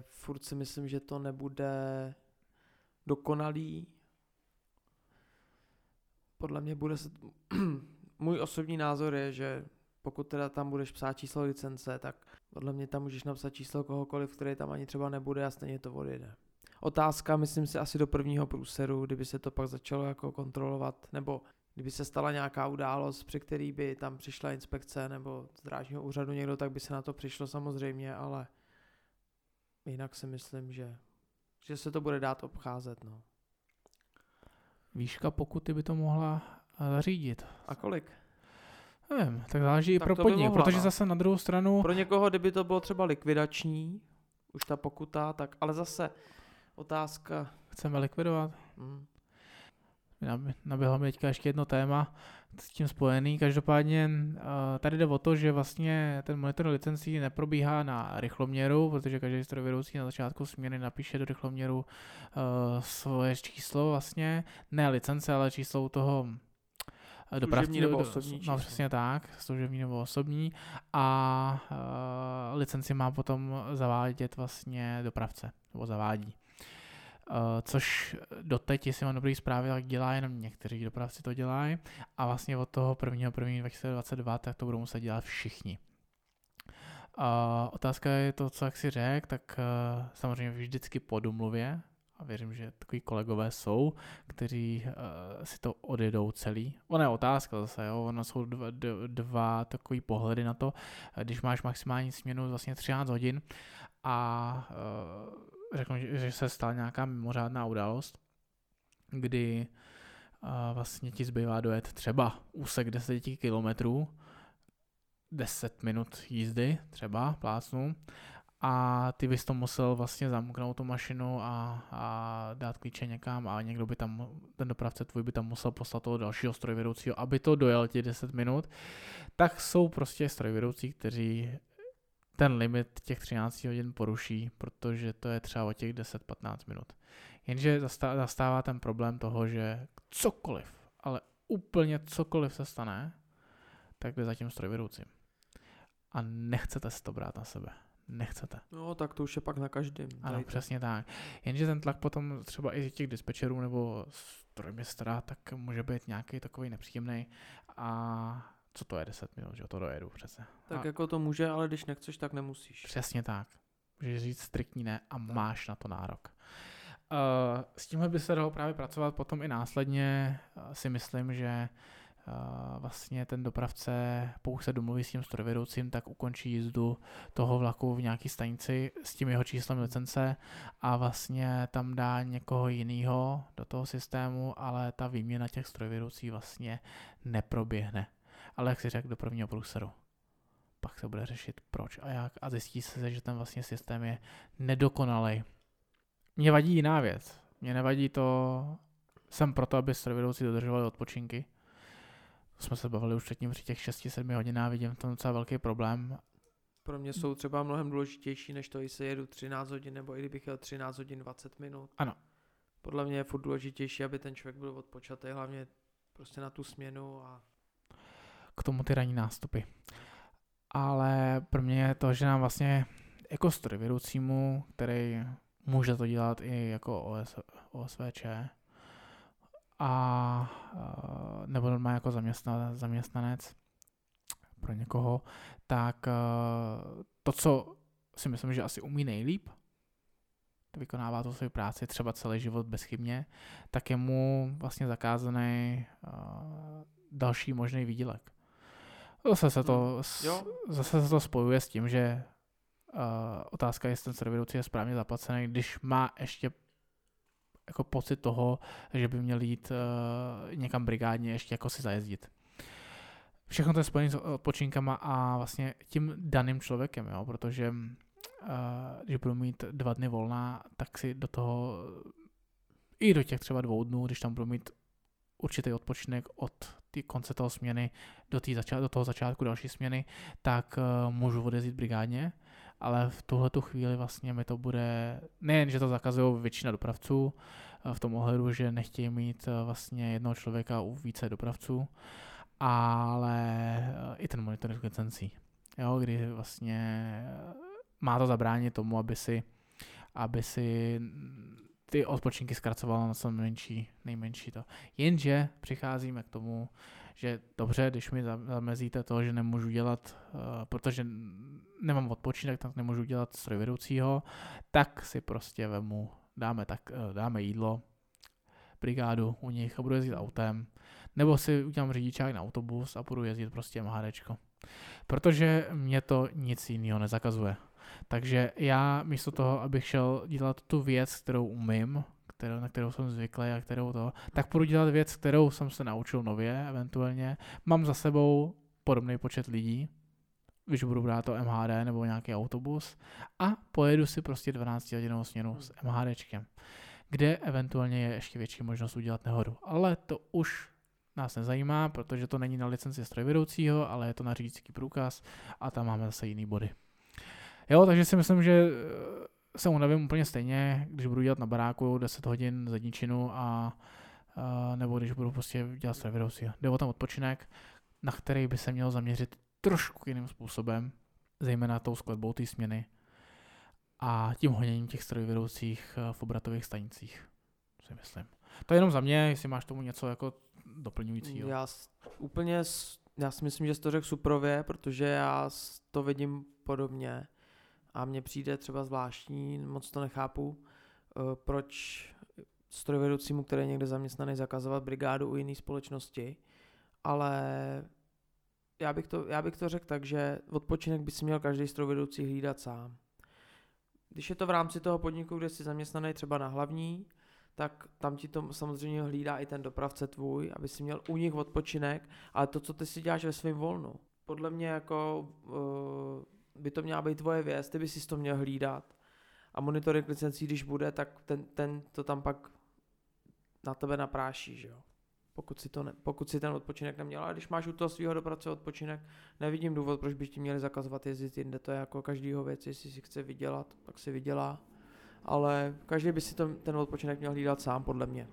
furt si myslím, že to nebude dokonalý podle mě bude se... [CLEARS THROAT] Můj osobní názor je, že pokud teda tam budeš psát číslo licence, tak podle mě tam můžeš napsat číslo kohokoliv, který tam ani třeba nebude a stejně to odjede. Otázka, myslím si, asi do prvního průseru, kdyby se to pak začalo jako kontrolovat, nebo kdyby se stala nějaká událost, při který by tam přišla inspekce nebo z drážního úřadu někdo, tak by se na to přišlo samozřejmě, ale jinak si myslím, že, že se to bude dát obcházet. No. Výška pokuty by to mohla eh, zařídit. A kolik? Nevím, tak záleží tak i pro podnik, mohla, protože no. zase na druhou stranu... Pro někoho, kdyby to bylo třeba likvidační, už ta pokuta, tak ale zase otázka... Chceme likvidovat? Hmm. Naběhlo mi teďka ještě jedno téma s tím spojený. Každopádně eh, tady jde o to, že vlastně ten monitor licencí neprobíhá na rychloměru, protože každý strojvedoucí na začátku směny napíše do rychloměru uh, svoje číslo vlastně, ne licence, ale číslo toho eh, dopravní nebo osobní No přesně tak, služební nebo osobní a uh, licenci má potom zavádět vlastně dopravce, nebo zavádí. Uh, což doteď, jestli mám dobrý zprávy, tak dělá jenom někteří dopravci to dělají a vlastně od toho 1. 1. 2022 tak to budou muset dělat všichni. Uh, otázka je to, co jak si řekl, tak uh, samozřejmě vždycky po domluvě, a věřím, že takový kolegové jsou, kteří uh, si to odjedou celý. Ona je otázka zase, jo, ono jsou dva, dva takový pohledy na to, když máš maximální směnu vlastně 13 hodin a uh, řeknu, že se stala nějaká mimořádná událost, kdy uh, vlastně ti zbývá dojet třeba úsek 10 kilometrů, 10 minut jízdy třeba plácnu a ty bys to musel vlastně zamknout tu mašinu a, a dát klíče někam a někdo by tam, ten dopravce tvůj by tam musel poslat toho dalšího strojvedoucího, aby to dojel ti 10 minut, tak jsou prostě strojvedoucí, kteří ten limit těch 13 hodin poruší, protože to je třeba o těch 10-15 minut. Jenže zastává ten problém toho, že cokoliv, ale úplně cokoliv se stane, tak jde zatím strojvedoucím. A nechcete si to brát na sebe. Nechcete. No, tak to už je pak na každém. Ano, Dejte. přesně tak. Jenže ten tlak potom třeba i těch dispečerů nebo strojmistra, tak může být nějaký takový nepříjemný a co to je 10 minut, že to dojedu přece. Tak a jako to může, ale když nechceš, tak nemusíš. Přesně tak. Můžeš říct striktní ne a tak. máš na to nárok. Uh, s tímhle by se dalo právě pracovat potom i následně. Uh, si myslím, že uh, vlastně ten dopravce, pokud se domluví s tím strojvedoucím, tak ukončí jízdu toho vlaku v nějaký stanici s tím jeho číslem licence a vlastně tam dá někoho jiného do toho systému, ale ta výměna těch strojvedoucí vlastně neproběhne ale jak si řekl, do prvního průseru. Pak se bude řešit proč a jak a zjistí se, že ten vlastně systém je nedokonalý. Mě vadí jiná věc. Mě nevadí to, jsem proto, aby strojvedoucí dodržovali odpočinky. To jsme se bavili už předtím při těch 6-7 hodinách, vidím v tom docela velký problém. Pro mě jsou třeba mnohem důležitější, než to, jestli jedu 13 hodin, nebo i kdybych jel 13 hodin 20 minut. Ano. Podle mě je furt důležitější, aby ten člověk byl odpočatý, hlavně prostě na tu směnu a k tomu ty ranní nástupy. Ale pro mě je to, že nám vlastně jako strojvedoucímu, který může to dělat i jako OS, OSVČ, a nebo normálně jako zaměstna, zaměstnanec pro někoho, tak to, co si myslím, že asi umí nejlíp, vykonává to svou práci třeba celý život bezchybně, tak je mu vlastně zakázaný další možný výdělek. Zase se to, hmm. zase se to spojuje s tím, že uh, otázka je, jestli ten servidoucí je správně zaplacený, když má ještě jako pocit toho, že by měl jít uh, někam brigádně ještě jako si zajezdit. Všechno to je spojené s odpočinkama a vlastně tím daným člověkem, jo, protože uh, když budu mít dva dny volná, tak si do toho i do těch třeba dvou dnů, když tam budu mít určitý odpočinek od ty konce toho směny do, tý zača- do toho začátku další směny, tak uh, můžu odezít brigádně, ale v tuhle tu chvíli vlastně mi to bude, nejen, že to zakazují většina dopravců, uh, v tom ohledu, že nechtějí mít uh, vlastně jednoho člověka u více dopravců, ale uh, i ten monitoring licencí, jo, kdy vlastně má to zabránit tomu, aby si, aby si ty odpočinky zkracovala na co menší, nejmenší to. Jenže přicházíme k tomu, že dobře, když mi zamezíte to, že nemůžu dělat, uh, protože nemám odpočinek, tak nemůžu dělat strojvedoucího, tak si prostě vemu, dáme, tak, uh, dáme jídlo, brigádu u nich a budu jezdit autem, nebo si udělám řidičák na autobus a budu jezdit prostě MHDčko. Protože mě to nic jiného nezakazuje. Takže já místo toho, abych šel dělat tu věc, kterou umím, kterou, na kterou jsem zvyklý a kterou to, tak budu dělat věc, kterou jsem se naučil nově, eventuálně. Mám za sebou podobný počet lidí, když budu brát to MHD nebo nějaký autobus a pojedu si prostě 12 hodinovou směnu s MHDčkem, kde eventuálně je ještě větší možnost udělat nehodu. Ale to už nás nezajímá, protože to není na licenci strojvedoucího, ale je to na řidičský průkaz a tam máme zase jiný body. Jo, takže si myslím, že eh, se unavím úplně stejně, když budu dělat na baráku 10 hodin zadničinu a, a nebo když budu prostě dělat strojvedoucího. Jde o ten odpočinek, na který by se měl zaměřit trošku jiným způsobem, zejména tou skladbou té směny a tím honěním těch strojvedoucích eh, v obratových stanicích, si myslím. To je jenom za mě, jestli máš tomu něco jako doplňujícího. Já úplně, já si myslím, že jsi to řekl suprově, protože já to vidím podobně a mně přijde třeba zvláštní, moc to nechápu, eh, proč strojvedoucímu, který je někde zaměstnaný, zakazovat brigádu u jiné společnosti, ale já bych, to, já bych to řekl tak, že odpočinek by si měl každý strojvedoucí hlídat sám. Když je to v rámci toho podniku, kde jsi zaměstnaný třeba na hlavní, tak tam ti to samozřejmě hlídá i ten dopravce tvůj, aby si měl u nich odpočinek, ale to, co ty si děláš ve svém volnu. Podle mě jako uh, by to měla být tvoje věc, ty by si to měl hlídat. A monitoring licencí, když bude, tak ten, ten to tam pak na tebe napráší, že jo. Pokud si, to ne, pokud si ten odpočinek neměl, ale když máš u toho svého dopravce odpočinek, nevidím důvod, proč by ti měli zakazovat jezdit jinde, to je jako každýho věc, jestli si chce vydělat, tak si vydělá ale každý by si to, ten odpočinek měl hlídat sám, podle mě.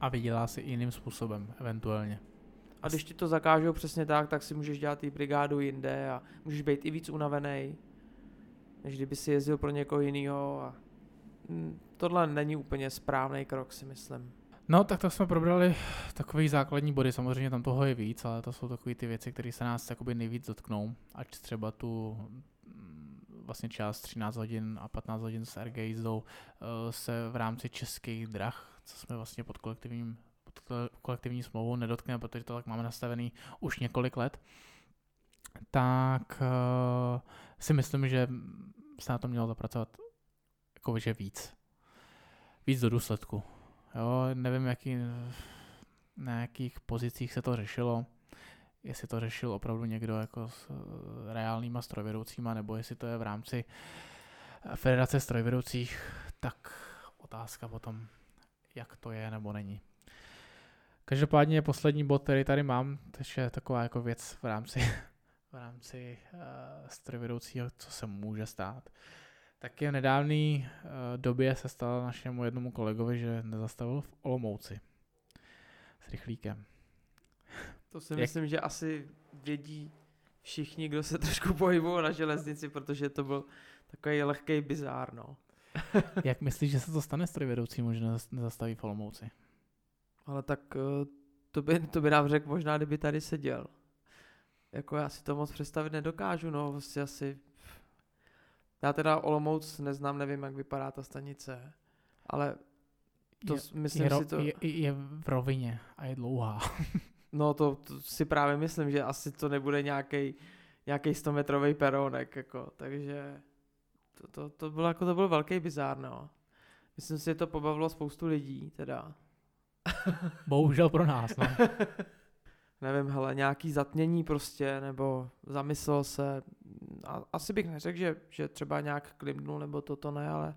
A vydělá si jiným způsobem, eventuálně. A když ti to zakážou přesně tak, tak si můžeš dělat i brigádu jinde a můžeš být i víc unavený, než kdyby si jezdil pro někoho jiného. A... Mm, tohle není úplně správný krok, si myslím. No, tak to jsme probrali takový základní body, samozřejmě tam toho je víc, ale to jsou takové ty věci, které se nás jakoby nejvíc dotknou, ať třeba tu vlastně část 13 hodin a 15 hodin s RG jízdou eh, se v rámci českých drah, co jsme vlastně pod kolektivním kolektivní smlouvou nedotkneme, protože to tak máme nastavený už několik let, tak uh, si myslím, že se na to mělo zapracovat jakože víc. Víc do důsledku. Jo, nevím, jaký, na jakých pozicích se to řešilo jestli to řešil opravdu někdo jako s eh, reálnýma strojvedoucíma, nebo jestli to je v rámci eh, Federace strojvedoucích, tak otázka potom, jak to je nebo není. Každopádně poslední bod, který tady mám, to je taková jako věc v rámci, [LAUGHS] v rámci uh, strojvedoucího, co se může stát. Tak v nedávné uh, době se stalo našemu jednomu kolegovi, že nezastavil v Olomouci s rychlíkem. To si Jak... myslím, že asi vědí všichni, kdo se trošku pohybují na železnici, protože to byl takový lehký bizár, no. [LAUGHS] Jak myslíš, že se to stane strojvedoucímu, že nezastaví v Olomouci? Ale tak eh, to by, to by nám řekl možná, kdyby tady seděl. Jako já si to moc představit nedokážu, no, vlastně asi... Já teda Olomouc neznám, nevím, jak vypadá ta stanice, ale to je, myslím je, si to... Je, je v rovině a je dlouhá. [LAUGHS] No to, to si právě myslím, že asi to nebude nějaký nějaký 100 metrový peronek, jako, takže to, to, to, bylo jako to byl velký bizár, no. Myslím si, že to pobavilo spoustu lidí, teda. [LAUGHS] Bohužel pro nás, no. [LAUGHS] Nevím, hele, nějaký zatmění prostě, nebo zamyslel se, a, asi bych neřekl, že, že třeba nějak klimnul, nebo toto ne, ale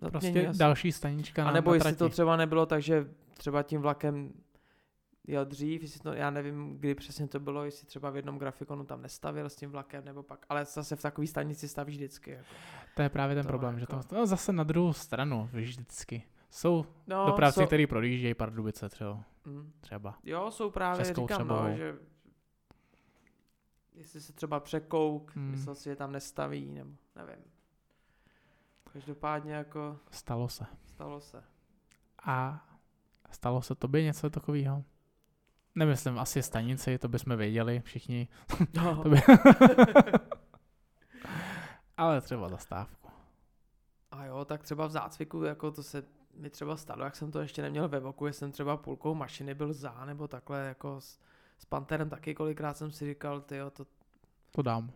Prostě asi. další stanička na A nebo jestli to třeba nebylo tak, že třeba tím vlakem jel dřív, jestli to, já nevím, kdy přesně to bylo, jestli třeba v jednom grafikonu tam nestavil s tím vlakem nebo pak, ale zase v takové stanici staví vždycky. Jako. To je právě ten to problém, jako... že to no, zase na druhou stranu vždycky. Jsou no, dopravci, jsou... kteří projíždějí Pardubice třeba. Mm. třeba. Jo, jsou právě, Českou říkám, no, že jestli se třeba překouk, mm. myslel si, že tam nestaví, nebo nevím. Každopádně jako... Stalo se. Stalo se. A stalo se tobě něco takového? Nemyslím asi stanici, to bychom věděli všichni. No. [LAUGHS] to by... [LAUGHS] Ale třeba zastávku. A jo, tak třeba v zácviku, jako to se mi třeba stalo, jak jsem to ještě neměl ve voku, jsem třeba půlkou mašiny byl za, nebo takhle jako s, s Panterem taky kolikrát jsem si říkal, ty to... To dám.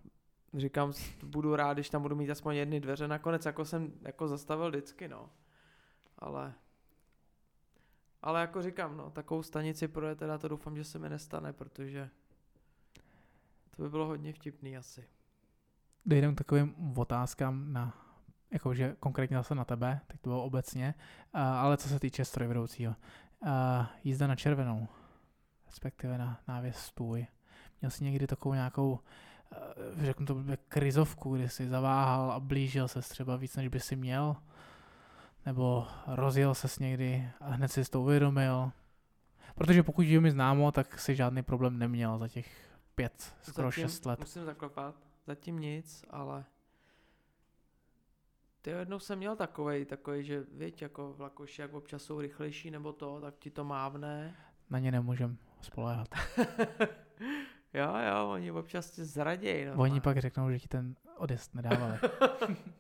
Říkám, budu rád, když tam budu mít aspoň jedny dveře. Nakonec jako jsem jako zastavil vždycky, no. Ale ale jako říkám, no, takovou stanici proje teda to doufám, že se mi nestane, protože to by bylo hodně vtipný asi. Dojdeme k takovým otázkám na, jakože konkrétně zase na tebe, tak to bylo obecně, ale co se týče strojvedoucího. Jízda na červenou, respektive na návěs stůj. Měl jsi někdy takovou nějakou, uh, řeknu to krizovku, kdy jsi zaváhal a blížil se třeba víc, než by si měl? nebo rozjel ses někdy a hned si to uvědomil. Protože pokud je mi známo, tak si žádný problém neměl za těch pět, skoro zatím, šest let. Musím zaklepat, zatím nic, ale ty jednou jsem měl takovej, takový, že věď, jako vlakoši, jak občas jsou rychlejší nebo to, tak ti to mávne. Na ně nemůžem spoléhat. [LAUGHS] jo, jo, oni občas tě zradějí. No. Oni pak řeknou, že ti ten odjezd nedávali.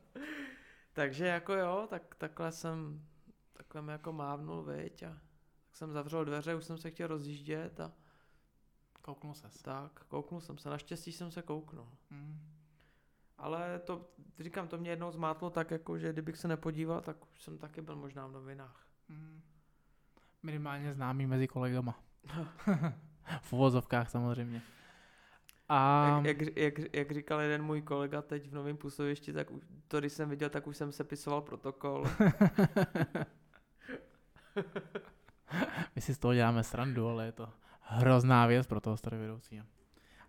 [LAUGHS] Takže jako jo, tak takhle jsem, takhle mi jako mávnul, viď, a tak jsem zavřel dveře, už jsem se chtěl rozjíždět a Kouknul ses. Tak, kouknul jsem se, naštěstí jsem se kouknul. Hmm. Ale to, říkám, to mě jednou zmátlo tak, jako, že kdybych se nepodíval, tak už jsem taky byl možná v novinách. Hmm. Minimálně známý mezi kolegama. [LAUGHS] v uvozovkách samozřejmě. A... Jak, jak, jak, jak říkal jeden můj kolega teď v novém působišti, tak to, když jsem viděl, tak už jsem sepisoval protokol. [LAUGHS] My si z toho děláme srandu, ale je to hrozná věc pro toho strojvedoucího.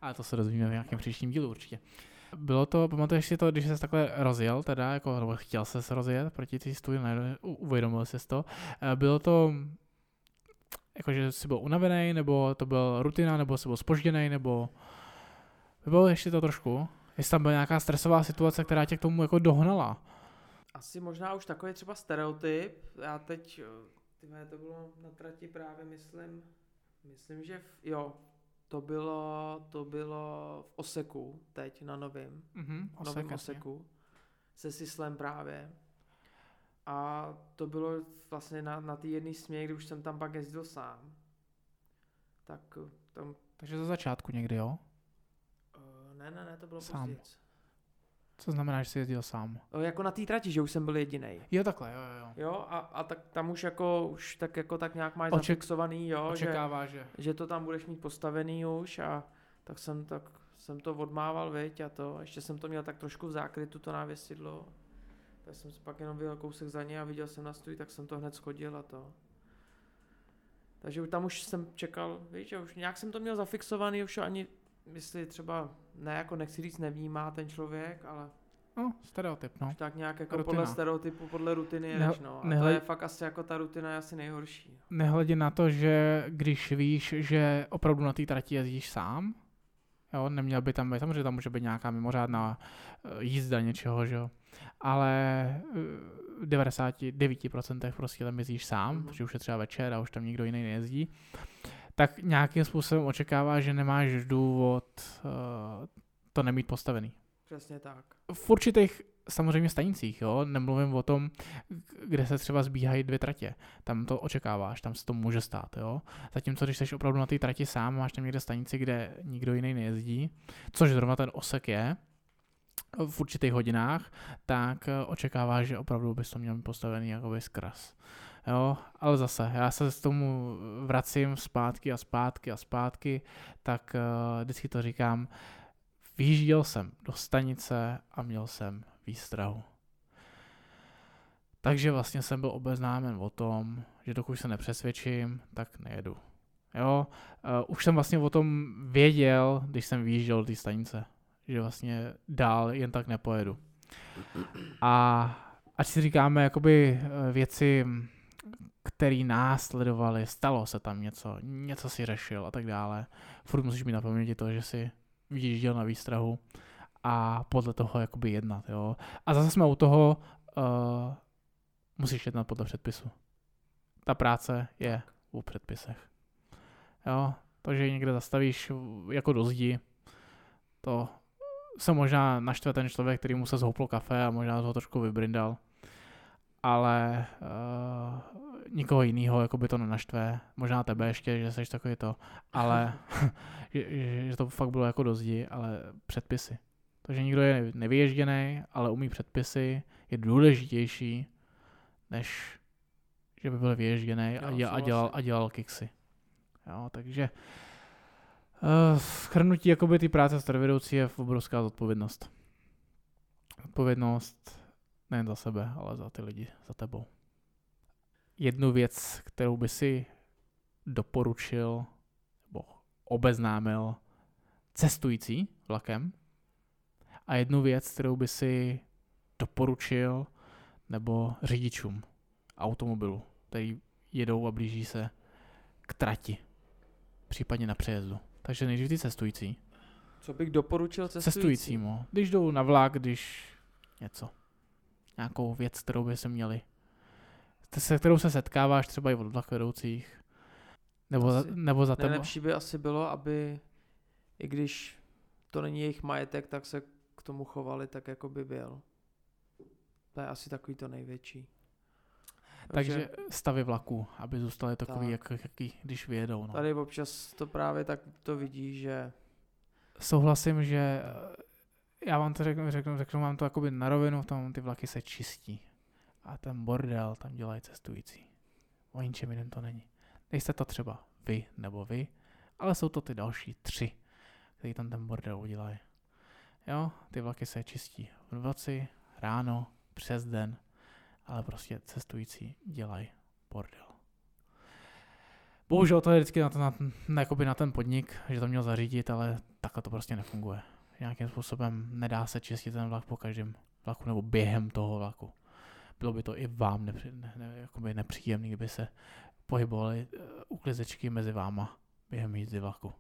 Ale to se dozvíme v nějakém příštím dílu určitě. Bylo to, pamatuješ si to, když jsi takhle rozjel, teda, jako, nebo chtěl se rozjet proti té studii, uvědomil jsi to. Eh, bylo to, jakože jsi byl unavený, nebo to byl rutina, nebo jsi byl spožděný, nebo Vybavil ještě to trošku? Jestli tam byla nějaká stresová situace, která tě k tomu jako dohnala? Asi možná už takový třeba stereotyp. Já teď, tyhle, to bylo na trati právě, myslím, myslím, že v, jo, to bylo, to bylo v Oseku teď na novém, mm-hmm, Osek, novém Oseku, se Sislem právě. A to bylo vlastně na, na té jedné směně, kdy už jsem tam pak jezdil sám. Tak tam... Takže za začátku někdy, jo? Ne, ne, ne, to bylo sám. později. Co znamená, že jsi jezdil sám? O, jako na té trati, že už jsem byl jediný. Jo, takhle, jo, jo. Jo, a, a tak tam už jako, už tak jako tak nějak máš Oček, zafixovaný, jo. Očekává, že, že. Že to tam budeš mít postavený už a tak jsem, tak jsem to odmával, viď, a to, ještě jsem to měl tak trošku v zákrytu, to návěsidlo. Tak jsem si pak jenom vyjel kousek za ně a viděl jsem na stůj, tak jsem to hned schodil a to. Takže tam už jsem čekal, víš, už nějak jsem to měl zafixovaný, už ani jestli třeba, ne jako nechci říct nevnímá ten člověk, ale No, stereotyp, no. Tak nějak jako Rutina. podle stereotypu, podle rutiny jedeš, no. A nehled... to je fakt asi jako ta rutina je asi nejhorší. Nehledě na to, že když víš, že opravdu na té trati jezdíš sám, jo, neměl by tam být, samozřejmě tam může být nějaká mimořádná eh, jízda něčeho, že jo, ale eh, v 99% prostě tam jezdíš sám, mm-hmm. protože už je třeba večer a už tam nikdo jiný nejezdí, tak nějakým způsobem očekává, že nemáš důvod uh, to nemít postavený. Přesně tak. V určitých samozřejmě stanicích, jo, nemluvím o tom, kde se třeba zbíhají dvě tratě. Tam to očekáváš, tam se to může stát, jo. Zatímco, když jsi opravdu na té trati sám, máš tam někde stanici, kde nikdo jiný nejezdí, což zrovna ten osek je, v určitých hodinách, tak eh, očekáváš, že opravdu bys to měl postavený jakoby skras. Jo, ale zase, já se s tomu vracím zpátky a zpátky a zpátky, tak uh, vždycky to říkám, vyjížděl jsem do stanice a měl jsem výstrahu. Takže vlastně jsem byl obeznámen o tom, že dokud se nepřesvědčím, tak nejedu. Jo, uh, už jsem vlastně o tom věděl, když jsem vyjížděl do té stanice, že vlastně dál jen tak nepojedu. A ať si říkáme jakoby eh, věci který následovali, stalo se tam něco, něco si řešil a tak dále. Furt musíš mít na paměti to, že si vyjížděl na výstrahu a podle toho jakoby jednat, jo. A zase jsme u toho, uh, musíš jednat podle předpisu. Ta práce je u předpisech. Jo, To, že někde zastavíš jako do zdi, to se možná naštve ten člověk, který mu se zhouplo kafe a možná ho trošku vybrindal. Ale uh, nikoho jiného jako by to nenaštve. Možná tebe ještě, že jsi takový to. Ale [LAUGHS] [LAUGHS] že, že, to fakt bylo jako do zdi, ale předpisy. To, že někdo je nevyježděný, ale umí předpisy, je důležitější, než že by byl vyježděný a, děl, a, dělal, a dělal kiksy. Jo, takže uh, schrnutí jakoby ty práce strojvedoucí je obrovská zodpovědnost. Odpovědnost nejen za sebe, ale za ty lidi, za tebou. Jednu věc, kterou by si doporučil nebo obeznámil cestující vlakem a jednu věc, kterou by si doporučil nebo řidičům automobilu, který jedou a blíží se k trati, případně na přejezdu. Takže nejdřív ty cestující. Co bych doporučil cestujícím? Cestujícímu. Když jdou na vlak, když něco. Nějakou věc, kterou by se měli. Se kterou se setkáváš třeba i od vedoucích. Nebo, za, nebo za tebe. Nejlepší by asi bylo, aby i když to není jejich majetek, tak se k tomu chovali tak, jako by byl. To je asi takový to největší. Takže stavy vlaků, aby zůstaly takový, tak. jak, jaký, když vyjedou. No. Tady občas to právě tak to vidí, že... Souhlasím, že eh, já vám to řeknu, řeknu, řeknu vám to jakoby na rovinu, tam ty vlaky se čistí. A ten bordel tam dělají cestující. O ničem jiném to není. Nejste to třeba vy nebo vy, ale jsou to ty další tři, kteří tam ten bordel udělají. Jo, ty vlaky se čistí v noci, ráno, přes den, ale prostě cestující dělají bordel. Bohužel to je vždycky na, to, na, na, na ten podnik, že to měl zařídit, ale takhle to prostě nefunguje. Nějakým způsobem nedá se čistit ten vlak po každém vlaku nebo během toho vlaku. Bylo by to i vám nepři, ne, ne, jakoby nepříjemné, kdyby se pohybovaly uh, uklizečky mezi váma během jízdy vlaku.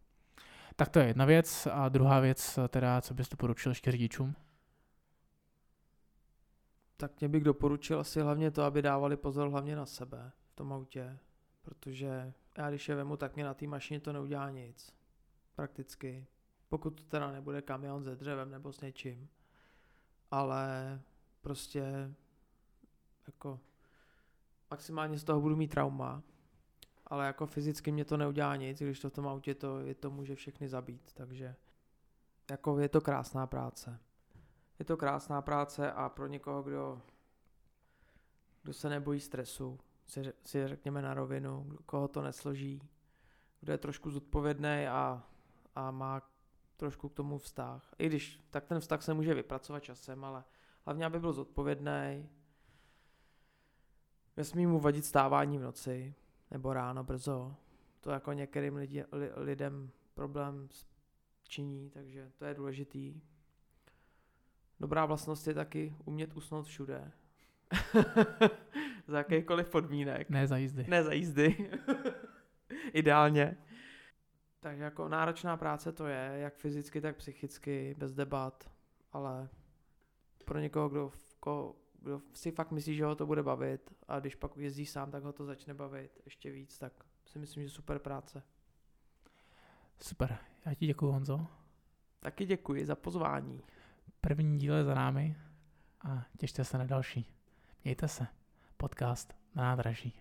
Tak to je jedna věc. A druhá věc, teda, co bys doporučil ještě řidičům? tak mě bych doporučil asi hlavně to, aby dávali pozor hlavně na sebe v tom autě, protože já když je vemu, tak mě na té mašině to neudělá nic. Prakticky. Pokud to teda nebude kamion se dřevem nebo s něčím. Ale prostě jako maximálně z toho budu mít trauma, ale jako fyzicky mě to neudělá nic, když to v tom autě to, je to může všechny zabít, takže jako je to krásná práce je to krásná práce a pro někoho, kdo, kdo se nebojí stresu, si, si řekněme na rovinu, koho to nesloží, kdo je trošku zodpovědný a, a má trošku k tomu vztah. I když tak ten vztah se může vypracovat časem, ale hlavně, aby byl zodpovědný. Nesmí mu vadit stávání v noci nebo ráno brzo. To jako některým lidi, li, lidem problém činí, takže to je důležitý. Dobrá vlastnost je taky umět usnout všude. [LAUGHS] za jakýchkoliv podmínek. Ne za jízdy. Ne za jízdy. [LAUGHS] Ideálně. Tak jako náročná práce to je, jak fyzicky, tak psychicky, bez debat, ale pro někoho, kdo, ko, kdo si fakt myslí, že ho to bude bavit a když pak jezdí sám, tak ho to začne bavit ještě víc, tak si myslím, že super práce. Super, já ti děkuji Honzo. Taky děkuji za pozvání. První díl je za námi a těšte se na další. Mějte se. Podcast na nádraží.